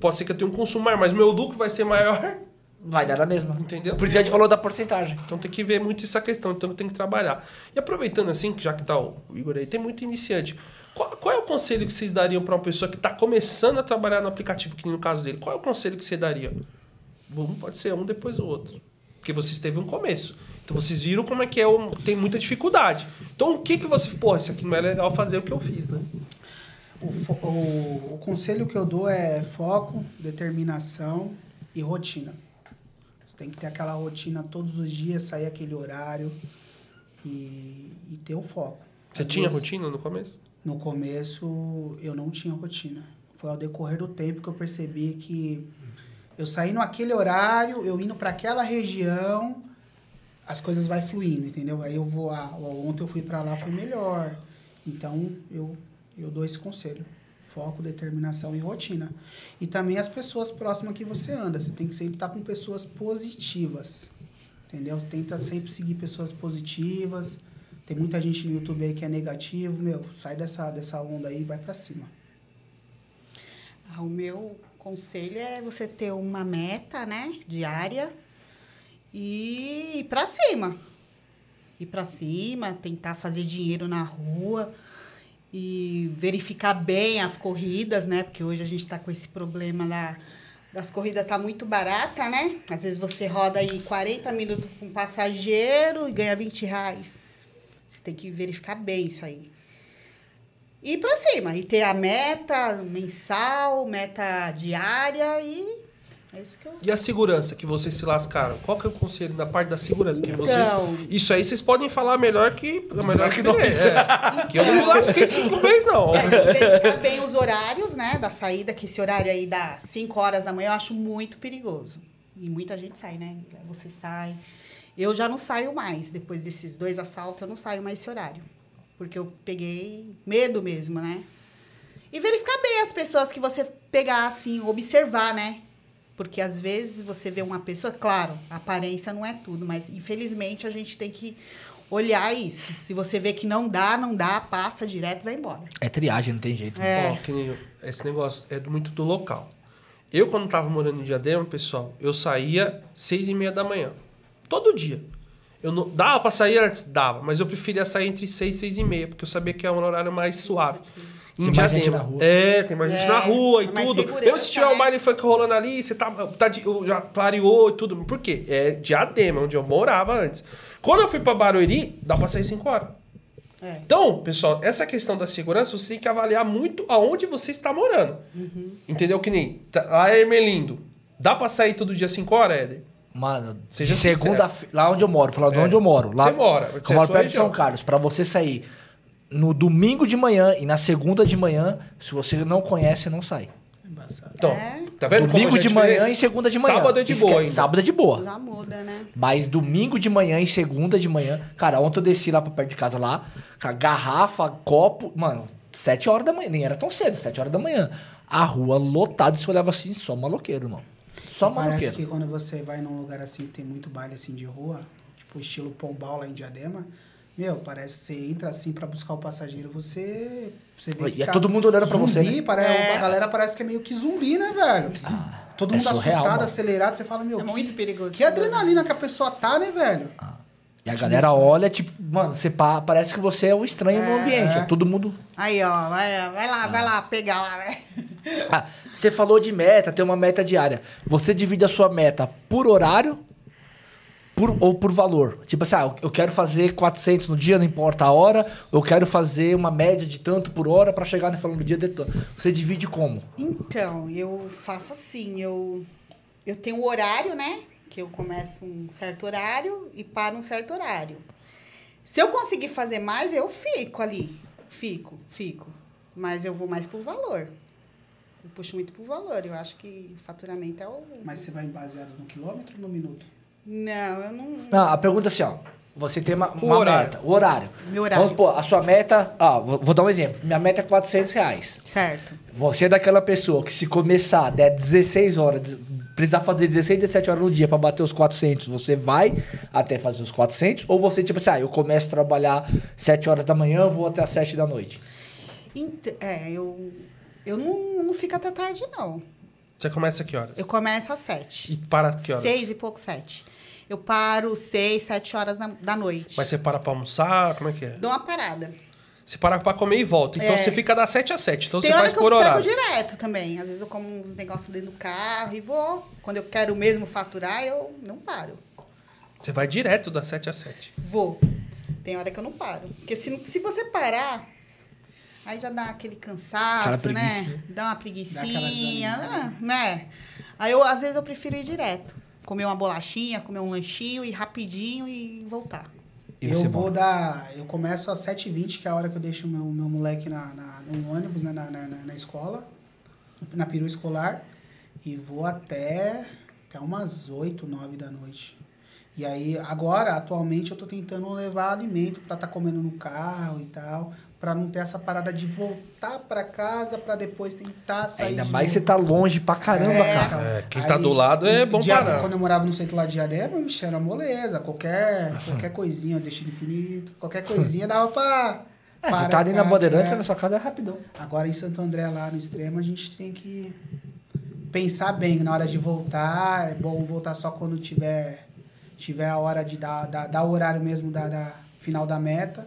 Pode ser que eu tenha um consumo maior, mas meu lucro vai ser maior. Vai dar a mesma. Entendeu? Por isso que a gente falou da porcentagem. Então tem que ver muito essa questão, então tem que trabalhar. E aproveitando assim, já que tá o Igor aí, tem muito iniciante. Qual, qual é o conselho que vocês dariam para uma pessoa que está começando a trabalhar no aplicativo, que no caso dele? Qual é o conselho que você daria? Um pode ser um depois do outro. Porque vocês teve um começo. Então vocês viram como é que é, um, tem muita dificuldade. Então o que que você, pô, isso aqui não é legal fazer o que eu fiz, né? O, o- o conselho que eu dou é foco, determinação e rotina. Você tem que ter aquela rotina todos os dias, sair aquele horário e, e ter o foco. Você Às tinha vezes, rotina no começo? No começo eu não tinha rotina. Foi ao decorrer do tempo que eu percebi que eu saí naquele horário, eu indo para aquela região, as coisas vai fluindo, entendeu? Aí eu vou, ah, ontem eu fui para lá, foi melhor. Então eu eu dou esse conselho. Foco, determinação e rotina. E também as pessoas próximas que você anda. Você tem que sempre estar com pessoas positivas. Entendeu? Tenta sempre seguir pessoas positivas. Tem muita gente no YouTube aí que é negativo. Meu, sai dessa, dessa onda aí e vai pra cima. Ah, O meu conselho é você ter uma meta, né, diária e ir para cima. Ir para cima, tentar fazer dinheiro na rua e verificar bem as corridas, né? Porque hoje a gente está com esse problema lá das corridas tá muito barata, né? Às vezes você roda aí 40 minutos com passageiro e ganha 20 reais. Você tem que verificar bem isso aí ir pra cima e ter a meta mensal, meta diária e é isso que eu. E a segurança que vocês se lascaram? Qual que é o conselho na parte da segurança? Que Então- vocês, isso aí vocês podem falar melhor que melhor que nós. É, que eu não me lasquei cinco vezes, não. É, tem que verificar bem os horários, né, da saída, que esse horário aí dá 5 horas da manhã, eu acho muito perigoso. E muita gente sai, né? Você sai. Eu já não saio mais. Depois desses dois assaltos, eu não saio mais esse horário. Porque eu peguei medo mesmo, né? E verificar bem as pessoas que você pegar, assim, observar, né? Porque às vezes você vê uma pessoa, claro, a aparência não é tudo, mas infelizmente a gente tem que olhar isso. Se você vê que não dá, não dá, passa direto e vai embora. É triagem, não tem jeito. É. Ó, que nem eu- esse negócio é muito do local. Eu, quando tava morando em Diadema, pessoal, eu saía seis e meia da manhã. Todo dia. Eu não, dava pra sair antes? Dava. Mas eu preferia sair entre seis e seis e meia, porque eu sabia que é um horário mais suave. em Tem mais gente Diadema. na rua. É, tem mais gente É, na rua e mais tudo. Mesmo se tiver um né? baile funk rolando ali, você tá, tá de- já clareou e tudo. Por quê? É Diadema, onde eu morava antes. Quando eu fui pra Barueri, dá pra sair 5 horas. É. Então, pessoal, essa questão da segurança, você tem que avaliar muito aonde você está morando. Uhum. Entendeu? Que nem tá- lá é Ermelindo. Dá pra sair todo dia 5 horas, Éder? Mano, Seja de segunda lá onde eu moro, falando de É. onde eu moro. Lá, Você mora, Eu você é moro sua perto de São. Carlos. Pra você sair no domingo de manhã e na segunda de manhã, se você não conhece, não sai. Embaçado. Então, É. tá vendo domingo é de diferença? manhã e segunda de manhã. Sábado é de Esque- boa ainda. Sábado é de boa. Já muda, né? Mas domingo de manhã e segunda de manhã. Cara, ontem eu desci lá pra perto de casa lá, com a garrafa, copo. Mano, sete horas da manhã. Nem era tão cedo, sete horas da manhã. A rua lotada, você olhava assim, só maloqueiro, mano. Só Parece que quando você vai num lugar assim que tem muito baile assim de rua, tipo estilo Pombal lá em Diadema, meu, parece que você entra assim pra buscar o passageiro, você. você vê E que é todo mundo olhando pra você, né? Parece, É. A galera parece que é meio que zumbi, né, velho? todo é mundo surreal, assustado, mano. acelerado, você fala, meu, É muito perigoso. que adrenalina que a pessoa tá, né, velho? E a galera olha, tipo, mano, você pa- parece que você é o estranho no É. ambiente. ó. Todo mundo. Aí, ó, vai, vai lá, vai lá, pegar lá, vai. Ah, você falou de meta, tem uma meta diária. Você divide a sua meta por horário por, ou por valor. Tipo assim, ah, eu quero fazer 400 no dia, não importa a hora. Eu quero fazer uma média de tanto por hora pra chegar no final do dia de tanto. Você divide como? Então, eu faço assim, eu, eu tenho o horário, né? Que eu começo um certo horário e paro um certo horário. Se eu conseguir fazer mais, eu fico ali. Fico, fico. Mas eu vou mais por valor. Eu puxo muito por valor. Eu acho que faturamento é o. Mas você vai baseado no quilômetro ou no minuto? Não, eu não. Não, a pergunta é assim, ó. Você tem uma, O uma horário. meta, o horário. Meu horário. Vamos supor, a sua meta. Ah, vou, vou dar um exemplo. Minha meta é 400 reais. Certo. Você é daquela pessoa que se começar, der 16 horas, precisar fazer 16, 17 horas no dia pra bater os 400, você vai até fazer os 400? Ou você, tipo assim, ah, eu começo a trabalhar 7 horas da manhã, vou até as 7 da noite? Ent- é, eu, eu não, não fico até tarde, não. Você começa a que horas? Eu começo às sete. E para que horas? Seis e pouco, sete. Eu paro seis, sete horas da, da noite. Mas você para pra almoçar? Como é que é? Dou uma parada. Você para pra comer e volta. Então É. você fica das 7 às 7. Então Tem você hora faz que eu por horário. direto também. Às vezes eu como uns negócios dentro do carro e vou. Quando eu quero mesmo faturar, eu não paro. Você vai direto das 7 às 7. Vou. Tem hora que eu não paro. Porque se, se você parar, aí já dá aquele cansaço, né? Dá uma Dá aquela desanimada. né? Aí eu, às vezes, eu prefiro ir direto. Comer uma bolachinha, comer um lanchinho, ir rapidinho e voltar. E eu vou volta? dar. Eu começo às 7h20, que é a hora que eu deixo o meu, meu moleque na, na- no ônibus, né, na, na, na- na escola, na perua escolar, e vou até, até umas 8, 9 da noite. E aí, agora, atualmente, eu tô tentando levar alimento pra estar comendo no carro e tal, pra não ter essa parada de voltar pra casa pra depois tentar sair. Ainda de mais você tá longe pra caramba, É, cara. então, É, quem tá do lado é bom parar. Quando eu morava no centro lá de Diadema, bicho, era moleza. Qualquer, qualquer coisinha, destino infinito, qualquer coisinha dava pra. É, você tá ali na casa, Bandeirantes, né? na sua casa é rapidão. Agora em Santo André, lá no extremo, a gente tem que pensar bem na hora de voltar. É bom voltar só quando tiver, tiver a hora de dar, dar, dar o horário mesmo da, da final da meta.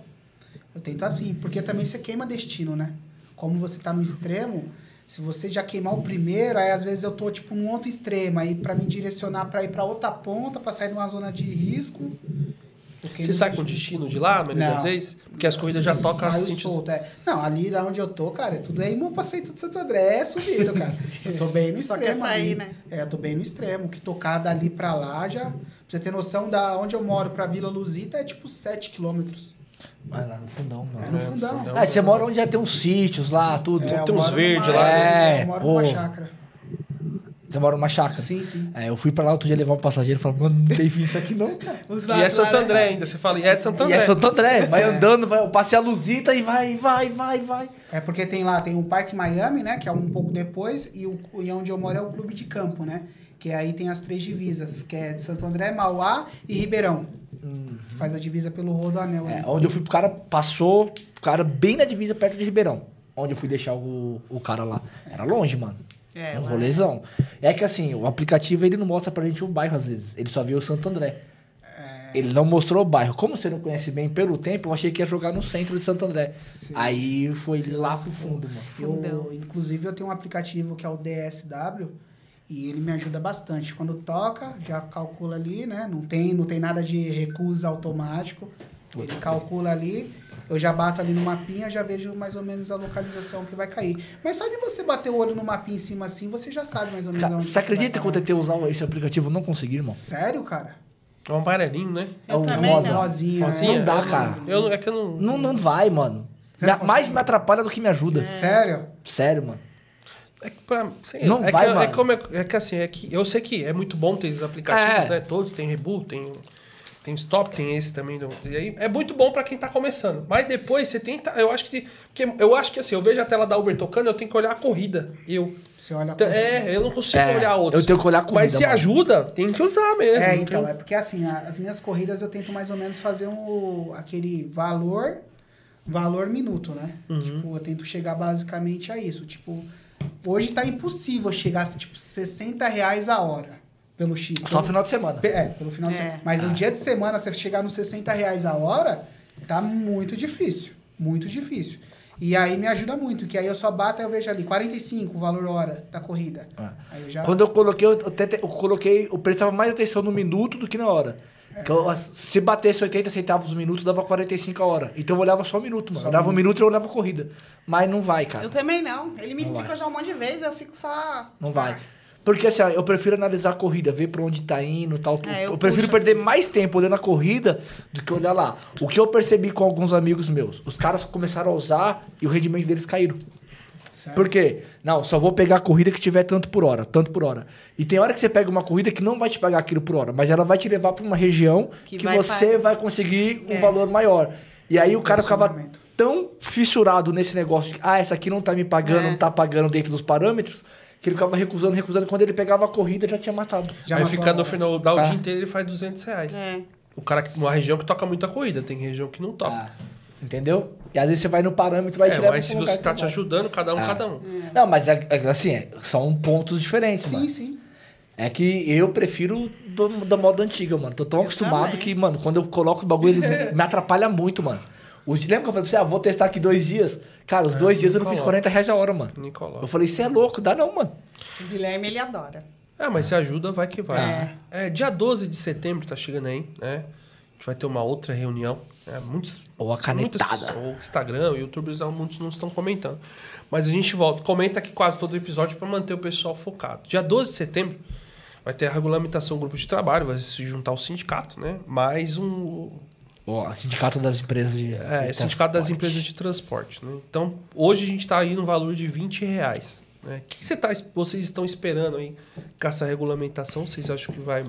Eu tento assim, porque também você queima destino, né? Como você tá no extremo, se você já queimar o primeiro, aí às vezes eu tô tipo num outro extremo, aí para me direcionar para ir para outra ponta, para sair de uma zona de risco. Você sai com destino de lá, maioria das vezes? Porque as corridas já tocam Saio assim. solto, é. Não, ali da onde eu tô, cara, é tudo aí, meu passeio de Santo André é subido, cara. Eu tô bem no Só extremo. quer sair, ali. né? É, eu tô bem no extremo. Que tocar dali pra lá já. Pra você ter noção, da onde eu moro pra Vila Luzita é tipo 7 quilômetros. Vai lá no fundão, É mano. no É, fundão. fundão. Ah, você mora onde já tem uns sítios lá, tudo. É, eu tem uns moro verdes numa- lá. É, Eu moro pô. numa chácara. Você mora numa chácara. Sim, sim. É, eu fui pra lá outro dia levar um passageiro e falei, mano, não tem fim isso aqui não, cara. E é Santo André ainda. Você fala, e é Santo E André. é Santo André, vai andando, vai, eu passei a luzita e vai, vai, vai, vai. É porque tem lá, tem o Parque Miami, né? Que é um pouco depois, e, o, e onde eu moro é o Clube de Campo, né? Que aí tem as três divisas, que é de Santo André, Mauá e Ribeirão. Faz a divisa pelo Rodoanel. É, onde eu fui pro cara, passou, o cara bem na divisa perto de Ribeirão. Onde eu fui deixar o, o cara lá. Era longe, mano. É, um lá- rolezão. É que assim, o aplicativo ele não mostra pra gente o bairro às vezes. Ele só vê o Santo André. Ele não mostrou o bairro. Como você não conhece bem pelo tempo, eu achei que ia jogar no centro de Santo André. Sim. Aí foi Sim, lá pro fundo, mano. Eu, inclusive, eu tenho um aplicativo que é o DSW e ele me ajuda bastante. Quando toca, já calcula ali, né? Não tem, não tem nada de recusa automático. Ele calcula ali, eu já bato ali no mapinha, já vejo mais ou menos a localização que vai cair. Mas só de você bater o olho no mapinha em cima assim, você já sabe mais ou menos Cara, onde você acredita que eu tentei usar esse aplicativo e não consegui, irmão? Sério, cara? É um amarelinho, né? Eu É o também rosa. não. Rosinha. Rosinha? é. Não dá, cara. Eu, é que eu não. Não, não vai, mano. Você não Me- mais me atrapalha do que me ajuda. Sério? Sério, mano. É que pra, sei Não é vai, que, é, mano. como é, é que assim, é que eu sei que é muito bom ter esses aplicativos, É. né? Todos tem Reboot, tem, tem Stop, tem esse também. do- E aí é muito bom pra quem tá começando. Mas depois você tenta. Eu acho que. Porque eu acho que assim, eu vejo a tela da Uber tocando, eu tenho que olhar a corrida. Eu. Você olha Então, É, eu não consigo É, olhar outros. eu tenho que olhar a corrida, Mas se mano. ajuda, tem que usar mesmo. É, então, tem- é porque assim, a- as minhas corridas eu tento mais ou menos fazer um, aquele valor, valor minuto, né? Uhum. Tipo, eu tento chegar basicamente a isso. Tipo, hoje tá impossível chegar a, tipo, 60 reais a hora pelo X. Só pelo, final de semana. É, pelo final de É. semana. Mas no dia de semana, você chegar nos 60 reais a hora, tá muito difícil. Muito difícil. E aí me ajuda muito, que aí eu só bato e eu vejo ali, 45 o valor hora da corrida. Ah. Aí eu já... Quando eu coloquei, eu, tentei- eu coloquei, eu prestava mais atenção no minuto do que na hora. Que eu- se batesse 80 centavos o minuto, dava 45 a hora. Então eu olhava só o minuto, mano. Só eu olhava o o minuto e eu olhava a corrida. Mas não vai, cara. Eu também não. Ele me Não explica vai. já um monte de vezes, eu fico só. Não vai. Porque assim, ó, eu prefiro analisar a corrida, ver pra onde tá indo tal. É, eu, eu prefiro perder assim. mais tempo olhando a corrida do que olhar lá. O que eu percebi com alguns amigos meus, os caras começaram a usar e o rendimento deles caíram. Sério? Por quê? Não, só vou pegar a corrida que tiver tanto por hora, tanto por hora. E tem hora que você pega uma corrida que não vai te pagar aquilo por hora, mas ela vai te levar pra uma região que, Que vai você pagar. vai conseguir um É. valor maior. E aí o cara ficava tão fissurado nesse negócio de, ah, essa aqui não tá me pagando, É. não tá pagando dentro dos parâmetros, que ele ficava recusando, recusando. Quando ele pegava a corrida, já tinha matado. Já Aí fica no final, dá o Tá. dia inteiro ele faz 200 reais. É. O cara, que- uma região que toca muita corrida, tem região que não toca. Ah, entendeu? E às vezes você vai no parâmetro, vai é, te levar mas se você tá te ajudando, cada um, Ah. cada um. Não, mas é- é assim, é, são pontos diferentes, Sim, mano. sim. É que eu prefiro do, da moda antiga, mano. Tô tão Eu acostumado também. que, mano, quando eu coloco o bagulho, eles me atrapalham muito, mano. Os, lembra que eu falei pra você, ah, vou testar aqui dois dias? Cara, os É, dois dias eu não fiz coloca. 40 reais a hora, mano. Coloca. Eu falei, você é louco, dá não, mano. O Guilherme, ele adora. É, mas se ajuda, vai que vai. É. É, dia 12 de setembro tá chegando aí, né? Gente vai ter uma outra reunião. né? Muitos. Ou a canetada. Muitos, o Instagram, o YouTube, muitos não estão comentando. Mas a gente volta. Comenta aqui quase todo o episódio para manter o pessoal focado. Dia 12 de setembro vai ter a regulamentação do grupo de trabalho, vai se juntar o sindicato, né? Mais um. Ó, Sindicato das Empresas de. É, de sindicato das empresas de transporte. Né? Então, hoje a gente está aí no valor de 20 reais. Né? O que você tá, vocês estão esperando aí com essa regulamentação? Vocês acham que vai,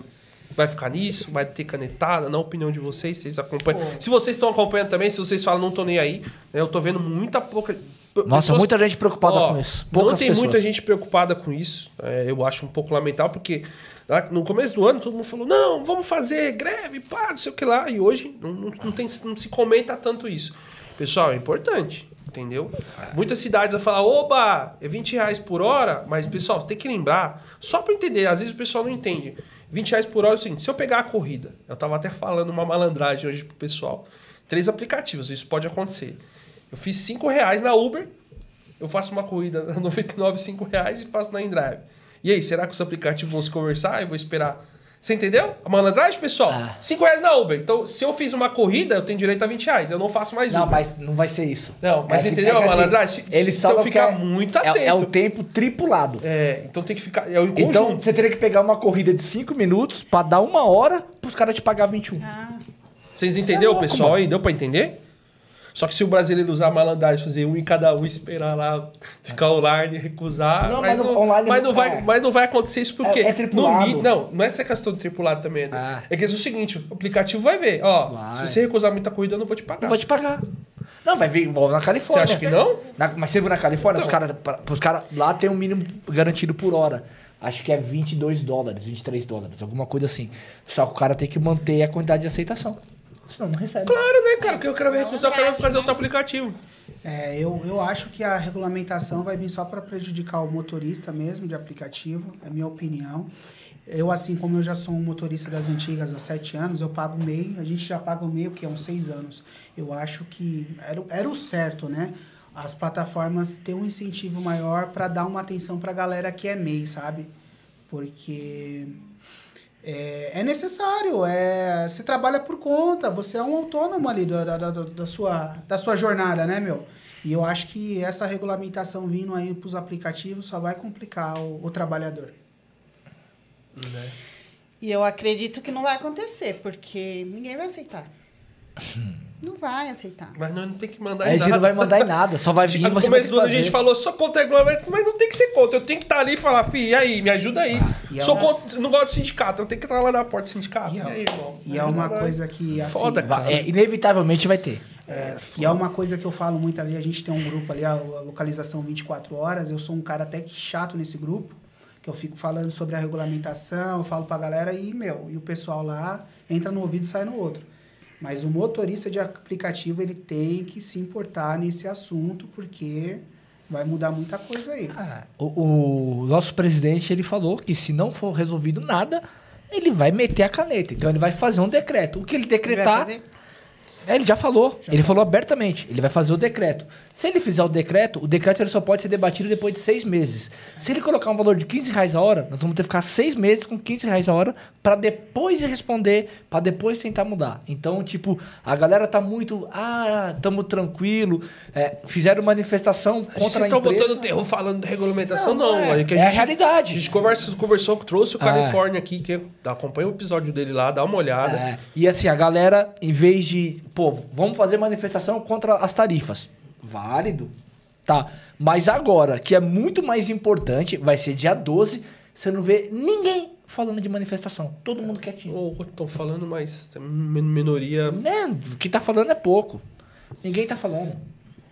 vai ficar nisso? Vai ter canetada? Na opinião de vocês, vocês acompanham? Se vocês estão acompanhando também, se vocês falam, não tô nem aí, né? eu tô vendo muita pouca. Nossa, pessoas- muita gente preocupada Ó, com isso. Não Poucas tem pessoas. muita gente preocupada com isso. É, eu acho um pouco lamentável, porque lá no começo do ano todo mundo falou: não, vamos fazer greve, pá, não sei o que lá. E hoje não, não, não tem, não se comenta tanto isso. Pessoal, é importante. Entendeu? Muitas cidades vão falar, oba, é 20 reais por hora, mas, pessoal, você tem que lembrar, só para entender, às vezes o pessoal não entende. 20 reais por hora é o seguinte, se eu pegar a corrida, eu tava até falando uma malandragem hoje pro pessoal, três aplicativos, isso pode acontecer. Eu fiz 5 reais na Uber, eu faço uma corrida na 99, 5 reais e faço na InDrive. E aí, será que os aplicativos vão se conversar? Eu vou esperar. Você entendeu? A malandragem, pessoal? Ah. 5 reais na Uber. Então, se eu fiz uma corrida, eu tenho direito a 20 reais. Eu não faço mais Não, Uber. mas não vai ser isso. Não, mas que- entendeu a que, assim, malandragem? Eles Então falam fica que é- muito é- É, atento. o tempo tripulado. É, então tem que ficar. É o Então, conjunto. você teria que pegar uma corrida de 5 minutos pra dar uma hora pros caras te pagar 21. Ah, Vocês entenderam, É louco, pessoal? Aí deu pra entender? Só que se o brasileiro usar malandragem, fazer um em cada um, esperar lá, ficar online, recusar. Não, mas, mas não, online mas, não é- vai, mas não vai acontecer isso porque. É- é no tripulado. mi- não, não é essa questão do tripulado também, Edu. Ah. É que é o seguinte: o aplicativo vai ver, ó. Vai. Se você recusar muita corrida, eu não vou te pagar. Não vou te pagar. Não, vai vir igual na Califórnia. Você acha que não? Na- mas você viu na Califórnia, Então. os caras caras lá tem um mínimo garantido por hora. Acho que é 22 dólares, 23 dólares, alguma coisa assim. Só que o cara tem que manter a quantidade de aceitação. Senão não recebe. Claro, né, cara? Porque eu quero ver recusar, eu quero fazer outro aplicativo. É, eu, eu acho que a regulamentação vai vir só para prejudicar o motorista mesmo de aplicativo, é a minha opinião. Eu, assim como eu já sou um motorista das antigas há sete anos, eu pago meio, a gente já paga o meio, que é uns seis anos. Eu acho que era, o- era o certo, né? As plataformas têm um incentivo maior para dar uma atenção para a galera que é MEI, sabe? Porque é, é necessário, é, você trabalha por conta, você é um autônomo ali da, da, da, da sua, da sua jornada, né, meu? E eu acho que essa regulamentação vindo aí para os aplicativos só vai complicar o, o trabalhador. Né? E eu acredito que não vai acontecer, porque ninguém vai aceitar. Não vai aceitar. Mas nós não tem que mandar Aí a em gente nada. não vai mandar em nada, só vai vir e No você começo do ano a gente falou só contra regulamento, mas não tem que ser contra. Eu tenho que estar ali e falar, fi, e aí, me ajuda aí. e é Sou uma- contra, não gosto de sindicato, eu tenho que estar lá na porta do sindicato. E E, é- aí, irmão? E é uma coisa que, assim, Foda, cara. É, inevitavelmente vai ter. É, e é uma coisa que eu falo muito ali, a gente tem um grupo ali, a, a localização 24 horas, eu sou um cara até que chato nesse grupo, que eu fico falando sobre a regulamentação, eu falo pra galera e, meu, e o pessoal lá entra no ouvido e sai no outro. Mas o motorista de aplicativo, ele tem que se importar nesse assunto, porque vai mudar muita coisa aí. Ah, o, o nosso presidente ele falou que se não for resolvido nada, ele vai meter a caneta. Então ele vai fazer um decreto. O que ele Ele vai decretar, fazer? É, ele já falou. ele falou abertamente. Ele vai fazer o decreto. Se ele fizer o decreto, o decreto ele só pode ser debatido depois de seis meses. Se ele colocar um valor de 15 reais a hora, nós vamos ter que ficar seis meses com 15 reais a hora para depois responder, para depois tentar mudar. Então, tipo, a galera tá muito. Ah, tamo tranquilo. É, fizeram manifestação contra Vocês a estão empresa. botando terror falando de regulamentação? Não, Não, não é. que É a realidade. A gente conversa, conversou, trouxe o É. Califórnia aqui, que acompanha o episódio dele lá, dá uma olhada. É, e assim, a galera, em vez de, pô, vamos fazer manifestação contra as tarifas. Válido. Tá. Mas agora, que é muito mais importante, vai ser dia 12, você não vê ninguém falando de manifestação. Todo mundo quietinho. Ou estão falando, mas minoria. Né? O que tá falando é pouco. Ninguém tá falando.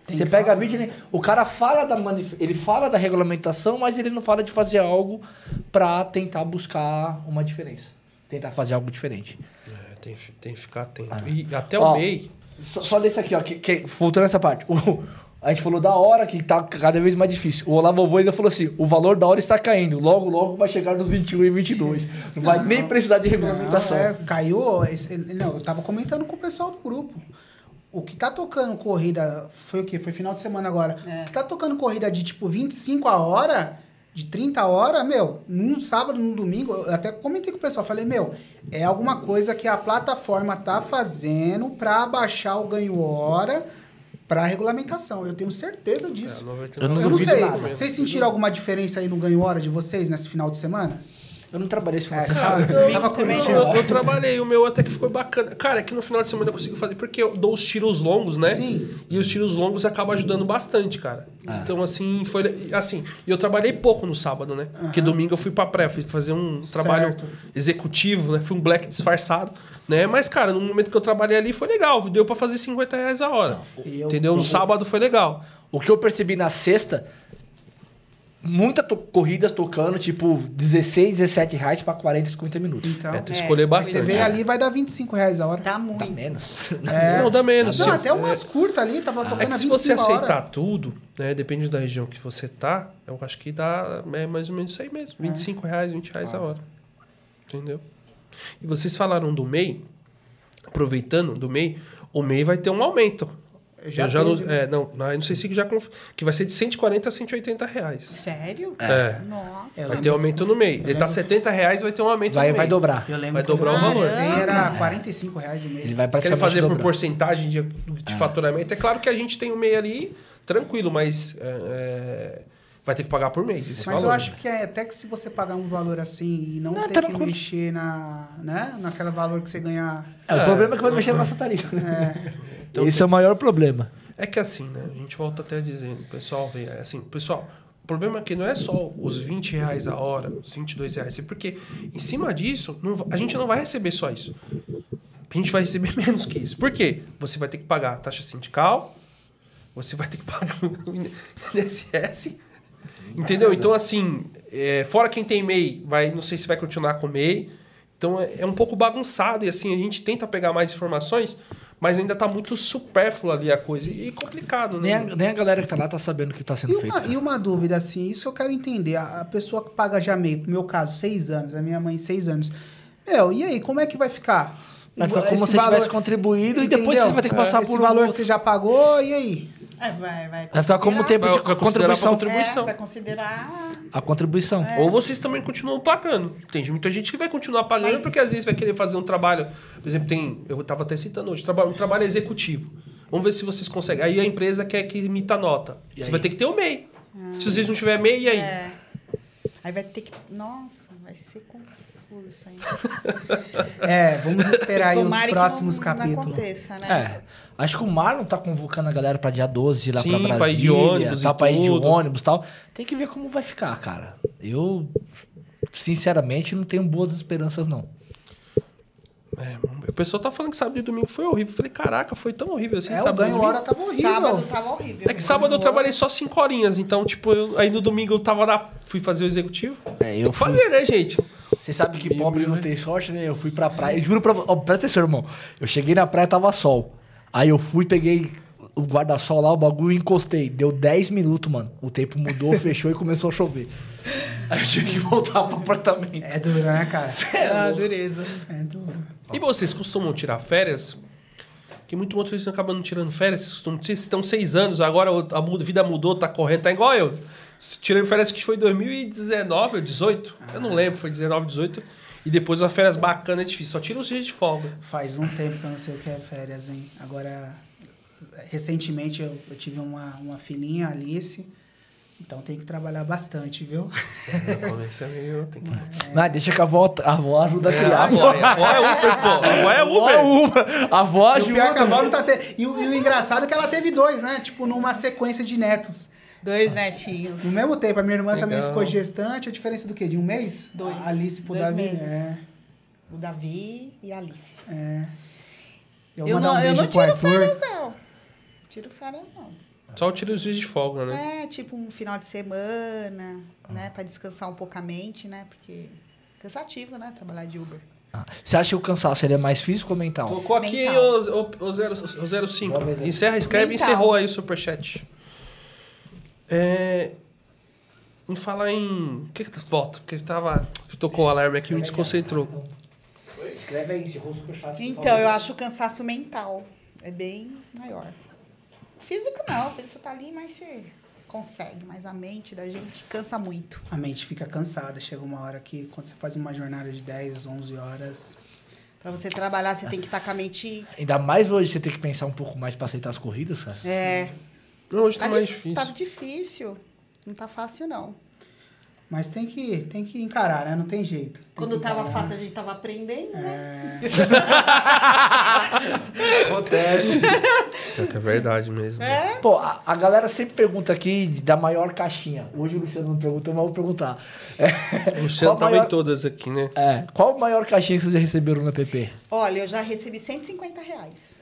Tem você que pega falar. vídeo, ele- o cara fala da manif ele fala da regulamentação, mas ele não fala de fazer algo pra tentar buscar uma diferença. Tentar fazer algo diferente. É, tem, que- tem que ficar atento. Ah. E até Ó, o MEI. Só, só ler isso aqui, ó. Que, que, voltando essa parte. O- a gente falou da hora, que tá cada vez mais difícil. O Olavo Vovô ainda falou assim: o valor da hora está caindo. Logo, logo vai chegar nos 21 e 22. Não vai nem precisar de regulamentação. Não, é, caiu. esse- não, eu tava comentando com o pessoal do grupo. O que tá tocando corrida. Foi o quê? Foi final de semana agora. É. O que tá tocando corrida de tipo 25 a hora, de 30 horas, meu, num sábado, num domingo, eu até comentei com o pessoal, falei, meu, é alguma coisa que a plataforma tá fazendo pra baixar o ganho hora pra regulamentação. Eu tenho certeza disso. É, 99 Eu não eu não sei. nada. Vocês sentiram alguma diferença aí no ganho hora de vocês nesse final de semana? Eu não trabalhei esse final É, de semana. tava, tava também Não, curtindo. eu, eu trabalhei, o meu até que ficou bacana. Cara, é que no final de semana eu consigo fazer, porque eu dou os tiros longos, né? Sim. E os tiros longos acabam ajudando bastante, cara. Ah. Então, assim, foi. Assim, e eu trabalhei pouco no sábado, né? Porque domingo eu fui pra pré, fui fazer um trabalho Certo. executivo, né? Fui um black disfarçado, né? Mas, cara, no momento que eu trabalhei ali foi legal, deu pra fazer 50 reais a hora. Eu- entendeu? No sábado foi legal. O que eu percebi na sexta, muita to corrida tocando, tipo, 16, 17 reais pra 40, 50 minutos. Então, é, tem que É, escolher você bastante. vê ali, vai dar 25 reais a hora. Tá muito. Tá menos. É. Não, dá menos. Não, Se- até umas curtas ali, tava tocando É que a se 25 você aceitar tudo, né? Depende da região que você tá, eu acho que dá é mais ou menos isso aí mesmo. É. 25 reais, 20 reais a hora. Entendeu? E vocês falaram do MEI, aproveitando do MEI, o MEI vai ter um aumento. Já Eu já não, né? é, não, não, eu não sei se já conf- que vai ser de 140 a 180 reais. Sério? É. Nossa. Eu Vai ter aumento no MEI. Ele tá lembro- 70 reais, vai ter um aumento Vai, no vai MEI. dobrar. Eu lembro Vai que dobrar o eu valor. era 45 reais e meio. Ele vai Se praticamente fazer por porcentagem de, de faturamento, é claro que a gente tem o MEI ali, tranquilo, mas é, é, vai ter que pagar por mês esse Mas eu valor. acho que é, até que se você pagar um valor assim e não, Não, ter tá que mexer na, né, naquele valor que você ganha... É, o problema é que vai mexer na nossa tarifa. Esse é o maior problema. É que assim, né? A gente volta até dizendo, o pessoal vê, é assim, pessoal, o problema é que não é só os 20 reais a hora, os 22 reais, é porque em cima disso, não a gente não vai receber só isso. A gente vai receber menos que isso. Por quê? Você vai ter que pagar a taxa sindical, você vai ter que pagar o INSS, entendeu? Então, assim, é, fora quem tem MEI, vai, não sei se vai continuar com MEI, Então é, é um pouco bagunçado e assim, a gente tenta pegar mais informações, mas ainda tá muito supérfluo ali a coisa. E complicado, Nem né? a, nem a galera que tá lá tá sabendo o que tá sendo E feito. uma, cara. e uma dúvida, assim, isso eu quero entender. A, a pessoa que paga já meio, no meu caso, seis anos, a minha mãe, seis anos. Meu, e aí, como é que vai ficar? Vai ficar como se você tivesse contribuído e depois Entendeu? você vai ter que passar Esse por valor que você já pagou, e aí? É, vai, vai. Vai ficar como tempo Vai- de vai contribuição. contribuição. É, vai considerar. A contribuição. É. Ou vocês também continuam pagando. Tem muita gente que vai continuar pagando Mas- porque às vezes vai querer fazer um trabalho. Por exemplo, tem. Eu estava até citando hoje, um trabalho executivo. Vamos ver se vocês conseguem. Aí a empresa quer que imita a nota. E Você aí? vai ter que ter o MEI. Se vocês não tiver MEI, e aí? É. Aí vai ter que. Nossa, vai ser confuso isso aí. É, vamos esperar aí os Tomara próximos não, capítulos. Não aconteça, né? É. Acho que o Marlon tá convocando a galera pra dia 12 ir lá Sim, pra pra Brasília. ir de ônibus tá e pra ir de ônibus e tal. Tem que ver como vai ficar, cara. Eu, sinceramente, não tenho boas esperanças, não. É, o pessoal tá falando que sábado e domingo foi horrível. Eu falei, caraca, foi tão horrível assim. É, o sábado e ganho domingo. hora tava horrível. Sábado tava horrível. É que sábado eu trabalhei só 5 horinhas, então, tipo, eu- aí no domingo eu tava lá, fui fazer o executivo. É, eu fui- fazer, né, gente? Você sabe que pobre não tem sorte, né? Eu fui pra praia. Juro pra você. presta atenção, irmão. Eu cheguei na praia, tava sol. Aí eu fui, peguei o guarda-sol lá, o bagulho e encostei. Deu 10 minutos, mano. O tempo mudou, fechou e começou a chover. Aí eu tive que voltar pro apartamento. É duro, né, cara? Ah, dureza. É duro. E vocês costumam tirar férias? Que muito motorista acaba não tirando férias. Vocês costumam- Vocês estão seis anos, agora a vida mudou, tá correndo, tá igual eu. Tirei férias que foi 2019 ou 18. Eu não lembro, foi 19, 18. E depois uma férias bacana é difícil. Só tira os dias de folga. Faz um tempo que eu não sei o que é férias, hein? Agora, recentemente eu, eu tive uma, uma filhinha, Alice. Então tem que trabalhar bastante, viu? Começa meio. Tem que... Não, deixa que a avó, a avó ajuda a É, criar. a avó, a avó é Uber, pô. A avó é A avó Uber. é Uber. A avó E o pior é que a ajuda. avó não tá te... e, o, e o engraçado é que ela teve dois, né? Tipo, numa sequência de netos. Dois netinhos. No mesmo tempo, a minha irmã também Legal. ficou gestante. A diferença do quê? De um mês? Dois. A Alice pro Dois Davi. meses. É, O Davi e a Alice. é. Eu, Eu, não, um eu não tiro Arthur. férias, não. Tiro férias, não. Só tira os dias de folga, né? É, tipo um final de semana, né? Pra descansar um pouco a mente, né? Porque cansativo, né? Trabalhar de Uber. Ah, Você acha que o cansaço ele é mais físico ou mental? Colocou aqui Mental. o, o, o, zero, o 05. Vamos ver. Encerra, escreve e encerrou aí o superchat. É, em falar em. O que que tu volta? Porque tava. Tocou o alarme aqui e me desconcentrou. Escreve aí, o superchat. Então, eu acho o cansaço mental é bem maior. O físico não, o físico tá ali, mas você consegue. Mas a mente da gente cansa muito. A mente fica cansada. Chega uma hora que, quando você faz uma jornada de 10, 11 horas... Pra você trabalhar, você tem que estar com a mente. Ainda mais hoje você tem que pensar um pouco mais pra aceitar as corridas, cara. É. Não, hoje tá, Tá, mais dif- difícil. tá difícil. Não tá fácil, não. Mas tem que, tem que encarar, né? Não tem jeito. Tem Quando tava encarar. fácil, a gente tava aprendendo, né? É, Acontece. É que é verdade mesmo. É. Pô, a, a galera sempre pergunta aqui da maior caixinha. Hoje o Luciano não perguntou, mas eu vou perguntar. É, O Luciano tava maior- em todas aqui, né? É, qual a maior caixinha que vocês já receberam no app? Olha, eu já recebi 150 reais.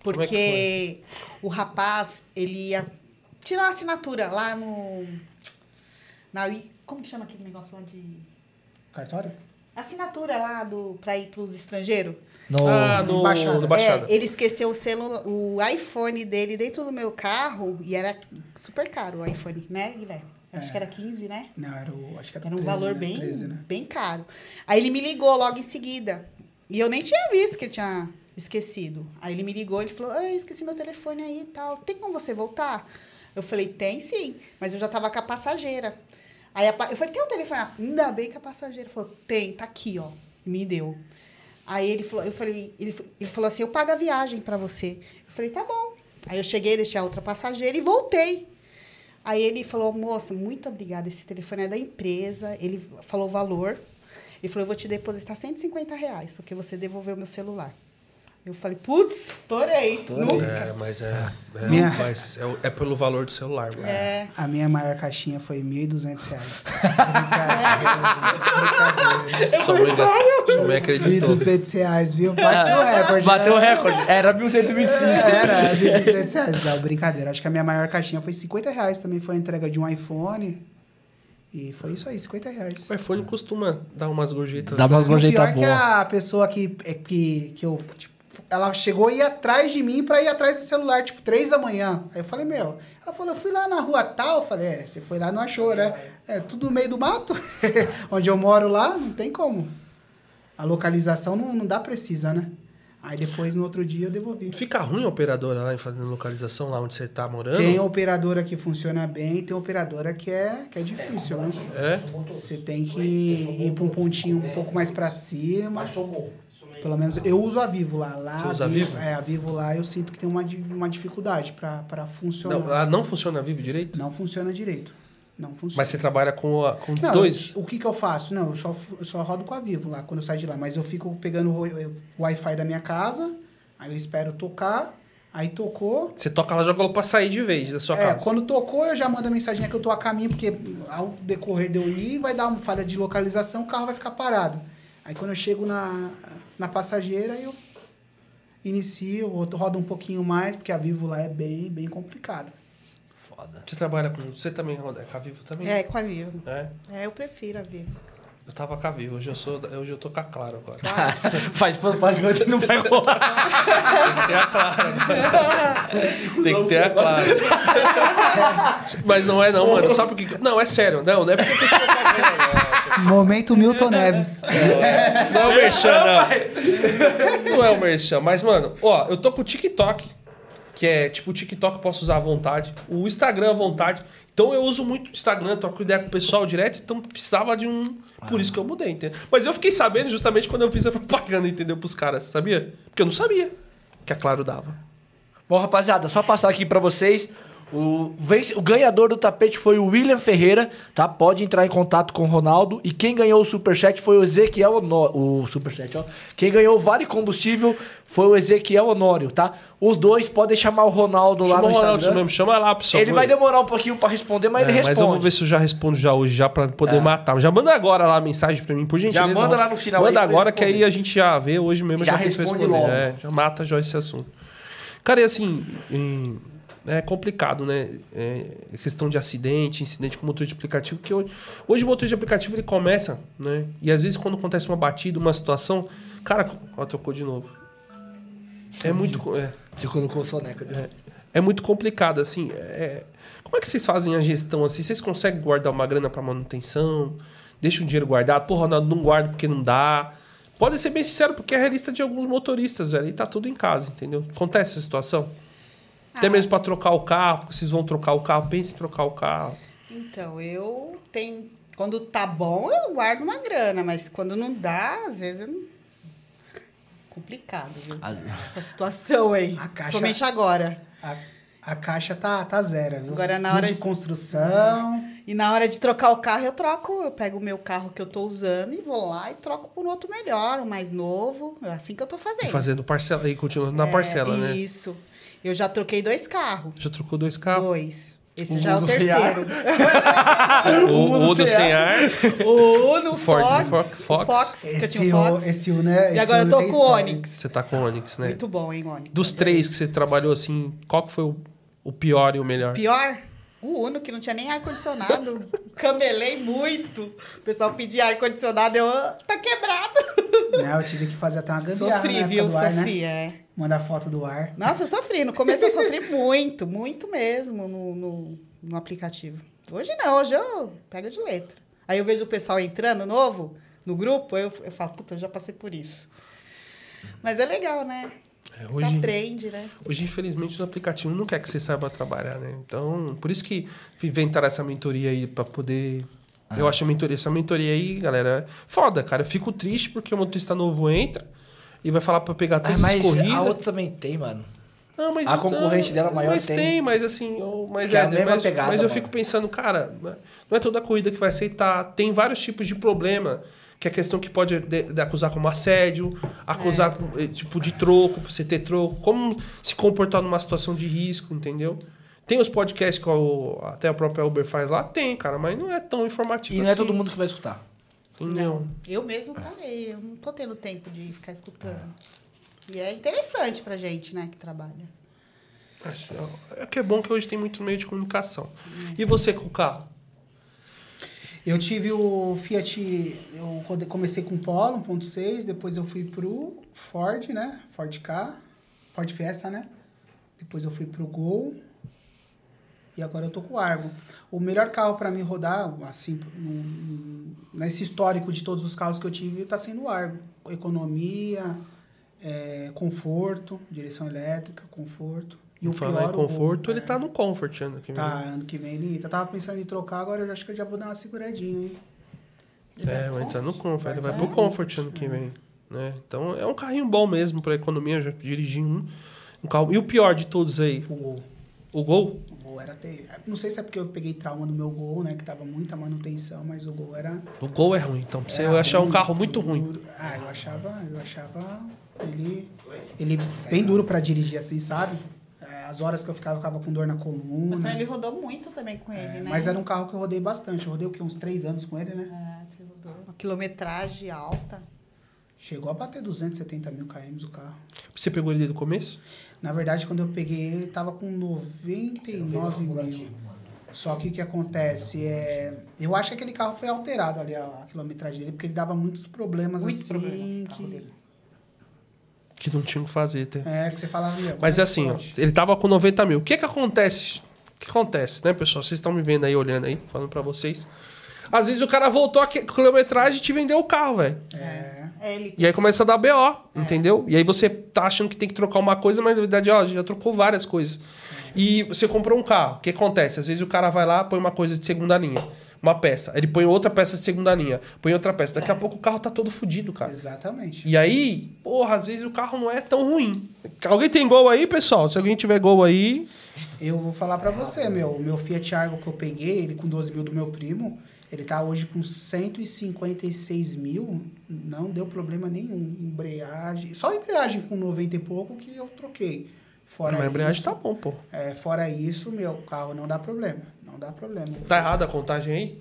É que Porque o rapaz, ele ia tirar uma assinatura lá no. Na, como que chama aquele negócio lá de. cartório? Assinatura lá do, pra ir pros estrangeiros. No... Ah, no, Embaixada. no Baixada. É, ele esqueceu o celular, o iPhone dele dentro do meu carro e era super caro o iPhone, né, Guilherme? Acho É. que era 15, né? Não, era o... Acho que era, Era um 13, valor né? bem, 13, né? bem caro. Aí ele me ligou logo em seguida. E eu nem tinha visto que ele tinha esquecido. Aí ele me ligou, ele falou, "Ai, esqueci meu telefone aí e tal. Tem como você voltar? Eu falei, tem sim. Mas eu já tava com a passageira. Aí a eu falei, tem um telefone? Ainda bem que a passageira falou, tem, tá aqui, ó. Me deu. Aí ele falou, eu falei, ele, ele falou assim, eu pago a viagem pra você. Eu falei, tá bom. Aí eu cheguei, deixei a outra passageira e voltei. Aí ele falou, moça, muito obrigada, esse telefone é da empresa. Ele falou o valor. Ele falou, eu vou te depositar 150 reais, porque você devolveu meu celular. Eu falei, putz, estourei. Estourei. Nunca. É, mas é. É, Minha- mas é, é pelo valor do celular, mano. É. A minha maior caixinha foi 1.200 reais. Brincadeira. Sua mãe, da- sua mãe acreditou. 1.200 reais, viu? Bate o recorde. Bateu o né? recorde. Era 1125. Era, 1.200 reais. Não, brincadeira. Acho que a minha maior caixinha foi 50 reais. Também foi a entrega de um iPhone. E foi isso aí, 50 reais. O iPhone costuma dar umas gorjetas. Dá uma E o gorjeta pior é que boa. a pessoa que, é que, que eu. Tipo, ela chegou e ia atrás de mim pra ir atrás do celular, tipo, três da manhã. Aí eu falei, meu. Ela falou, eu fui lá na rua tal. Eu falei, é, você foi lá e não achou, né? É tudo no meio do mato. Onde eu moro lá, não tem como. A localização não, não dá precisa, né? Aí depois, no outro dia, eu devolvi. Fica ruim a operadora lá em fazendo localização lá onde você tá morando? Tem operadora que funciona bem e tem operadora que é, que é difícil, né? É? Você tem que ir pra um pontinho um pouco mais pra cima. Pelo menos eu uso a Vivo lá. lá Você usa a Vivo-? É, a Vivo lá eu sinto que tem uma, uma dificuldade pra, pra funcionar. Não, ela não funciona vivo direito? Não funciona direito. Não funciona. Mas você trabalha com, a- com Não, dois? O que que eu faço? Não, eu só, eu só rodo com a Vivo lá, quando eu saio de lá. Mas eu fico pegando o, Wi-Fi da minha casa, aí eu espero tocar, aí tocou. Você toca lá, joga pra sair de vez da sua É, casa. quando tocou, eu já mando a mensagem que eu tô a caminho, porque ao decorrer de eu ir, vai dar uma falha de localização, o carro vai ficar parado. Aí quando eu chego na, na passageira, eu inicio, ou rodo um pouquinho mais, porque a Vivo lá é bem, bem complicado. Foda. Você trabalha com. Você também, Roda? É com a Vivo também? É, com a Vivo. É. É, eu prefiro a Vivo. Eu tava com a Vivo, hoje eu, sou, hoje eu tô com a Claro agora. Faz propaganda não vai rolar. Tem que ter a Claro. Tem que ter a Claro. Mas não é não, mano. Sabe por que... Não, é sério. Não, não é porque eu fiz propaganda, Momento Milton Neves. não. Não é o Merchan, não. Não é o Merchan. Mas, mano, ó, eu tô com o TikTok. Que é, tipo, o TikTok eu posso usar à vontade. O Instagram à vontade. Então eu uso muito o Instagram, troco ideia com o pessoal direto. Então precisava de um... Por isso que eu mudei, entendeu? Mas eu fiquei sabendo justamente quando eu fiz a propaganda, entendeu? Pros caras, sabia? Porque eu não sabia que a Claro dava. Bom, rapaziada, só passar aqui pra vocês. O, vence- o ganhador do tapete foi o William Ferreira, tá? Pode entrar em contato com o Ronaldo. E quem ganhou o superchat foi o Ezequiel Honório. O superchat, ó. Quem ganhou o Vale Combustível foi o Ezequiel Honório, tá? Os dois podem chamar o Ronaldo lá Chama no o Ronaldo Instagram. mesmo, chama lá, pessoal. Ele vai demorar um pouquinho pra responder, mas ele É, responde. Mas eu vou ver se eu já respondo já hoje, já pra poder matar. Já manda agora lá a mensagem pra mim, por gentileza. manda lá no final Manda agora ele que aí a gente já vê hoje mesmo. Já Já, responde responder. logo. É, já mata já esse assunto. Cara, e assim, em- é complicado, né? É, questão de acidente, incidente com motor de aplicativo, que hoje, hoje o motor de aplicativo ele começa, né? E às vezes quando acontece uma batida, uma situação, cara, ó, tocou de novo. É muito. É, Você colocou o soneca. é, é muito complicado, assim. é- como é que vocês fazem a gestão assim? Vocês conseguem guardar uma grana para manutenção? Deixa o dinheiro guardado? Pô, Ronaldo, não guardo porque não dá. Pode ser bem sincero, porque é a realista de alguns motoristas, velho. E tá tudo em casa, entendeu? Acontece essa situação. Até mesmo para trocar o carro, porque vocês vão trocar o carro, pense em trocar o carro. Então, eu tenho. Quando tá bom, eu guardo uma grana, mas quando não dá, às vezes eu não. Complicado, viu? Ah, Essa situação aí. A caixa- Somente agora. A, a caixa tá, tá zero, viu? Agora, na hora de de- construção. E na hora de trocar o carro, eu troco, eu pego o meu carro que eu tô usando e vou lá e troco por outro melhor, um mais novo. É assim que eu tô E fazendo. fazendo parcela, e continuando na É, parcela, né? Isso. Eu já troquei dois carros. Já trocou dois carros. Dois. Esse O já é o terceiro. O, o Uno sem ar. O Uno, Ford Fox, Fox, o Fox. Fox, que eu Esse, tinha um o, Fox. esse Uno é. e esse agora eu tô com o. Onix. Você tá com o Onix, né? Muito bom, hein, Onix? Dos três que você trabalhou assim, qual que foi o, o pior e o melhor? Pior, o Uno, que não tinha nem ar-condicionado. Camelei muito. O pessoal pedia ar-condicionado, eu... "Ah, Tá quebrado. Né, eu tive que fazer até uma gambiarra Sofri, viu? do ar, Sofri, né? é. Mandar foto do ar. Nossa, eu sofri. No começo eu sofri muito, muito mesmo no, no, no aplicativo. Hoje não, hoje eu pego de letra. Aí eu vejo o pessoal entrando novo no grupo, eu, eu falo, puta, eu já passei por isso. Mas é legal, né? É, Você hoje, aprende, né? hoje, infelizmente, os aplicativos não quer que você saiba trabalhar, né? Então, por isso que inventaram essa mentoria aí pra poder. Eu acho a mentoria, essa mentoria aí, galera, é foda, cara. Eu fico triste porque o motorista novo entra e vai falar pra pegar Ah, todas as mas corridas. a outra também tem, mano. Não, mas A então- concorrente dela maior mas tem. tem. mas assim, mas, é é, a mas, pegada, mas eu mano. fico pensando, cara, não é toda corrida que vai aceitar. Tem vários tipos de problema. Que é questão que pode de- de acusar como assédio, acusar eh, tipo de troco, pra você ter troco, como se comportar numa situação de risco, entendeu? Tem os podcasts que até a própria Uber faz lá? Tem, cara, mas não é tão informativo E não é assim. todo mundo que vai escutar. Entendeu? Eu mesmo parei, eu não tô tendo tempo de ficar escutando. E é interessante pra gente, né, que trabalha. Acho- É que é bom que hoje tem muito meio de comunicação. E você com o carro? Eu tive o Fiat, eu comecei com o Polo 1.6, depois eu fui pro Ford, né? Ford K, Ford Fiesta, né? Depois eu fui pro Gol e agora eu tô com o Argo. O melhor carro para mim rodar, assim, num- nesse histórico de todos os carros que eu tive, tá sendo o Argo. Economia, é, conforto, direção elétrica, conforto. E o Falar pior, em conforto, ele é. tá no Comfort ano que vem. Tá, ano que vem ele. Eu tava pensando em trocar, agora eu acho que eu já vou dar uma seguradinha, hein? É, vai entrar no Comfort. Ele vai Vai pro. Comfort ano que vem. Né? Então é um carrinho bom mesmo pra economia. Eu já dirigi um. um carro. E o pior de todos aí? O gol. O Gol? Gol era ter. Não sei se é porque eu peguei trauma no meu gol, né? Que tava muita manutenção, mas o gol era. O Gol é ruim. Então você achar um carro muito ruim. duro. Ah, eu achava. Eu achava ele. Ele bem duro pra dirigir assim, sabe? É, As horas que eu ficava, eu ficava com dor na Mas coluna. ele rodou muito também com ele, É, né? Mas era um carro que eu rodei bastante. Eu rodei o quê? Uns três anos com ele, né? É, você rodou. Uma quilometragem alta. Chegou a bater 270 mil km o carro. Você pegou ele desde o começo? Na verdade, quando eu peguei ele, ele tava com 99 mil. Só que o que acontece é. Eu acho que aquele carro foi alterado ali, a, a quilometragem dele, porque ele dava muitos problemas Muito assim. problema que. Que não tinha o que fazer. Tá? é, que você falava. Mas é assim, ó, ele tava com 90 mil. O que que acontece? O que acontece, né, pessoal? Vocês estão me vendo aí, olhando aí, falando pra vocês. Às vezes o cara voltou a qui- quilometragem e te vendeu o carro, velho. É. É, ele E aí começa a dar BO, entendeu? E aí você tá achando que tem que trocar uma coisa, mas na verdade, ó, já trocou várias coisas. E você comprou um carro. O que acontece? Às vezes o cara vai lá, põe uma coisa de segunda linha. Uma peça. Ele põe outra peça de segunda linha. Põe outra peça. Daqui a pouco o carro tá todo fudido, cara. Exatamente. E aí, porra, às vezes o carro não é tão ruim. Alguém tem gol aí, pessoal? Se alguém tiver gol aí. Eu vou falar pra você, meu. O meu Fiat Argo que eu peguei, ele com 12 mil do meu primo, ele tá hoje com 156 mil. Não deu problema nenhum. Embreagem. Só embreagem com 90 e pouco que eu troquei. Fora mas a embreagem isso, tá bom, pô. É, fora isso, meu carro não dá problema. Não dá problema. Tá errada a contagem aí?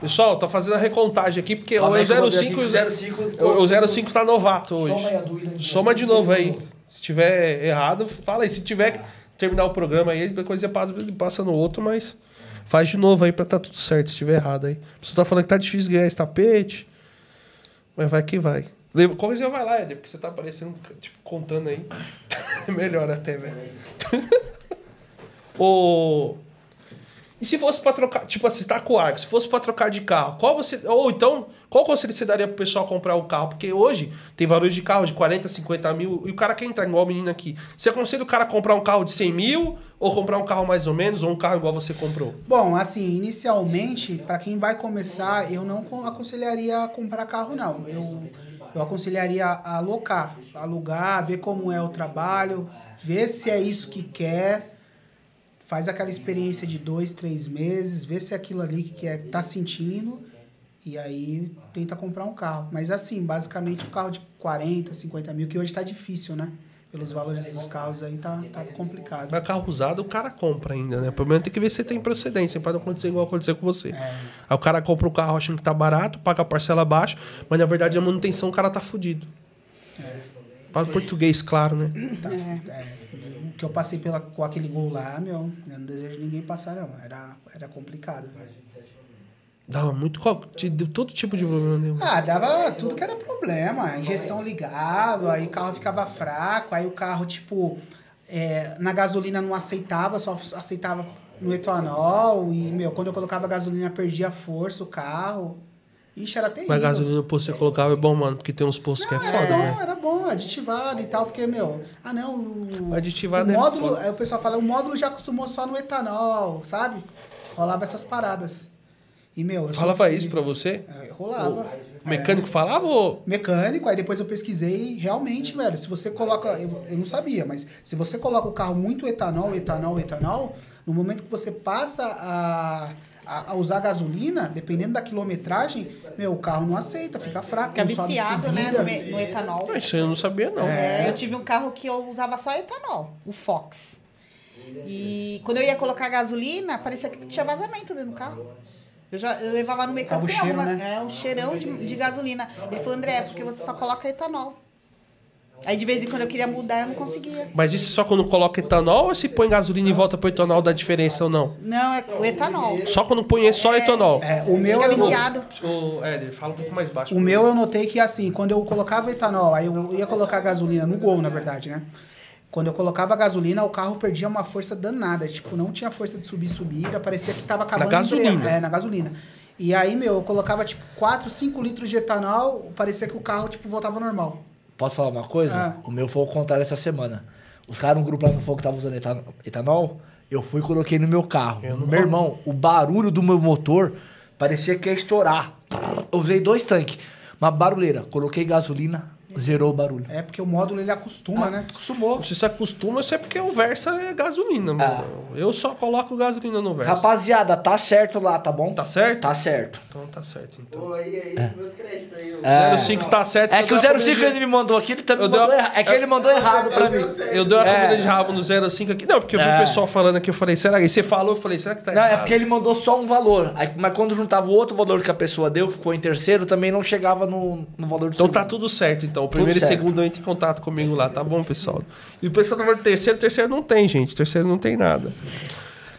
Pessoal, tá fazendo a recontagem aqui, porque Calma o aí que eu vou ver 05 aqui, o 05 o- o 05 tá novato hoje. Soma aí a dúvida. Soma de novo aí. Se tiver errado, fala aí. Se tiver que terminar o programa aí, depois você passa, passa no outro, mas faz de novo aí pra tá tudo certo, se tiver errado aí. A pessoa tá falando que tá difícil ganhar esse tapete. Mas vai que vai. Qualquer coisa vai lá, Eder, porque você tá aparecendo, tipo, contando aí. Melhor até, velho. Ô. E se fosse pra trocar, tipo assim, tá com o Argo, se fosse pra trocar de carro, qual você. Ou então, qual conselho você daria pro pessoal comprar o carro? Porque hoje tem valores de carro de 40, 50 mil, e o cara quer entrar igual o menino aqui. Você aconselha o cara a comprar um carro de 100 mil, ou comprar um carro mais ou menos, ou um carro igual você comprou? Bom, assim, inicialmente, para quem vai começar, eu não con- aconselharia comprar carro, não. Eu, eu aconselharia alocar, alugar, ver como é o trabalho, ver se é isso que quer, faz aquela experiência de dois, três meses, vê se é aquilo ali que quer, tá sentindo, e aí tenta comprar um carro. Mas assim, basicamente um carro de 40, 50 mil, que hoje tá difícil, né? Pelos valores dos carros aí tá, tá complicado. Mas carro usado o cara compra ainda, né? Pelo menos tem que ver se tem procedência, pra não acontecer igual aconteceu com você. É. Aí o cara compra o carro achando que tá barato, paga a parcela baixa, mas na verdade a manutenção o cara tá fudido. Fala português, claro, né? Tá, é, o que eu passei pela, com aquele gol lá, meu, eu não desejo ninguém passar, não. Era, era complicado. Dava muito. qual- te Deu todo tipo de problema. Deu. Ah, dava tudo que era problema. A injeção ligava, aí o carro ficava fraco, aí o carro, tipo, é, na gasolina não aceitava, só aceitava no etanol. E, meu, quando eu colocava gasolina, perdia a força o carro. Ixi, era terrível. Mas a gasolina que você colocava é bom, mano, porque tem uns postos que é Não, foda, bom, né? era bom, aditivado e tal, porque, meu, ah não, o, Aditivado o é módulo, aí o pessoal fala, o módulo já acostumou só no etanol, sabe? Rolava essas paradas. E, meu, eu Falava isso pra você? É, rolava. O mecânico falava ou. Mecânico, aí depois eu pesquisei, realmente, velho, se você coloca, eu, eu não sabia, mas se você coloca o carro muito etanol, etanol, etanol, no momento que você passa a, a, a usar gasolina, dependendo da quilometragem, meu, o carro não aceita, fica fraco. Fica viciado, né, no, no etanol. Ah, Isso aí eu não sabia, não. É, eu tive um carro que eu usava só etanol, o Fox. E quando eu ia colocar gasolina, parecia que tinha vazamento dentro do carro. Eu já eu levava no mecânico, Tava o tem cheiro, alguma- né? é um cheirão de, de gasolina. Ele falou, André, é porque você só coloca etanol. Aí de vez em quando eu queria mudar, eu não conseguia. Mas isso só quando coloca etanol ou se põe gasolina e volta pro etanol dá diferença ou não? Não, é o etanol. Só quando põe só etanol. É, o meu Fica eu, viciado. Ô, Éder, fala um pouco mais baixo. o meu eu notei que assim, quando eu colocava etanol, aí eu ia colocar gasolina no gol, na verdade, né? Quando eu colocava gasolina, o carro perdia uma força danada. Tipo, não tinha força de subir subida, parecia que tava acabando. Na gasolina? É, na gasolina. E aí, meu, eu colocava tipo 4, 5 litros de etanol, parecia que o carro, tipo, voltava normal. Posso falar uma coisa? Ah. O meu foi o contrário essa semana. Os caras no grupo lá no fogo que tava usando etan- etanol, eu fui e coloquei no meu carro. Meu irmão, o barulho do meu motor parecia que ia estourar. Eu usei dois tanques. Uma barulheira. Coloquei gasolina, zerou o barulho. É porque o módulo ele acostuma, né? Acostumou. Se se acostuma, isso é porque o Versa é gasolina, mano. Eu só coloco gasolina no Versa. Rapaziada, tá certo lá, tá bom? Tá certo? Tá certo. Então tá certo, então. Pô, aí, aí, meus créditos aí. ô. É. 05 tá certo. É eu que o dei uma 05 comida ele me mandou aqui, ele também Eu mandou errado. É que ele mandou errado pra mim. Eu dei uma É. comida de rabo no 05 aqui. Não, porque eu vi É. o pessoal falando aqui, eu falei, será que... E você falou, eu falei, será que tá Não, errado? é porque ele mandou só um valor. Aí, mas quando juntava o outro valor que a pessoa deu, ficou em terceiro, também não chegava no, no valor do Então tá segundo. tudo certo, então. O primeiro e segundo entra em contato comigo lá, tá bom, pessoal? E o pessoal falando terceiro, terceiro não tem, gente. Terceiro não tem nada.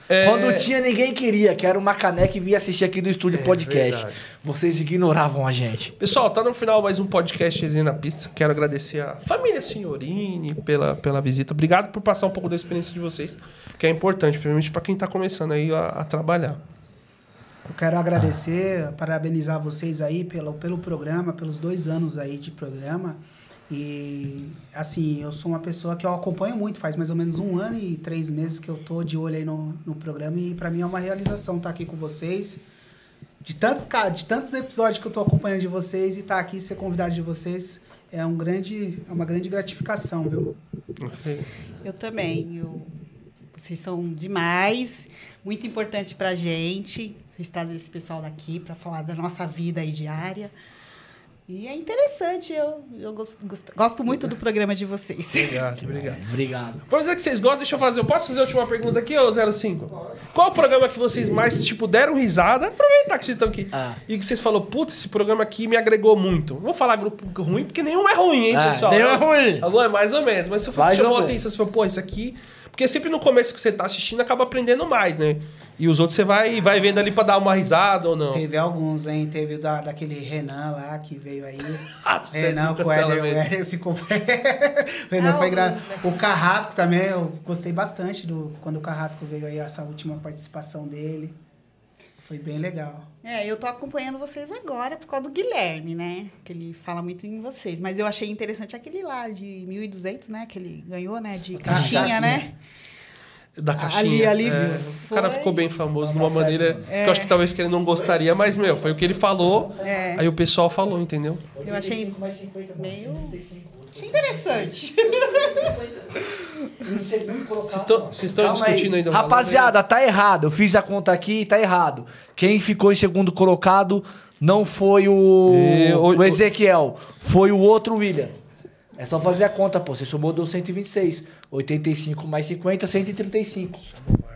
É, Quando tinha, ninguém queria, que era uma caneca e via assistir aqui no estúdio podcast. verdade. Vocês ignoravam a gente. Pessoal, tá no final mais um podcast Resenha na Pista. Quero agradecer a família Senhorini pela, pela visita. Obrigado por passar um pouco da experiência de vocês, que é importante, principalmente para quem tá começando aí a, a trabalhar. Eu quero agradecer, parabenizar vocês aí pelo, pelo programa, pelos dois anos aí de programa. E, assim, eu sou uma pessoa que eu acompanho muito, faz mais ou menos um ano e três meses que eu tô de olho aí no, no programa. E para mim é uma realização estar aqui com vocês. De tantos, de tantos episódios que eu tô acompanhando de vocês e estar aqui, ser convidado de vocês, é, um grande, é uma grande gratificação, viu? Eu também. Eu- Vocês são demais. Muito importante pra gente. Vocês trazem esse pessoal daqui para falar da nossa vida aí diária. E é interessante. Eu, eu gosto, gosto, gosto muito do programa de vocês. Obrigado, obrigado. Obrigado. Vamos dizer que vocês gostam, deixa eu fazer. Eu posso fazer a última pergunta aqui, ô 05? Qual o programa que vocês mais, tipo, deram risada? Aproveitar que vocês estão aqui. Ah. E que vocês falaram, putz, esse programa aqui me agregou muito. Não Vou falar grupo ruim, porque nenhum é ruim, hein, Ah, pessoal? nenhum é ruim. Tá bom? É mais ou menos. Mas se for Mais chamou a atenção, você falou, pô, isso aqui. Porque sempre no começo que você tá assistindo, acaba aprendendo mais, né? E os outros você vai, vai vendo ali pra dar uma risada ou não. Teve alguns, hein? Teve o da, daquele Renan lá que veio aí. Ah, Renan com o Éder, o ficou. o Renan Ah, foi o- gra... O Carrasco também, eu gostei bastante do quando o Carrasco veio aí, essa última participação dele. Foi bem legal. É, eu tô acompanhando vocês agora por causa do Guilherme, né? Que ele fala muito em vocês. Mas eu achei interessante aquele lá de 1.200, né? Que ele ganhou, né? De caixinha, caixinha. né? Da caixinha. Ali- ali é. foi- O cara ficou bem famoso de Tá uma maneira que eu acho que talvez que ele não gostaria, mas, meu, foi o que ele falou. É. Aí o pessoal falou, entendeu? Eu achei meio... Achei interessante. Vocês estão- vocês estão Calma aí. discutindo ainda valor, Rapaziada, tá errado. Eu fiz a conta aqui e tá errado. Quem ficou em segundo colocado não foi o, E, o- o Ezequiel, foi o outro William. É só fazer a conta, pô. Você somou deu 126. 85 mais 50, 135.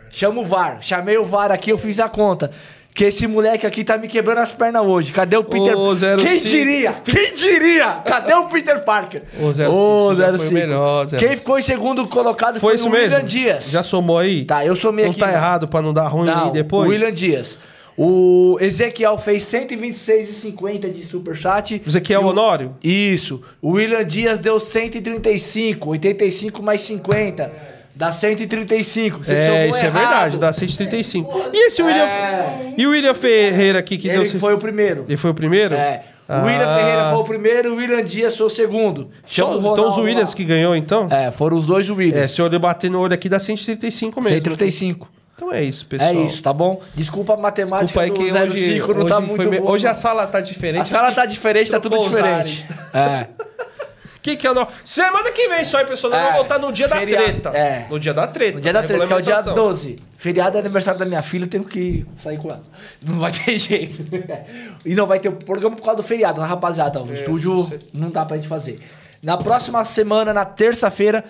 Chama o VAR. Chamei o VAR aqui, eu fiz a conta. Que esse moleque aqui tá me quebrando as pernas hoje. Cadê o Peter? Ô, 05. Quem diria? Quem diria? Cadê o Peter Parker? Ô, 05, Ô, você já foi 05. melhor, 05. Quem ficou em segundo colocado Foi foi, isso o William mesmo? Dias. Já somou aí? Tá, eu somei Não aqui. tá né? errado pra não dar ruim Não, aí depois? o William Dias. O Ezequiel fez 126,50 de superchat. Ezequiel o- Honório? Isso. O William Dias deu 135. 85 mais 50. Dá 135. Você é, isso é errado. verdade, dá 135. E esse William. É. E o William Ferreira aqui que Ele deu. foi o primeiro. Ele foi o primeiro? É. Ah. O William Ferreira foi o primeiro, o William Dias foi o segundo. Chama Só- o então os Williams lá. que ganhou, então? É, foram os dois Williams. É, se eu bater no olho aqui dá 135 mesmo. 135. Então é isso, pessoal. É isso, tá bom? Desculpa a matemática Desculpa aí do que 05 hoje, não tá hoje, me- boa. hoje a sala tá diferente. A sala tá diferente, tá tudo diferente. É. Que que é o no... Semana que vem só, hein, pessoal? Nós É, vamos voltar no dia feriado, da treta. é. No dia da treta. No dia da treta, que é o dia regulamentação. 12. Feriado é aniversário da minha filha, eu tenho que sair com ela. Não vai ter jeito. e não vai ter o programa por causa do feriado, né, rapaziada? O estúdio você- não dá pra gente fazer. Na próxima semana, na terça-feira,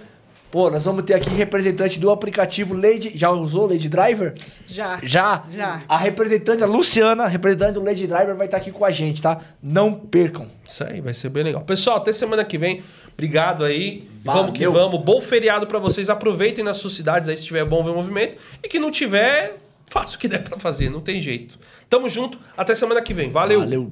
Pô, nós vamos ter aqui representante do aplicativo Lady. Já usou Lady Driver? Já. Já? Já. A representante, a Luciana, representante do Lady Driver, vai estar aqui com a gente, tá? Não percam. Isso aí, vai ser bem legal. Pessoal, até semana que vem. Obrigado aí. Valeu. Vamos que vamos. Bom feriado pra vocês. Aproveitem nas suas cidades aí se tiver bom ver movimento. E que não tiver, faça o que der pra fazer. Não tem jeito. Tamo junto. Até semana que vem. Valeu. Valeu.